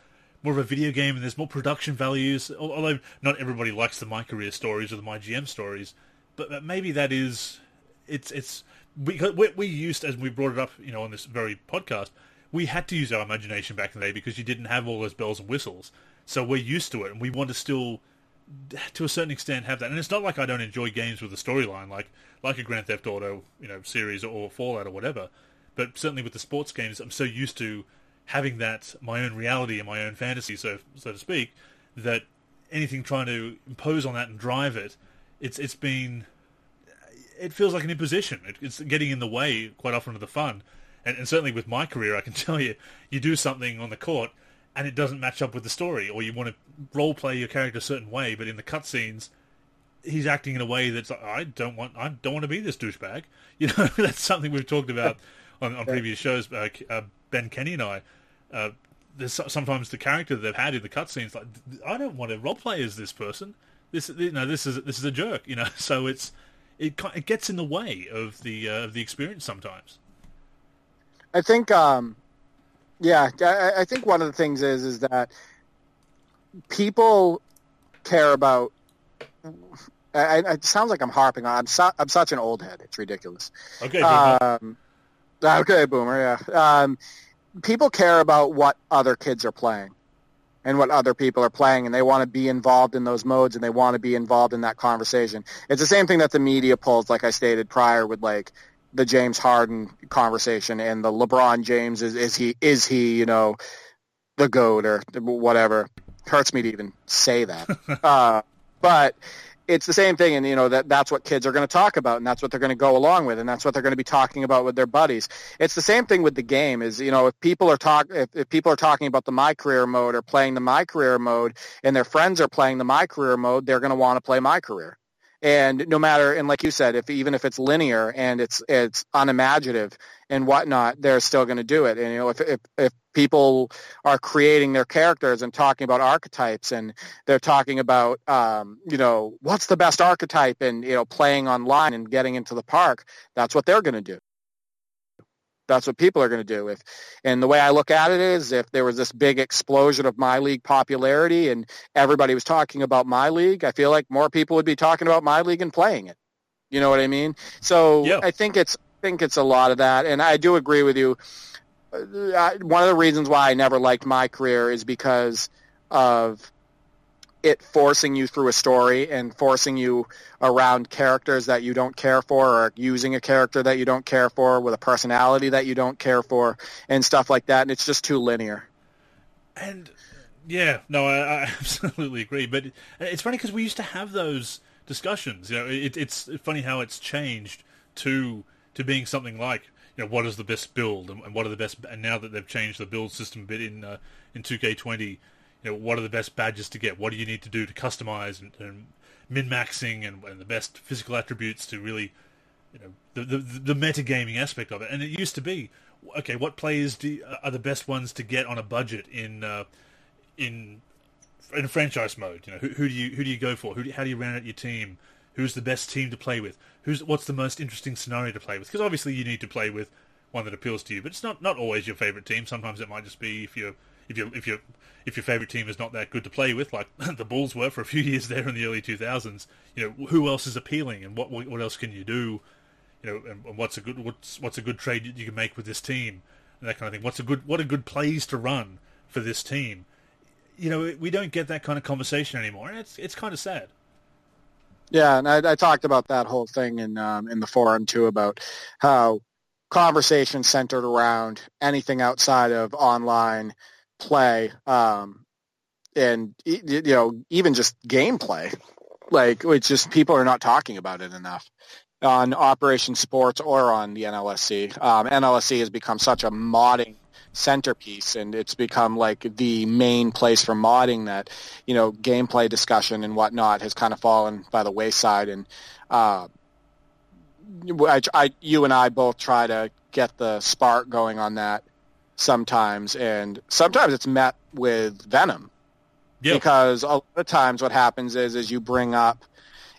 more of a video game and there's more production values. Although not everybody likes the my career stories or the my GM stories, but maybe that is it's it's we we used as we brought it up, you know, on this very podcast. We had to use our imagination back in the day because you didn't have all those bells and whistles. So we're used to it, and we want to still, to a certain extent, have that. And it's not like I don't enjoy games with a storyline, like like a Grand Theft Auto, you know, series or Fallout or whatever. But certainly with the sports games, I'm so used to having that my own reality and my own fantasy, so so to speak, that anything trying to impose on that and drive it, it's it's been it feels like an imposition. It, it's getting in the way quite often of the fun. And, and, certainly with my career, I can tell you, you do something on the court and it doesn't match up with the story, or you want to role play your character a certain way, but in the cutscenes, he's acting in a way that's I don't want, I don't want to be this douchebag. You know, that's something we've talked about on, on previous shows, uh, uh, Ben Kenny and I, uh, there's sometimes the character they've had in the cutscenes like I don't want to roleplay as this person. This you know this is this is a jerk. You know, so it's it it gets in the way of the uh, of the experience sometimes. I think, um, yeah, I, I think one of the things is is that people care about. I, it sounds like I'm harping on. I'm, su- I'm such an old head. It's ridiculous. Okay. Um, Okay, boomer. Yeah. Um, people care about what other kids are playing and what other people are playing, and they want to be involved in those modes, and they want to be involved in that conversation. It's the same thing that the media pulls, like I stated prior, with like the James Harden conversation and the LeBron James is is he is he you know the goat or whatever. Hurts me to even say that, uh, but it's the same thing and you know that that's what kids are going to talk about and that's what they're going to go along with and that's what they're going to be talking about with their buddies. It's the same thing with the game is you know if people are talk if, if people are talking about the my career mode or playing the my career mode and their friends are playing the my career mode they're going to want to play my career and no matter and like you said if even if it's linear and it's it's unimaginative and whatnot they're still going to do it. And you know if, if if people are creating their characters and talking about archetypes and they're talking about um, you know what's the best archetype and you know playing online and getting into the park that's what they're going to do that's what people are going to do. If and the way I look at it is, if there was this big explosion of my league popularity and everybody was talking about my league, I feel like more people would be talking about my league and playing it. You know what I mean? So yeah. I think it's I think it's a lot of that, and I do agree with you. Uh, one of the reasons why I never liked my career is because of it forcing you through a story and forcing you around characters that you don't care for or using a character that you don't care for with a personality that you don't care for and stuff like that and it's just too linear. And yeah no i, I absolutely agree but it's funny because we used to have those discussions you know it, it's funny how it's changed to to being something like you know what is the best build and, what are the best and now that they've changed the build system a bit in uh, in 2k20 you know, what are the best badges to get? What do you need to do to customize and, and min-maxing and, and, the best physical attributes to really, you know, the, the, the metagaming aspect of it. And it used to be, okay, what players do, are the best ones to get on a budget in uh, in in franchise mode? You know, who, who do you who do you go for? Who do, how do you round out your team? Who's the best team to play with? Who's what's the most interesting scenario to play with? Because obviously you need to play with one that appeals to you. But it's not not always your favorite team. Sometimes it might just be if you if you if you if your favorite team is not that good to play with, like the Bulls were for a few years there in the early 2000s. You know, who else is appealing, and what what else can you do? You know, and, and what's a good what's what's a good trade you can make with this team, and that kind of thing. What's a good what are good plays to run for this team? You know, we don't get that kind of conversation anymore, and it's it's kind of sad. Yeah, and I, I talked about that whole thing in um, in the forum too about how conversation centered around anything outside of online play um, and you know even just gameplay like it's just people are not talking about it enough on operation sports or on the nlsc um, nlsc has become such a modding centerpiece and it's become like the main place for modding that you know gameplay discussion and whatnot has kind of fallen by the wayside. And uh, I, I, you and I both try to get the spark going on that sometimes, and sometimes it's met with venom. Yep. Because a lot of times what happens is is you bring up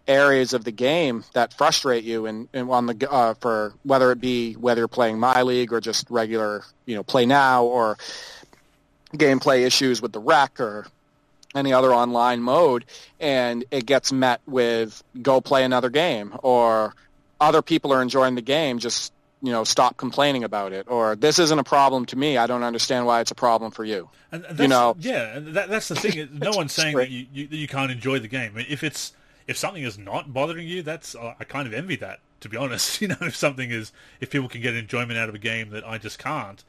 areas of the game that frustrate you and, and on the uh, for whether it be whether you're playing my league or just regular you know play now or gameplay issues with the rec or any other online mode and it gets met with go play another game or other people are enjoying the game just you know stop complaining about it or this isn't a problem to me i don't understand why it's a problem for you. And you know? yeah that, that's the thing no one's saying that you, you, you can't enjoy the game. If it's if something is not bothering you that's i kind of envy that to be honest. You know if something is if people can get enjoyment out of a game that i just can't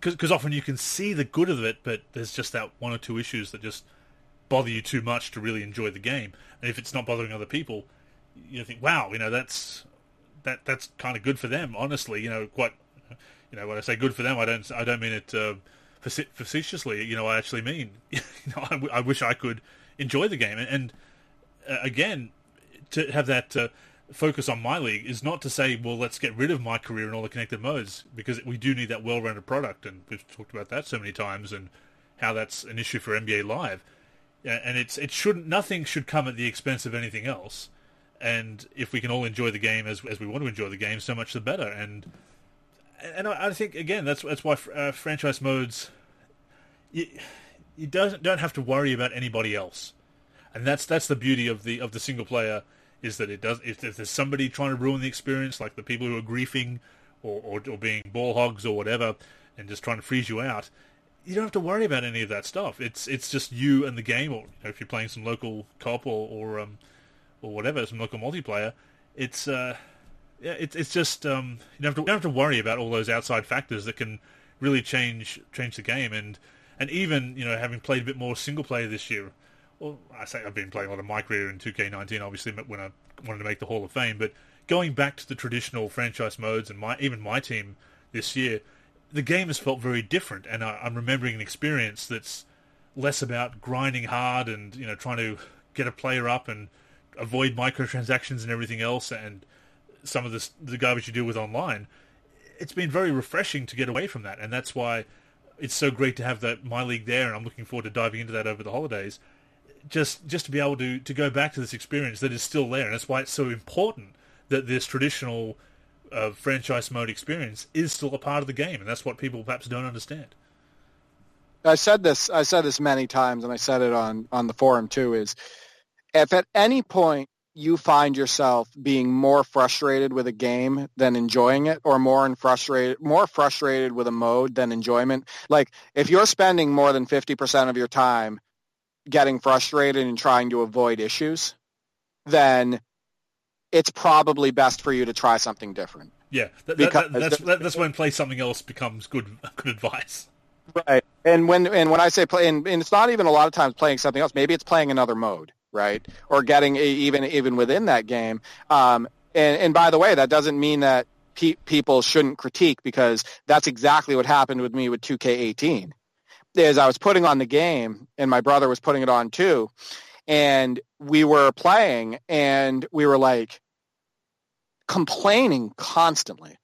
because often you can see the good of it but there's just that one or two issues that just bother you too much to really enjoy the game. And if it's not bothering other people you think wow you know that's that that's kind of good for them. Honestly, you know, quite, you know, when I say good for them, I don't I don't mean it uh, facetiously. You know, I actually mean, you know, I, w- I wish I could enjoy the game. And, and uh, again, to have that uh, focus on my league is not to say, well, let's get rid of my career and all the connected modes because we do need that well-rounded product, and we've talked about that so many times and how that's an issue for NBA Live. And it's it shouldn't nothing should come at the expense of anything else and if we can all enjoy the game as as we want to enjoy the game, so much the better. And and I, I think again that's that's why uh, franchise modes you you don't don't have to worry about anybody else, and that's that's the beauty of the of the single player is that it does if, if there's somebody trying to ruin the experience, like the people who are griefing or, or, or being ball hogs or whatever, and just trying to freeze you out. You don't have to worry about any of that stuff. It's it's just you and the game, or you know, if you're playing some local cop or, or um, or whatever, some local multiplayer, it's uh, yeah, it's it's just um, you don't have to you don't have to worry about all those outside factors that can really change change the game. And and even you know having played a bit more single player this year, well, I say I've been playing a lot of my career in 2K19, obviously when I wanted to make the Hall of Fame, but going back to the traditional franchise modes and my even my team this year, the game has felt very different, and I, I'm remembering an experience that's less about grinding hard and you know trying to get a player up and avoid microtransactions and everything else, and some of the the garbage you deal with online. It's been very refreshing to get away from that, and that's why it's so great to have that my league there, and I'm looking forward to diving into that over the holidays. Just just to be able to to go back to this experience that is still there, and that's why it's so important that this traditional uh, franchise mode experience is still a part of the game, and that's what people perhaps don't understand. I said this. I said this many times, and I said it on on the forum too. Is if at any point you find yourself being more frustrated with a game than enjoying it or more frustrated more frustrated with a mode than enjoyment like if you're spending more than 50% of your time getting frustrated and trying to avoid issues then it's probably best for you to try something different. Yeah that, that, that's that's when play something else becomes good good advice. Right and when and when i say play and, and it's not even a lot of times playing something else maybe it's playing another mode right? Or getting even even within that game. Um, and, and by the way, that doesn't mean that pe- people shouldn't critique because that's exactly what happened with me with 2K18. Is I was putting on the game and my brother was putting it on too, and we were playing and we were like complaining constantly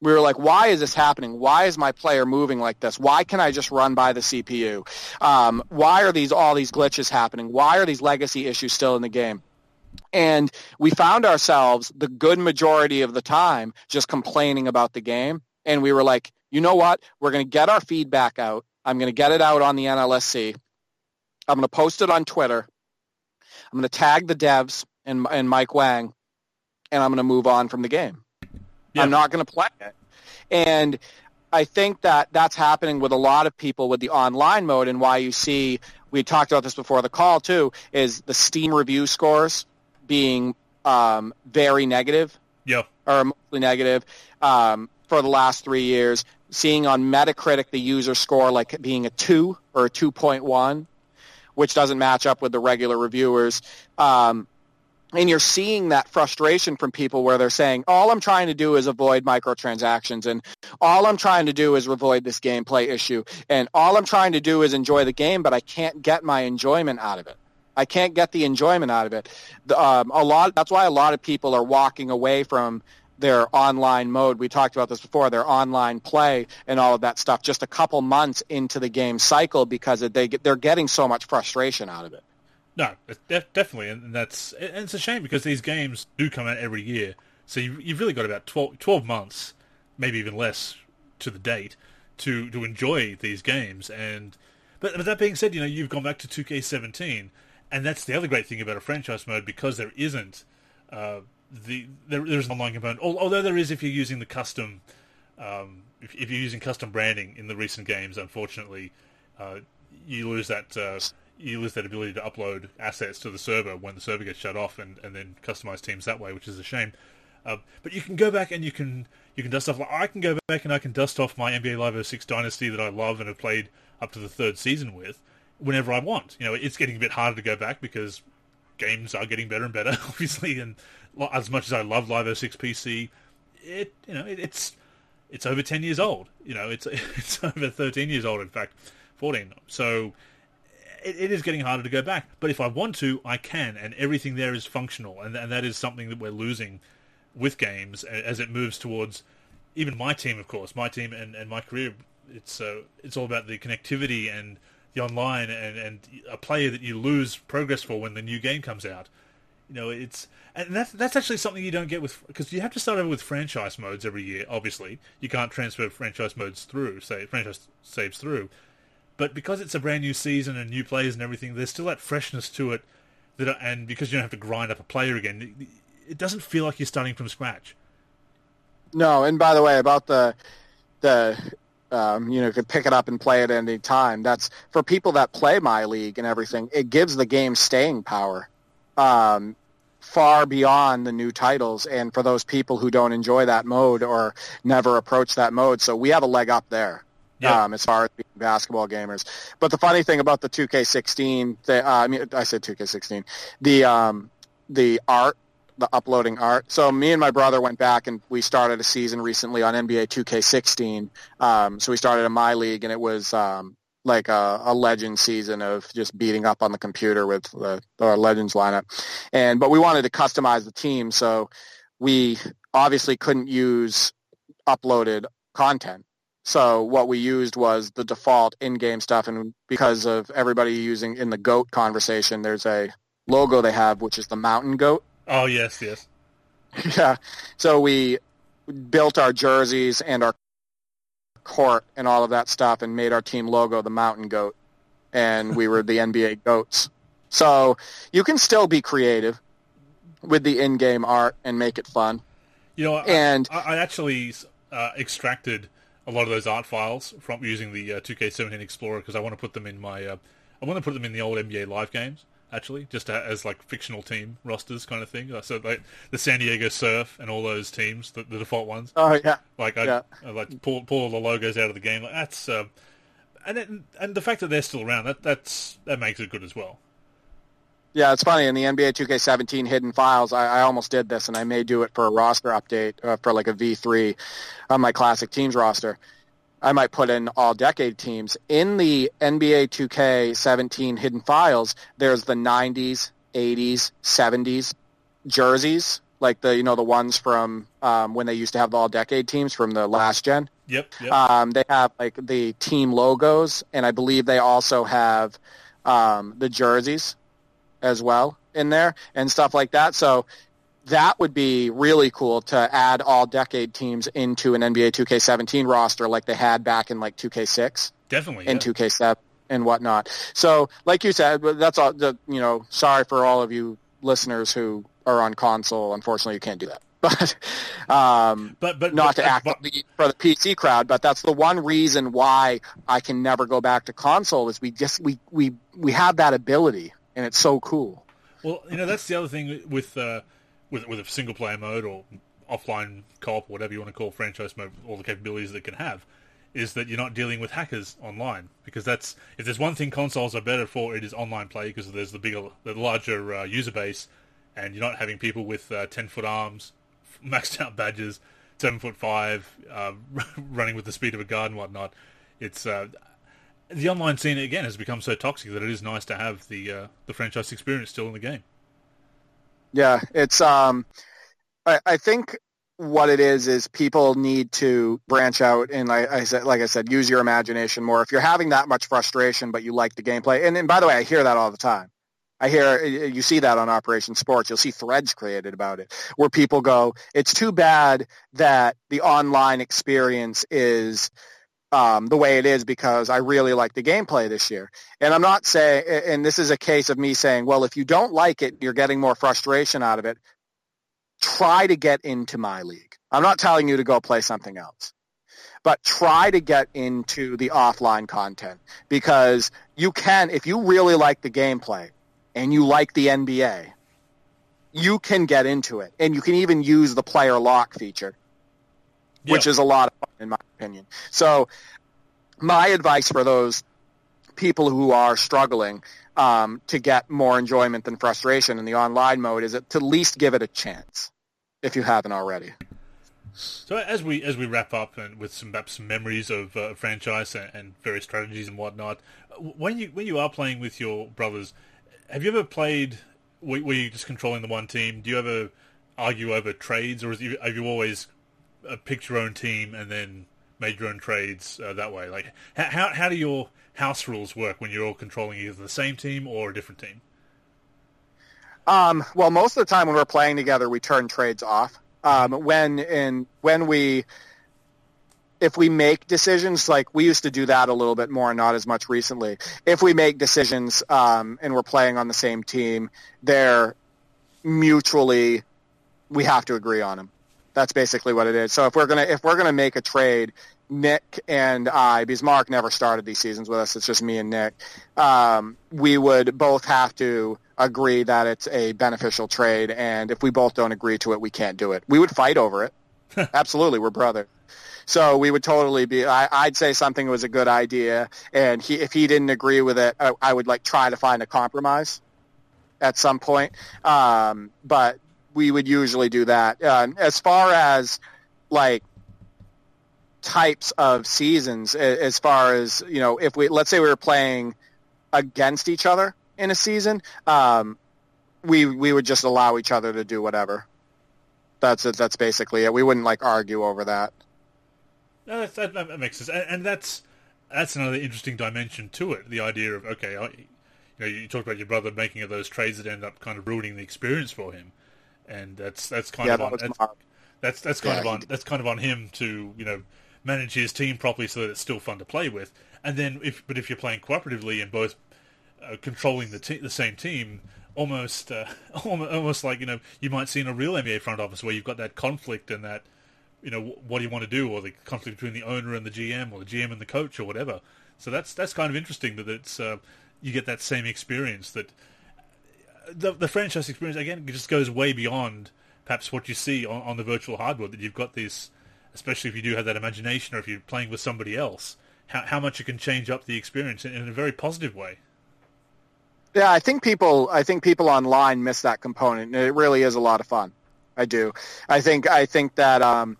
we were like, why is this happening? Why is my player moving like this? Why can I just run by the CPU? Um, why are these all these glitches happening? Why are these legacy issues still in the game? And we found ourselves the good majority of the time just complaining about the game and we were like, you know what? We're going to get our feedback out. I'm going to get it out on the NLSC. I'm going to post it on Twitter. I'm going to tag the devs and, and Mike Wang, and I'm going to move on from the game. Yeah. I'm not going to play it. And I think that that's happening with a lot of people with the online mode and why you see, we talked about this before the call too, is the Steam review scores being um, very negative. Yeah. Or mostly negative um, for the last three years. Seeing on Metacritic the user score like being a 2 or a 2.1, which doesn't match up with the regular reviewers. Um, and you're seeing that frustration from people where they're saying, all I'm trying to do is avoid microtransactions and all I'm trying to do is avoid this gameplay issue and all I'm trying to do is enjoy the game, but I can't get my enjoyment out of it. I can't get the enjoyment out of it. The, um, a lot. That's why a lot of people are walking away from their online mode. We talked about this before. Their online play and all of that stuff. Just a couple months into the game cycle because they they're getting so much frustration out of it. No, def- definitely, and that's and it's a shame because these games do come out every year, so you, have really got about 12, 12, months, maybe even less, to the date to to enjoy these games. And but, but that being said, you know you've gone back to 2K17, and that's the other great thing about a franchise mode because there isn't uh, the there, there's an online component, although there is if you're using the custom. Um, if, if, you're using custom branding in the recent games, unfortunately, uh, you lose that uh, you lose that ability to upload assets to the server when the server gets shut off, and, and then customize teams that way, which is a shame. Uh, but you can go back and you can you can dust off. Like I can go back and I can dust off my NBA Live 06 Dynasty that I love and have played up to the third season with whenever I want. You know, it's getting a bit harder to go back because games are getting better and better, obviously. And as much as I love Live 06 PC, it you know it, it's it's over ten years old. You know, it's it's over thirteen years old. In fact, fourteen. So it, it is getting harder to go back. But if I want to, I can, and everything there is functional, and, and that is something that we're losing with games as it moves towards even my team, of course, my team and, and my career. It's uh, it's all about the connectivity and the online and, and a player that you lose progress for when the new game comes out. You know, it's and that's that's actually something you don't get with because you have to start over with franchise modes every year. Obviously, you can't transfer franchise modes through, say franchise saves through. But because it's a brand new season and new players and everything, there's still that freshness to it. That and because you don't have to grind up a player again, it doesn't feel like you're starting from scratch. No, and by the way, about the the um, you know, could pick it up and play it at any time. That's for people that play my league and everything. It gives the game staying power, um, far beyond the new titles. And for those people who don't enjoy that mode or never approach that mode, so we have a leg up there yep. um, as far as being basketball gamers. But the funny thing about the 2K16, the, uh, I mean, I said 2K16, the um, the art, the uploading art. So me and my brother went back and we started a season recently on NBA 2K16. Um, so we started in my league and it was um, like a, a legend season of just beating up on the computer with the, our legends lineup. And but we wanted to customize the team, so we obviously couldn't use uploaded content. So what we used was the default in-game stuff, and because of everybody using in the goat conversation, there's a logo they have, which is the mountain goat. Oh yes, yes. yeah. So we built our jerseys and our court and all of that stuff, and made our team logo the mountain goat, and we were the NBA goats. So you can still be creative with the in-game art and make it fun. You know, and I, I actually uh, extracted a lot of those art files from using the uh, 2K17 Explorer because I want to put them in my uh, I want to put them in the old NBA Live games actually, just as like fictional team rosters kind of thing. So like the San Diego Surf and all those teams, the, the default ones. Oh yeah. Like I, yeah. I like pull pull all the logos out of the game. Like, that's uh, and it, and the fact that they're still around that that's that makes it good as well. Yeah, it's funny. In the NBA 2K17 hidden files, I, I almost did this, and I may do it for a roster update uh, for like a V3 on my classic teams roster. I might put in all decade teams. In the NBA 2K17 hidden files, there's the 90s, 80s, 70s jerseys, like the you know the ones from um, when they used to have the all decade teams from the last gen. Yep. yep. Um, they have like the team logos, and I believe they also have um, the jerseys as well in there and stuff like that. So that would be really cool to add all decade teams into an NBA 2K17 roster like they had back in like 2K6 Definitely. and yeah. 2K7 and whatnot. So, like you said, that's all. The, you know, sorry for all of you listeners who are on console. Unfortunately, you can't do that. But, um, But but not but, to act but- for the PC crowd, but that's the one reason why I can never go back to console is we just we we we have that ability and it's so cool. Well, you know that's the other thing with uh, with with a single player mode or offline co-op, whatever you want to call franchise mode, all the capabilities that it can have, is that you're not dealing with hackers online because that's if there's one thing consoles are better for, it is online play because there's the bigger, the larger uh, user base, and you're not having people with uh, ten foot arms, maxed out badges, seven foot five, uh, running with the speed of a guard and whatnot. It's uh, the online scene again has become so toxic that it is nice to have the uh, the franchise experience still in the game. Yeah, it's um, I, I think what it is is people need to branch out and like I said, like I said, use your imagination more. If you're having that much frustration, but you like the gameplay, and, and by the way, I hear that all the time. I hear you see that on Operation Sports. You'll see threads created about it where people go, "It's too bad that the online experience is." Um, the way it is because I really like the gameplay this year. And I'm not saying, and this is a case of me saying, well, if you don't like it, you're getting more frustration out of it. Try to get into my league. I'm not telling you to go play something else, but try to get into the offline content because you can, if you really like the gameplay and you like the NBA, you can get into it and you can even use the player lock feature which Yeah. is a lot of fun in my opinion. So my advice for those people who are struggling um, to get more enjoyment than frustration in the online mode is to at least give it a chance if you haven't already. So as we as we wrap up and with some perhaps some memories of uh, franchise and, and various strategies and whatnot, when you when you are playing with your brothers, have you ever played? Were, were you just controlling the one team? Do you ever argue over trades, or is have you always uh, picked your own team and then made your own trades uh, that way? Like how, how do your house rules work when you're all controlling either the same team or a different team? Um, well, most of the time when we're playing together, we turn trades off. Um, when in when we if we make decisions, like we used to do that a little bit more, and not as much recently. If we make decisions um, and we're playing on the same team, they're mutually we have to agree on them. That's basically what it is. So if we're gonna if we're gonna make a trade, Nick and I, because Mark never started these seasons with us, it's just me and Nick. Um, we would both have to agree that it's a beneficial trade, and if we both don't agree to it, we can't do it. We would fight over it. Absolutely, we're brothers. So we would totally be. I, I'd say something was a good idea, and he, if he didn't agree with it, I, I would like try to find a compromise at some point. Um, but we would usually do that. Uh, as far as like types of seasons, as far as you know, if we let's say we were playing against each other in a season, um, we we would just allow each other to do whatever. That's it. That's basically it. We wouldn't like argue over that. No, that, that, that makes sense, and, and that's that's another interesting dimension to it. The idea of okay, I, you know, you talked about your brother making of those trades that end up kind of ruining the experience for him, and that's that's kind yeah, of on was that's, that's that's kind Yeah, of on that's kind of on him to you know manage his team properly so that it's still fun to play with. And then if but if you're playing cooperatively and both uh, controlling the te- the same team, almost uh, almost almost like you know you might see in a real NBA front office where you've got that conflict and that you know what do you want to do or the conflict between the owner and the GM or the GM and the coach or whatever. So that's that's kind of interesting that it's uh, you get that same experience that the the franchise experience again it just goes way beyond perhaps what you see on, on the virtual hardware that you've got this especially if you do have that imagination or if you're playing with somebody else how how much you can change up the experience in, in a very positive way Yeah, I think people I think people online miss that component. and It really is a lot of fun. I do. I think I think that um,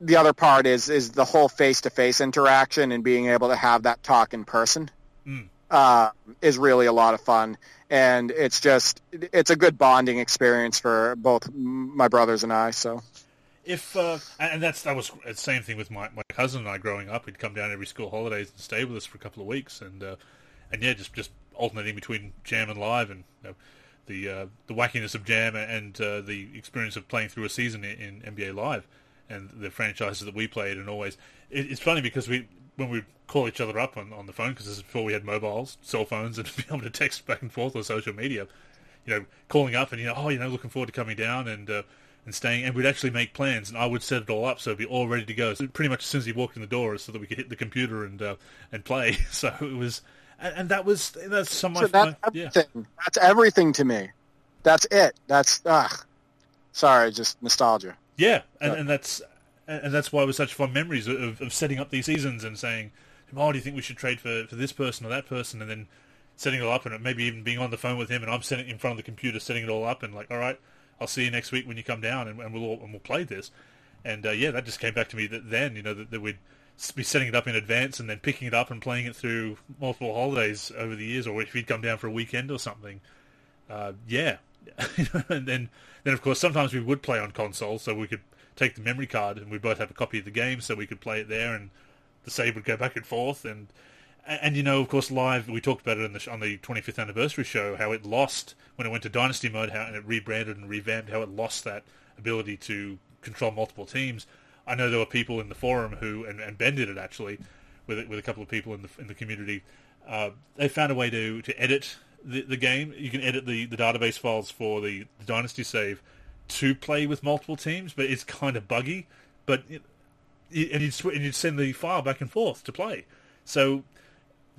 the other part is is the whole face to face interaction and being able to have that talk in person Mm. uh, is really a lot of fun. And it's just it's a good bonding experience for both my brothers and I. So if uh, and that's that was the same thing with my, my cousin and I growing up. He'd come down every school holidays and stay with us for a couple of weeks, and uh, and yeah, just just alternating between jam and live, and you know, the uh, the wackiness of Jam and uh, the experience of playing through a season in, in, NBA Live and the franchises that we played and always. It, it's funny because we when we call each other up on, on the phone because this is before we had mobiles, cell phones, and be able to text back and forth on social media. You know, calling up and you know, oh, you know, looking forward to coming down and uh, and staying, and we'd actually make plans, and I would set it all up so it'd be all ready to go. So pretty much as soon as he walked in the door, so that we could hit the computer and uh, and play. So it was, and, and that was that's so that's my, everything. Yeah. That's everything to me. That's it. That's ugh. Sorry, just nostalgia. Yeah, and, and that's and that's why it was such fun memories of, of setting up these seasons and saying, "Oh, do you think we should trade for, for this person or that person?" And then setting it all up and maybe even being on the phone with him and I'm sitting in front of the computer setting it all up and like, all right, I'll see you next week when you come down and, and we'll and we'll play this. And uh, yeah, that just came back to me that then you know that, that, we'd be setting it up in advance and then picking it up and playing it through multiple holidays over the years, or if he'd come down for a weekend or something. Uh, yeah, and then then of course sometimes we would play on console, so we could take the memory card and we'd both have a copy of the game, so we could play it there, and the save would go back and forth and and, you know, of course, live we talked about it the, on the 25th anniversary show how it lost when it went to Dynasty mode, how and it rebranded and revamped, how it lost that ability to control multiple teams. I know there were people in the forum who, and, and Ben did it actually, with with a couple of people in the in the community. Uh, they found a way to to edit the, the game. You can edit the, the database files for the, the Dynasty save to play with multiple teams, but it's kind of buggy. But it, and you'd and you'd send the file back and forth to play. So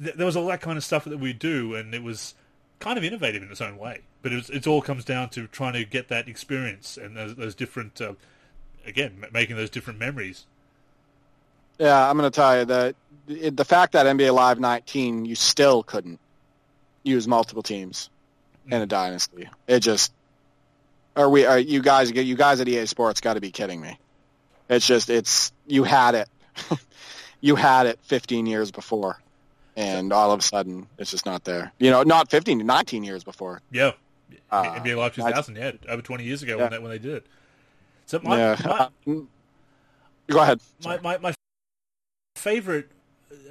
th- there was all that kind of stuff that we do, and it was kind of innovative in its own way. But it, was, it all comes down to trying to get that experience and those, those different, uh, again, making those different memories. Yeah, I'm going to tell you that the fact that NBA Live 19 you still couldn't use multiple teams in a mm. dynasty. It just are we are you guys you guys at EA Sports got to be kidding me. It's just it's you had it. you had it 15 years before and all of a sudden it's just not there. You know, not 15, 19 years before. Yeah, uh, NBA Live 2000. yeah, over 20 years ago yeah. when they, when they did it. So my, yeah. my uh, go ahead. My my, my favorite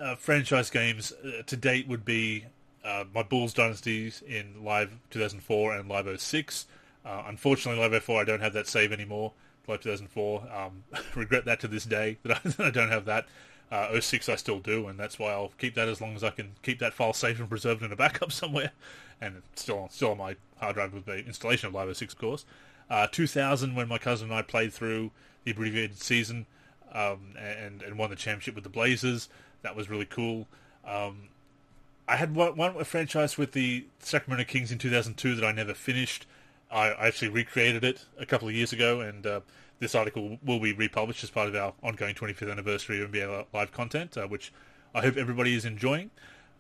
uh, franchise games uh, to date would be uh, my Bulls dynasties in Live 2004 and Live 06. Uh, unfortunately, Live 04 I don't have that save anymore. Live 2004. Um, regret that to this day that I, that I don't have that. Uh, 06 I still do, and that's why I'll keep that as long as I can keep that file safe and preserved in a backup somewhere. And it's still still on my hard drive with the installation of Live 06, of course. Uh, 2000, when my cousin and I played through the abbreviated season um, and and won the championship with the Blazers, that was really cool. Um, I had one, one franchise with the Sacramento Kings in 2002 that I never finished. I, actually recreated it a couple of years ago, and uh, this article will be republished as part of our ongoing 25th anniversary of NBA Live content, uh, which I hope everybody is enjoying.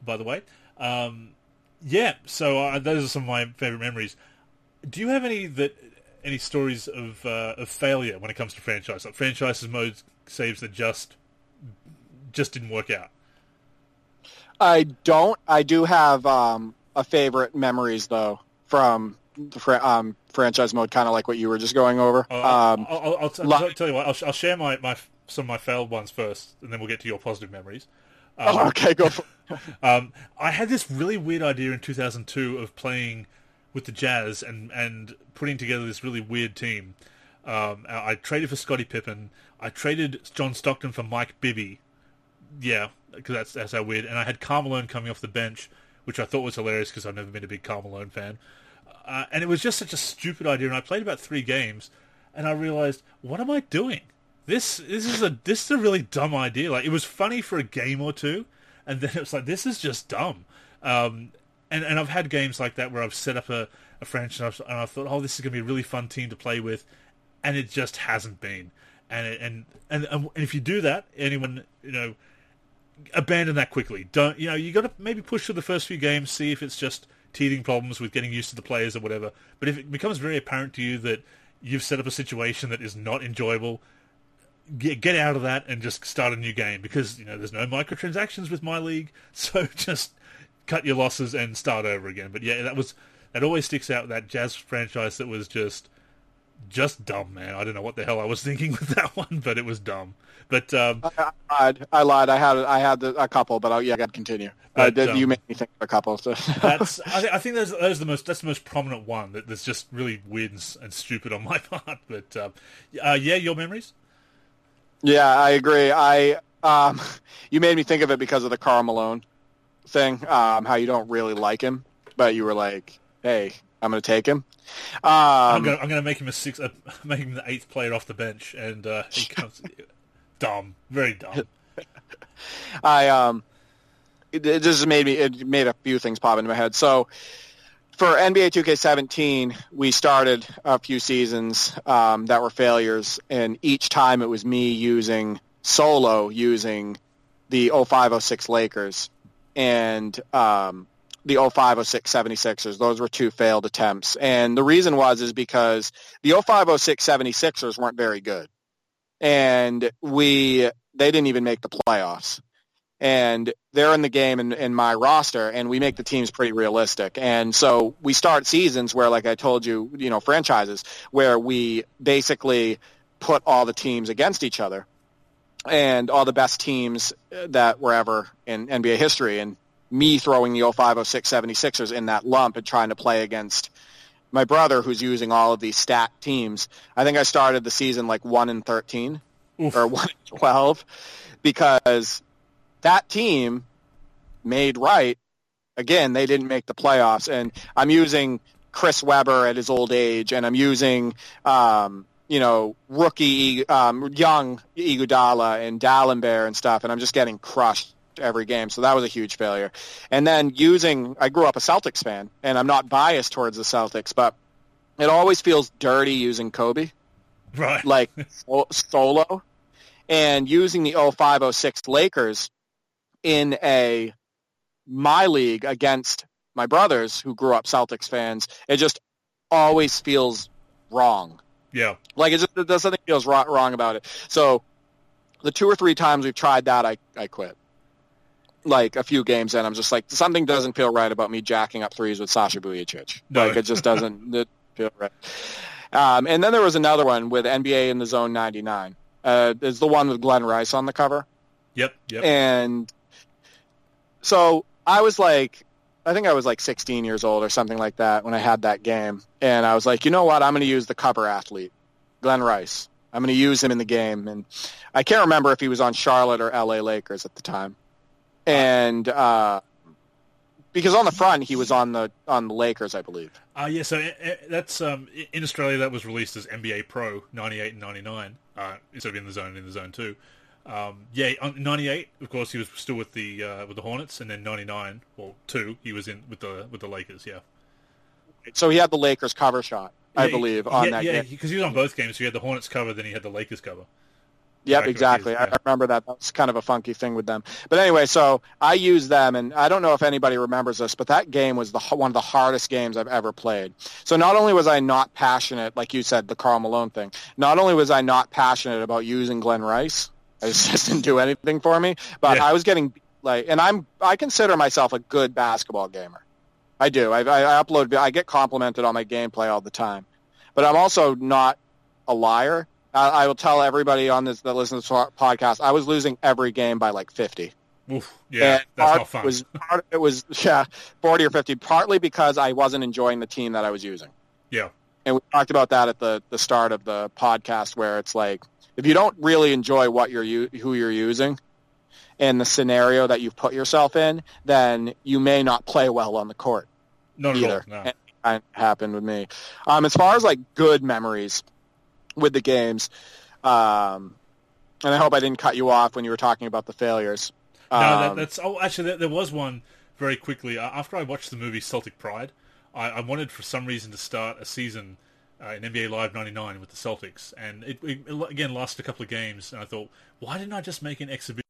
By the way, um, yeah. So uh, those are some of my favorite memories. Do you have any that any stories of uh, of failure when it comes to franchise, like franchises modes saves that just just didn't work out? I don't. I do have um, a favorite memories though from the um, franchise mode, kind of like what you were just going over. Oh, um, I'll, I'll, I'll, t- I'll, tell you what. I'll, share my, my some of my failed ones first, and then we'll get to your positive memories. Um, oh, okay, go. For um, I had this really weird idea in 2002 of playing with the Jazz and and putting together this really weird team. Um, I traded for Scottie Pippen. I traded John Stockton for Mike Bibby. Yeah, because that's that's how weird. And I had Karl Malone coming off the bench, which I thought was hilarious because I've never been a big Karl Malone fan. Uh, and it was just such a stupid idea. And I played about three games, and I realized, what am I doing? This this is a this is a really dumb idea. Like it was funny for a game or two, and then it was like this is just dumb. Um, and and I've had games like that where I've set up a, a franchise and I thought, oh, this is going to be a really fun team to play with, and it just hasn't been. And it, and, and and if you do that, anyone you know, abandon that quickly. Don't you know? You got to maybe push through the first few games, see if it's just teething problems with getting used to the players or whatever. But if it becomes very apparent to you that you've set up a situation that is not enjoyable, get, get out of that and just start a new game because you know there's no microtransactions with my league, so just cut your losses and start over again. But yeah, that was that always sticks out. That Jazz franchise that was just just dumb, man. I don't know what the hell I was thinking with that one, but it was dumb. But um, I, I lied. I lied. I had I had the, a couple, but I'll, yeah, I got to continue. Uh, um, you made me think of a couple. So. that's I, th- I think that's, that's the most that's the most prominent one that, that's just really weird and, and stupid on my part. But um, uh, yeah, your memories. yeah, I agree. I um, you made me think of it because of the Karl Malone thing. Um, how you don't really like him, but you were like, "Hey, I'm going to take him." I'm Um, gonna I'm gonna make him a six, uh, make him the eighth player off the bench, and uh, he comes dumb, very dumb. I um, it, it just made me it made a few things pop into my head. So for NBA 2K17, we started a few seasons um, that were failures, and each time it was me using solo using the 0506 Lakers and um, the 0506 76ers. Those were two failed attempts, and the reason was is because the 0506 76ers weren't very good, and we they didn't even make the playoffs. And they're in the game in, in my roster and we make the teams pretty realistic. And so we start seasons where like i told you you know franchises where we basically put all the teams against each other and all the best teams that were ever in nba history. And me throwing the 0506 76ers in that lump and trying to play against my brother who's using all of these stacked teams i think i started the season like 1 and 13 Oof. or 1 and 12 because that team made right. Again, they didn't make the playoffs, and I'm using Chris Webber at his old age, and I'm using um, you know rookie um, young Iguodala and Dalembert and stuff, and I'm just getting crushed every game. So that was a huge failure. And then using, I grew up a Celtics fan, and I'm not biased towards the Celtics, but it always feels dirty using Kobe Right. like solo and using the 0506 Lakers in a my league against my brothers who grew up Celtics fans, it just always feels wrong. yeah. Like it just there's something feels wrong, wrong about it. So the two or three times we've tried that, I I quit. Like a few games in, I'm just like something doesn't feel right about me jacking up threes with Sasha Vujacic. No. Like it just doesn't it feel right. Um, and then there was another one with NBA in the Zone 99. Uh, is the one with Glenn Rice on the cover. Yep. Yep. And so I was like, I think I was like 16 years old or something like that when I had that game. And I was like, you know what? I'm going to use the cover athlete, Glenn Rice. I'm going to use him in the game. And I can't remember if he was on Charlotte or LA Lakers at the time. And uh, because on the front he was on the on the Lakers, I believe. Uh, yeah, so uh, uh, that's um, in Australia that was released as NBA Pro '98 and '99 uh, instead of in the zone in the zone two. Um, yeah, '98, of course, he was still with the uh, with the Hornets, and then '99, well, two, he was in with the with the Lakers. Yeah, So he had the Lakers cover shot, I Yeah, believe, on yeah, that yeah, because he was on both games. So he had the Hornets cover, then he had the Lakers cover. Yep, exactly. yeah. I remember that. That was kind of a funky thing with them. But anyway, so I used them, and I don't know if anybody remembers this, but that game was the one of the hardest games I've ever played. So not only was I not passionate, like you said, the Karl Malone thing. Not only was I not passionate about using Glenn Rice, it just didn't do anything for me. But Yeah. I was getting like, and I'm I consider myself a good basketball gamer. I do. I, I, I upload. I get complimented on my gameplay all the time, but I'm also not a liar. I, I will tell everybody on this that listens to our podcast. I was losing every game by like 50. Oof, yeah, And that's not fun. Was part, it was yeah 40 or 50. Partly because I wasn't enjoying the team that I was using. yeah, And we talked about that at the the start of the podcast, where it's like if you don't really enjoy what you're who you're using and the scenario that you've put yourself in, then you may not play well on the court not either. at all. No. And that happened with me. Um, as far as like good memories with the games, um, and I hope I didn't cut you off when you were talking about the failures. No, that, Um, that's oh, actually, there, there was one very quickly Uh, after I watched the movie Celtic Pride. I, I wanted for some reason to start a season uh, in NBA Live '99 with the Celtics, and it, it again lasted a couple of games. And I thought, why didn't I just make an exhibition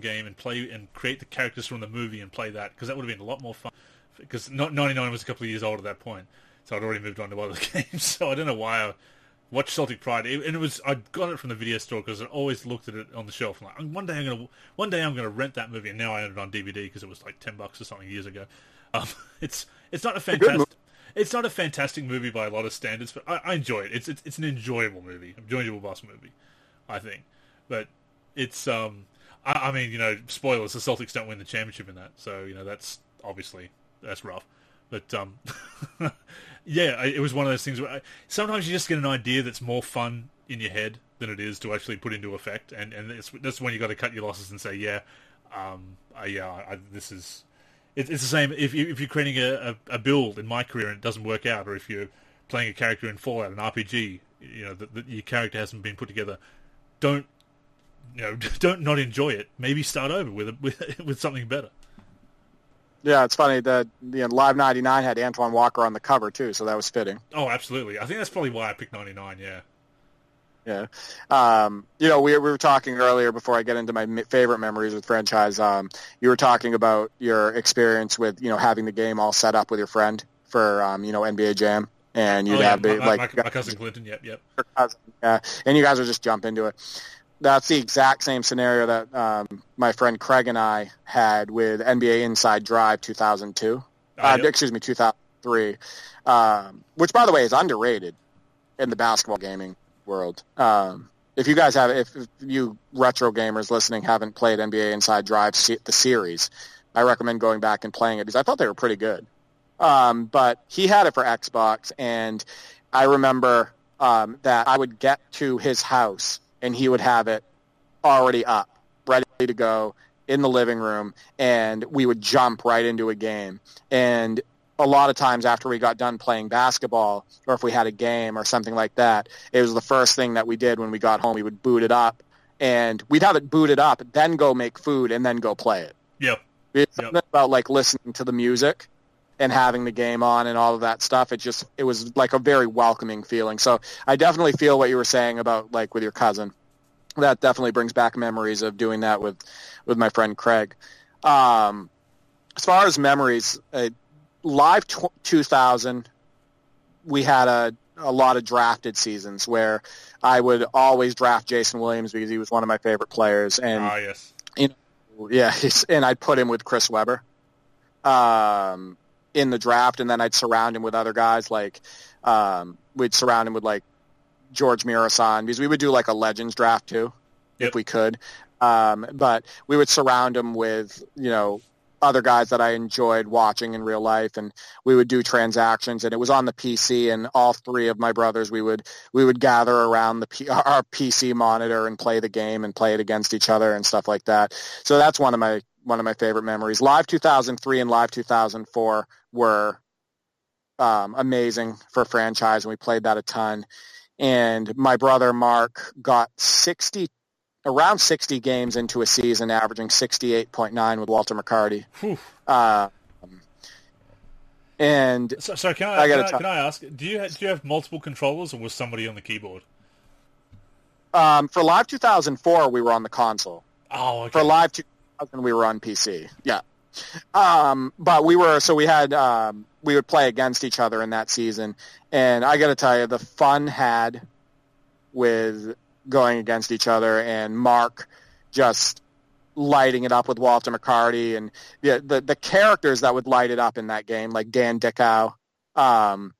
game and play and create the characters from the movie and play that? Because that would have been a lot more fun. Because '99 was a couple of years old at that point, so I'd already moved on to other games. So I don't know why I watched Celtic Pride, and it was I got it from the video store because I always looked at it on the shelf. Like, one day I'm gonna, one day I'm gonna rent that movie, and now I own it on DVD because it was like ten bucks or something years ago. Um, it's it's not a fantastic. it's not a fantastic movie by a lot of standards, but I, I enjoy it. It's, it's it's an enjoyable movie, a enjoyable boss movie, I think. But it's um, I, I mean, you know, spoilers: the Celtics don't win the championship in that, so you know that's obviously that's rough. But um, yeah, it was one of those things where I, sometimes you just get an idea that's more fun in your head than it is to actually put into effect, and and that's when you got to cut your losses and say, yeah, um, uh, yeah, I, this is. It, it's the same if you, if you're creating a, a, a, build in my career and it doesn't work out, or if you're playing a character in Fallout, an RPG, you know that your character hasn't been put together. Don't you know? Don't not enjoy it. Maybe start over with a, with with something better. Yeah, it's funny that you know, Live 99 had Antoine Walker on the cover too, so that was fitting. Oh, absolutely. I think that's probably why I picked 99, yeah. Yeah. Um, you know, we, we were talking earlier before I get into my favorite memories with franchise. Um, you were talking about your experience with, you know, having the game all set up with your friend for, um, you know, NBA Jam. And you'd oh, yeah, have, my, like, my, my cousin Clinton, yep, yep. Cousin, yeah. And you guys would just jump into it that's the exact same scenario that um, my friend Craig and I had with NBA Inside Drive 2002. Oh, uh, Excuse me, 2003. Um, which, by the way, is underrated in the basketball gaming world. Um, if you guys have, if, if, you retro gamers listening haven't played NBA Inside Drive the series, I recommend going back and playing it because I thought they were pretty good. Um, but he had it for Xbox, and I remember um, that I would get to his house and he would have it already up, ready to go in the living room, and we would jump right into a game. And a lot of times after we got done playing basketball, or if we had a game or something like that, it was the first thing that we did when we got home. We would boot it up, and we'd have it booted up, then go make food, and then go play it. Yep. It's yep. about like listening to the music and having the game on and all of that stuff. It just it was like a very welcoming feeling. So I definitely feel what you were saying about like with your cousin that definitely brings back memories of doing that with with my friend Craig. Um, as far as memories, uh, live t- 2000, we had a a lot of drafted seasons where I would always draft Jason Williams because he was one of my favorite players, and ah, yes. you know, yeah, and I'd put him with Chris Webber um, in the draft, and then I'd surround him with other guys like um, we'd surround him with like George Muresan because we would do like a Legends draft too, yep. if we could. Um, but we would surround him with you know other guys that I enjoyed watching in real life, and we would do transactions. And it was on the PC, and all three of my brothers we would we would gather around the P- our PC monitor and play the game and play it against each other and stuff like that. So that's one of my one of my favorite memories. Live 2003 and Live 2004 were um, amazing for franchise, and we played that a ton and my brother Mark got 60 around 60 games into a season, averaging 68.9 with Walter McCarty. Uh, and so, sorry, can I, I, can, I, can I ask? Do you have, do you have multiple controllers, or was somebody on the keyboard? Um, for Live 2004, we were on the console. Oh, okay. For Live 2000, we were on PC. Yeah. Um, but we were so we had um, we would play against each other in that season, and I got to tell you, the fun had with going against each other, and Mark just lighting it up with Walter McCarty, and the the, the characters that would light it up in that game, like Dan Dickau. Um,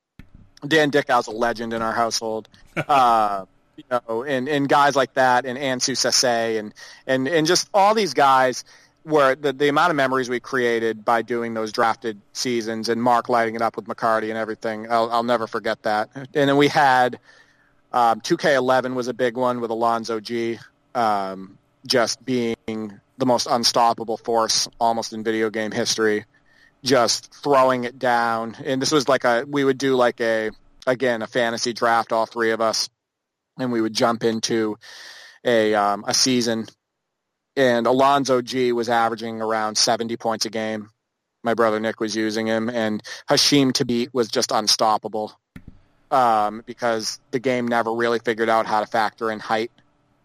Dan Dickau's a legend in our household. Uh, you know, and, and guys like that, and Ansou Sesay, and, and, and just all these guys where the, the amount of memories we created by doing those drafted seasons and Mark lighting it up with McCarty and everything, I'll, I'll never forget that. And then we had um, 2K11 was a big one with Alonzo Gee, um, just being the most unstoppable force almost in video game history, just throwing it down. And this was like a we would do like a again a fantasy draft, all three of us, and we would jump into a um, a season and Alonzo Gee was averaging around 70 points a game. My brother Nick was using him, and Hasheem Thabeet was just unstoppable um, because the game never really figured out how to factor in height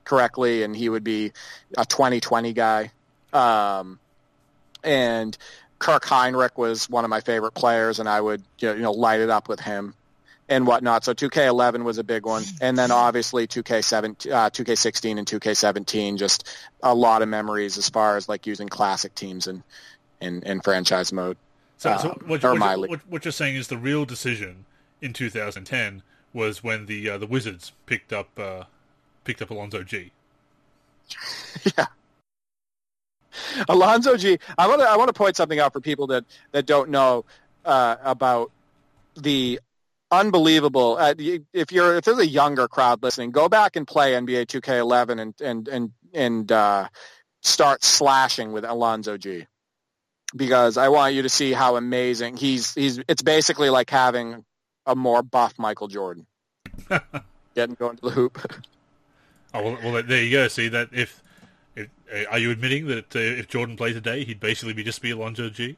correctly, and he would be a 20-20 guy. Um, and Kirk Hinrich was one of my favorite players, and I would you know light it up with him and whatnot. So 2K11 was a big one, and then obviously 2K7, uh, 2K16 and 2K17. Just a lot of memories as far as like using classic teams and in, in franchise mode. So, so what, what, what, what, you're saying is the real decision in 2010 was when the uh, the Wizards picked up uh, picked up Alonzo Gee. yeah. Alonzo Gee. I want to I want to point something out for people that that don't know uh, about the unbelievable. Uh, if you're if there's a younger crowd listening, go back and play NBA 2K11 and and and and uh, start slashing with Alonzo Gee. Because I want you to see how amazing he's. He's. It's basically like having a more buff Michael Jordan. Getting going to the hoop. oh well, well, there you go. See that if, if are you admitting that uh, if Jordan played today, he'd basically be just be Alonzo Gee?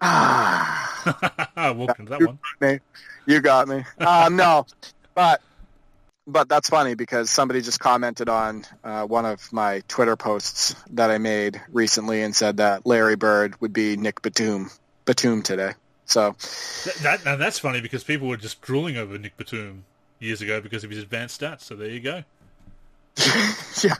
Ah, walk into that one. Me. You got me. Um, no, but but that's funny because somebody just commented on uh, one of my Twitter posts that I made recently and said that Larry Bird would be Nick Batum Batum today. So that, that that's funny because people were just drooling over Nick Batum years ago because of his advanced stats. So there you go. yeah,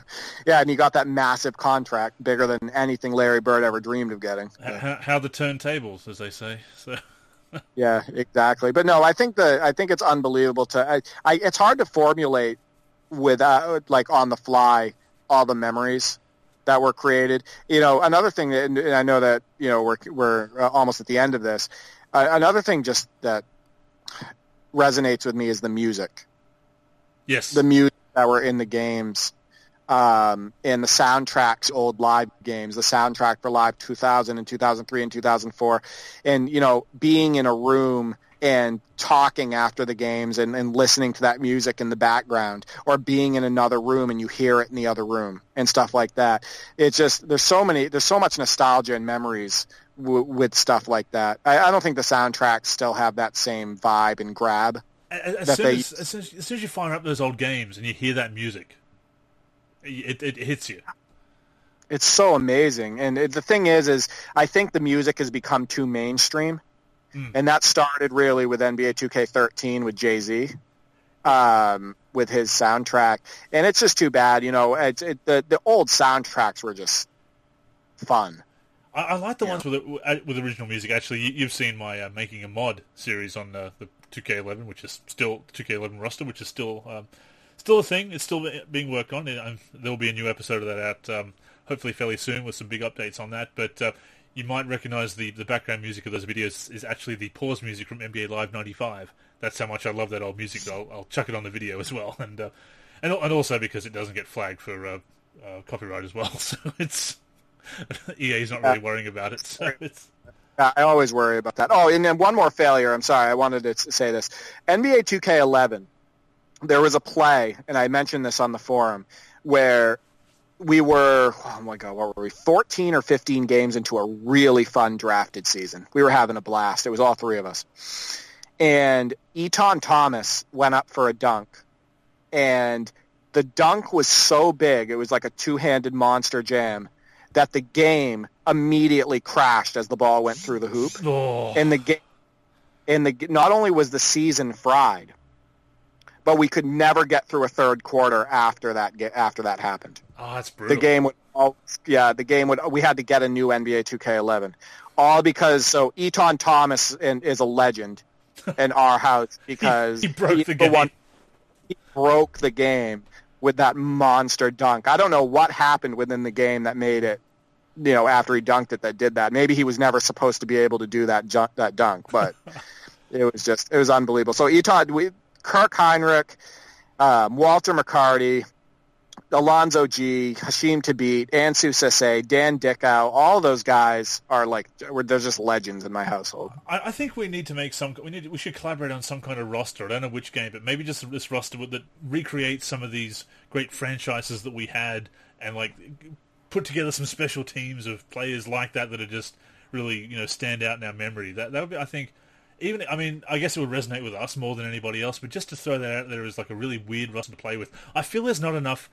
yeah, and he got that massive contract, bigger than anything Larry Bird ever dreamed of getting. How, how the turntables, as they say. So. yeah, exactly. But no, I think the I think it's unbelievable to. I, I it's hard to formulate with uh, like on the fly all the memories that were created. You know, another thing that and I know that you know we're we're uh, almost at the end of this. Uh, another thing just that resonates with me is the music. Yes, the music that were in the games um, and the soundtracks, old live games, the soundtrack for Live 2000 and 2003 and 2004, and you know, being in a room and talking after the games and, and listening to that music in the background, or being in another room and you hear it in the other room and stuff like that. It's just there's so many, there's so much nostalgia and memories w- with stuff like that. I, I don't think the soundtracks still have that same vibe and grab as, soon as, as, soon as, as, soon as, you fire up those old games and you hear that music, it, it, it hits you. It's so amazing, and it, the thing is, is I think the music has become too mainstream, mm. and that started really with NBA 2K13 with Jay Z, um, with his soundtrack, and it's just too bad. You know, it, the the old soundtracks were just fun. I, I like the ones with with original music. Actually, you, have seen my uh, making a mod series on uh, the 2K11, which is still 2K11 roster, which is still um, still a thing. It's still being worked on. There will be a new episode of that out, um, hopefully fairly soon, with some big updates on that. But uh, you might recognize the the background music of those videos is actually the pause music from NBA Live '95. That's how much I love that old music. I'll, I'll chuck it on the video as well, and uh, and and also because it doesn't get flagged for uh, uh copyright as well. So it's EA's not really worrying about it. So it's I always worry about that. Oh, and then one more failure. I'm sorry. I wanted to say this. NBA 2K11, there was a play, and I mentioned this on the forum, where we were, oh my God, what were we, 14 or 15 games into a really fun drafted season. We were having a blast. It was all three of us. And Etan Thomas went up for a dunk, and the dunk was so big, it was like a two-handed monster jam, that the game immediately crashed as the ball went through the hoop. Oh. And the game, and the not only was the season fried, but we could never get through a third quarter after that after that happened. Oh, that's brutal. The game would, all, yeah, the game would. We had to get a new NBA 2K11, all because so Etan Thomas in, is a legend in our house because he, he broke he, the game. The one, he broke the game with that monster dunk. I don't know what happened within the game that made it, you know, after he dunked it that did that. Maybe he was never supposed to be able to do that ju- that dunk, but it was just it was unbelievable. So Etan, we Kirk Hinrich, um, Walter McCarty, Alonzo Gee, Hasheem Thabeet, Ansou Sesay, Dan Dickau, all those guys are like they're just legends in my household. I, I, think we need to make some. We need we should collaborate on some kind of roster. I don't know which game, but maybe just this roster that recreates some of these great franchises that we had, and like put together some special teams of players like that that are just really you know stand out in our memory. That that would be, I think. Even I mean, I guess it would resonate with us more than anybody else. But just to throw that out there is like a really weird roster to play with, I feel there's not enough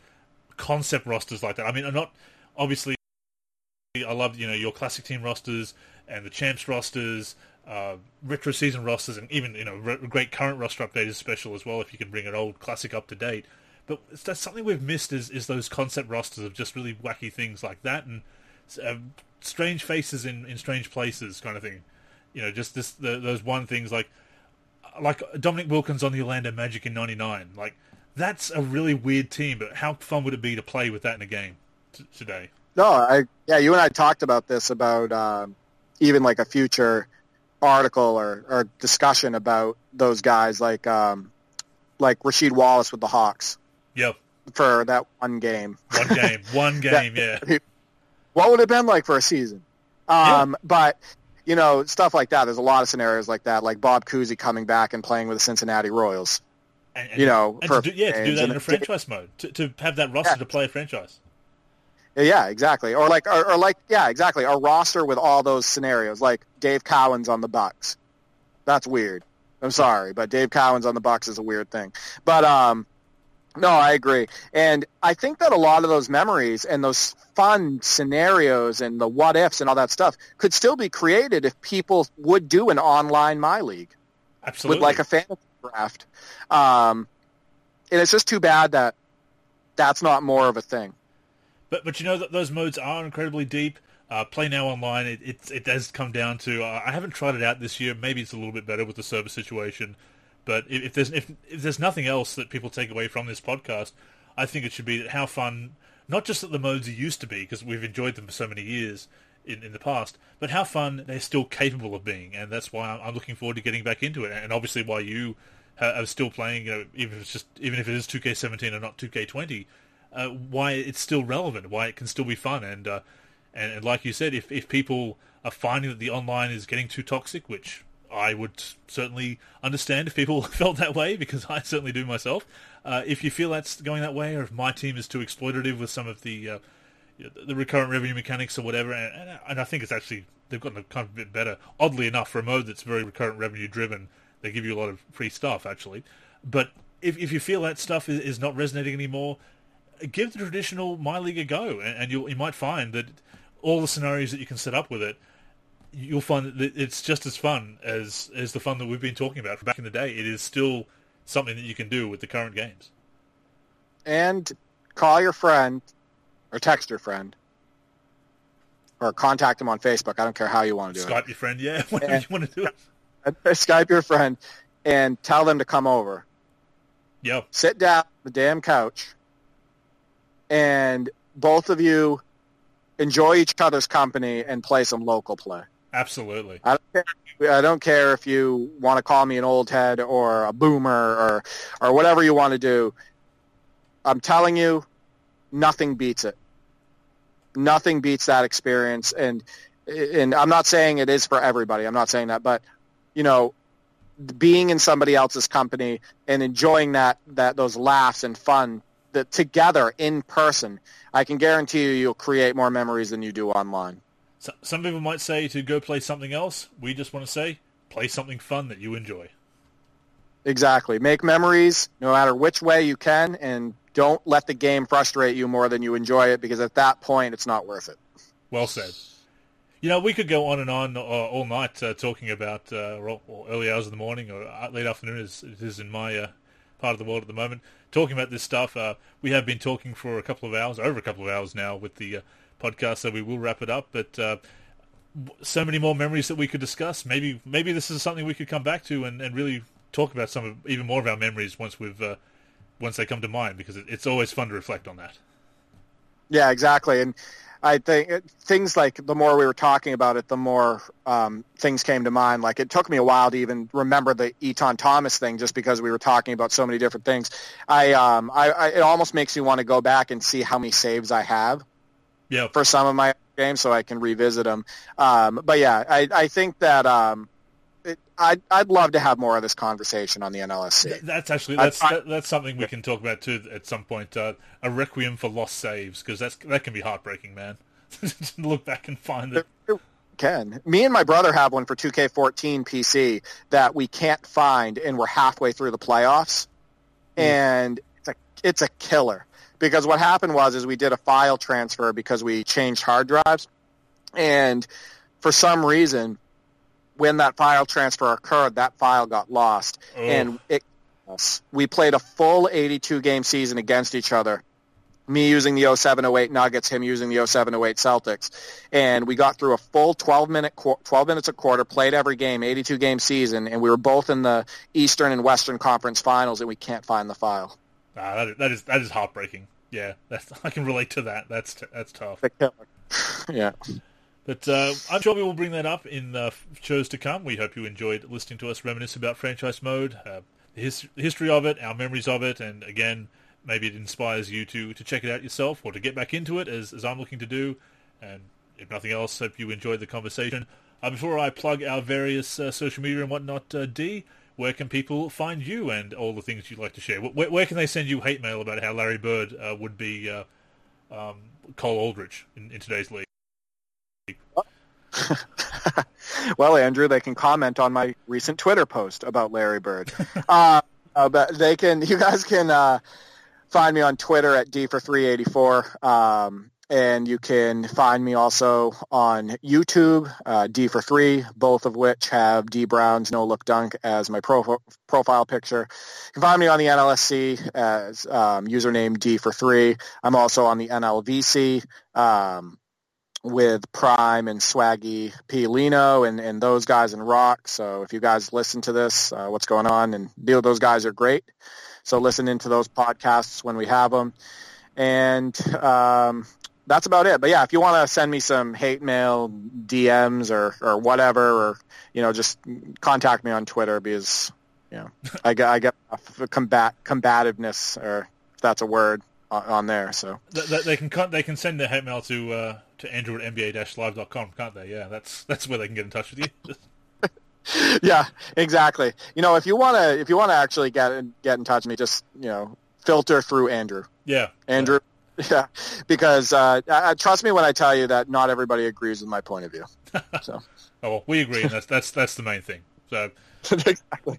concept rosters like that. I mean, I'm not obviously. I love you know your classic team rosters and the champs rosters, uh, retro season rosters, and even you know re- great current roster update is special as well if you can bring an old classic up to date. But that's something we've missed is is those concept rosters of just really wacky things like that and uh, strange faces in, in strange places kind of thing. You know, just this the, those one things like like Dominique Wilkins on the Orlando Magic in '99. Like that's a really weird team, but how fun would it be to play with that in a game t- today? No, I yeah, you and I talked about this about um, even like a future article or, or discussion about those guys like um, like Rasheed Wallace with the Hawks. Yep. For that one game. One game. One game. that, yeah. What would it have been like for a season? Um, yeah. But you know, stuff like that. There's a lot of scenarios like that, like Bob Cousy coming back and playing with the Cincinnati Royals. And, and, you know, to do, yeah, to do that in a franchise mode, to, to have that roster yeah. to play a franchise. Yeah, exactly. Or like, or, or, like, yeah, exactly. A roster with all those scenarios, like Dave Cowens on the Bucks. That's weird. I'm sorry, but Dave Cowens on the Bucks is a weird thing. But um, no, I agree, and I think that a lot of those memories and those fun scenarios and the what ifs and all that stuff could still be created if people would do an online my league, absolutely, with like a fantasy draft. Um, and it's just too bad that that's not more of a thing. But but you know that those modes are incredibly deep. Uh, play now online. It, it, it does come down to uh, I haven't tried it out this year. Maybe it's a little bit better with the server situation. But if, if there's if, if there's nothing else that people take away from this podcast, I think it should be how fun not just that the modes used to be because we've enjoyed them for so many years in, in the past, but how fun they're still capable of being, and that's why I'm, I'm looking forward to getting back into it, and obviously why you are still playing, you know, even if it's just even if it is 2K17 and not 2K20, uh, why it's still relevant, why it can still be fun, and, uh, and and like you said, if if people are finding that the online is getting too toxic, which I would certainly understand if people felt that way because I certainly do myself. Uh, if you feel that's going that way, or if my team is too exploitative with some of the uh, the recurrent revenue mechanics or whatever, and, and, I think it's actually they've gotten a kind of bit better. Oddly enough, for a mode that's very recurrent revenue driven, they give you a lot of free stuff actually. But if if you feel that stuff is, is not resonating anymore, give the traditional My League a go, and, and you you might find that all the scenarios that you can set up with it, you'll find that it's just as fun as as the fun that we've been talking about back in the day. It is still something that you can do with the current games. And call your friend, or text your friend, or contact them on Facebook. I don't care how you want to do Skype it. Skype your friend, yeah, whatever and, you want to do it. Skype your friend and tell them to come over. Yep. Sit down on the damn couch and both of you enjoy each other's company and play some local play. Absolutely. I don't care, I don't care if you want to call me an old head or a boomer or or whatever you want to do. I'm telling you, nothing beats it. Nothing beats that experience, and and I'm not saying it is for everybody. I'm not saying that, but you know, being in somebody else's company and enjoying that that those laughs and fun that together in person, I can guarantee you you'll create more memories than you do online. So, some people might say to go play something else. We just want to say play something fun that you enjoy. Exactly. Make memories no matter which way you can, and don't let the game frustrate you more than you enjoy it because at that point it's not worth it. Well said. You know, we could go on and on uh, all night uh, talking about uh, early hours of the morning or uh, late afternoon, as it is in my uh, part of the world at the moment, talking about this stuff. Uh, we have been talking for a couple of hours, over a couple of hours now, with the podcast, so we will wrap it up. But so many more memories that we could discuss. Maybe, maybe this is something we could come back to and, and really talk about some of even more of our memories once we've once they come to mind, because it, it's always fun to reflect on that. Yeah, exactly, and I think it, things like the more we were talking about it, the more um, things came to mind. Like it took me a while to even remember the Etan Thomas thing, just because we were talking about so many different things. I, um, I, I it almost makes me want to go back and see how many saves I have. Yeah. For some of my games, so I can revisit them. Um, but yeah, I, I think that um, it, I'd I'd love to have more of this conversation on the NLSC. That's actually that's I, that, that's something we can talk about too at some point. Uh, a requiem for lost saves because that's that can be heartbreaking, man. look back and find it. Can me and my brother have one for 2K14 PC that we can't find, and we're halfway through the playoffs, mm. and it's a it's a killer because what happened was is we did a file transfer because we changed hard drives, and for some reason when that file transfer occurred, that file got lost, oh. and it we played a full 82 game season against each other, me using the 0708 Nuggets, him using the 0708 Celtics. And we got through a full 12 minute 12 minutes a quarter, played every game, 82 game season, and we were both in the Eastern and Western Conference Finals and we can't find the file. Ah, that, is, that is that is heartbreaking. Yeah, that's I can relate to that. That's that's tough. yeah. But uh, I'm sure we will bring that up in shows to come. We hope you enjoyed listening to us reminisce about franchise mode, uh, the his- history of it, our memories of it, and again, maybe it inspires you to, to check it out yourself or to get back into it as, as I'm looking to do. And if nothing else, hope you enjoyed the conversation. Uh, before I plug our various uh, social media and whatnot, uh, D, where can people find you and all the things you'd like to share? Where, where can they send you hate mail about how Larry Bird would be um, Cole Aldrich in, in today's league? well, Andrew, they can comment on my recent Twitter post about Larry Bird. uh, uh, but they can, you guys can uh, find me on Twitter at D for 384. Um, and you can find me also on YouTube, uh, D for three, both of which have Dee Brown's No Look Dunk as my pro- profile picture. You can find me on the NLSC as um, username D for three. I'm also on the NLVC um, with Prime and Swaggy P. Lino and, and those guys in Rock. So if you guys listen to this, uh, what's going on, and deal, those guys are great. So listen into those podcasts when we have them. And um, that's about it. But yeah, if you want to send me some hate mail, DMs or, or whatever, or, you know, just contact me on Twitter because, you know, I get, I get combat, combativeness or if that's a word on, on there. So they, they can, they can send their hate mail to, uh, to Andrew at NBA-live.com, can't they? Yeah, that's, that's where they can get in touch with you. yeah, exactly. You know, if you want to, if you want to actually get, get in touch with me, just, you know, filter through Andrew. Yeah. Andrew. Yeah Yeah, because uh, trust me when I tell you that not everybody agrees with my point of view. So, oh well, we agree, and that's that's that's the main thing. So, exactly.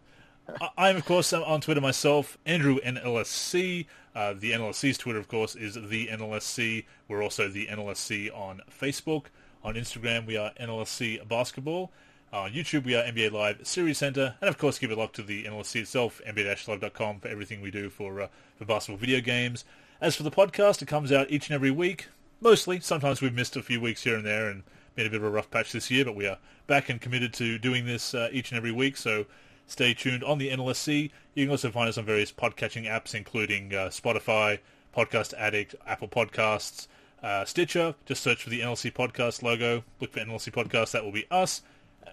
I, am of course on Twitter myself, Andrew NLSC. Uh, the NLSC's Twitter, of course, is the NLSC. We're also the NLSC on Facebook. On Instagram, we are NLSC Basketball. On YouTube, we are NBA Live Series Center, and of course, give a look to the NLSC itself, NBA-Live.com, for everything we do for uh, for basketball video games. As for the podcast, it comes out each and every week. Mostly. Sometimes we've missed a few weeks here and there and made a bit of a rough patch this year, but we are back and committed to doing this uh, each and every week, so stay tuned on the NLSC. You can also find us on various podcatching apps, including uh, Spotify, Podcast Addict, Apple Podcasts, uh, Stitcher. Just search for the NLSC Podcast logo. Look for NLSC Podcast. That will be us.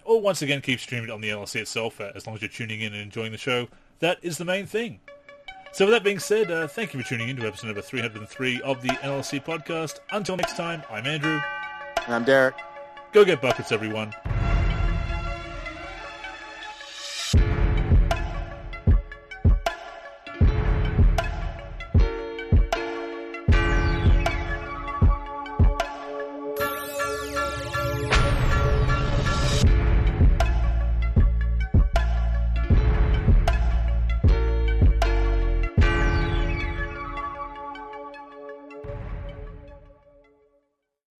Or once again, keep streaming on the NLSC itself, uh, as long as you're tuning in and enjoying the show. That is the main thing. So with that being said, uh, thank you for tuning in to episode number 303 of the NLSC podcast. Until next time, I'm Andrew. And I'm Derek. Go get buckets, everyone.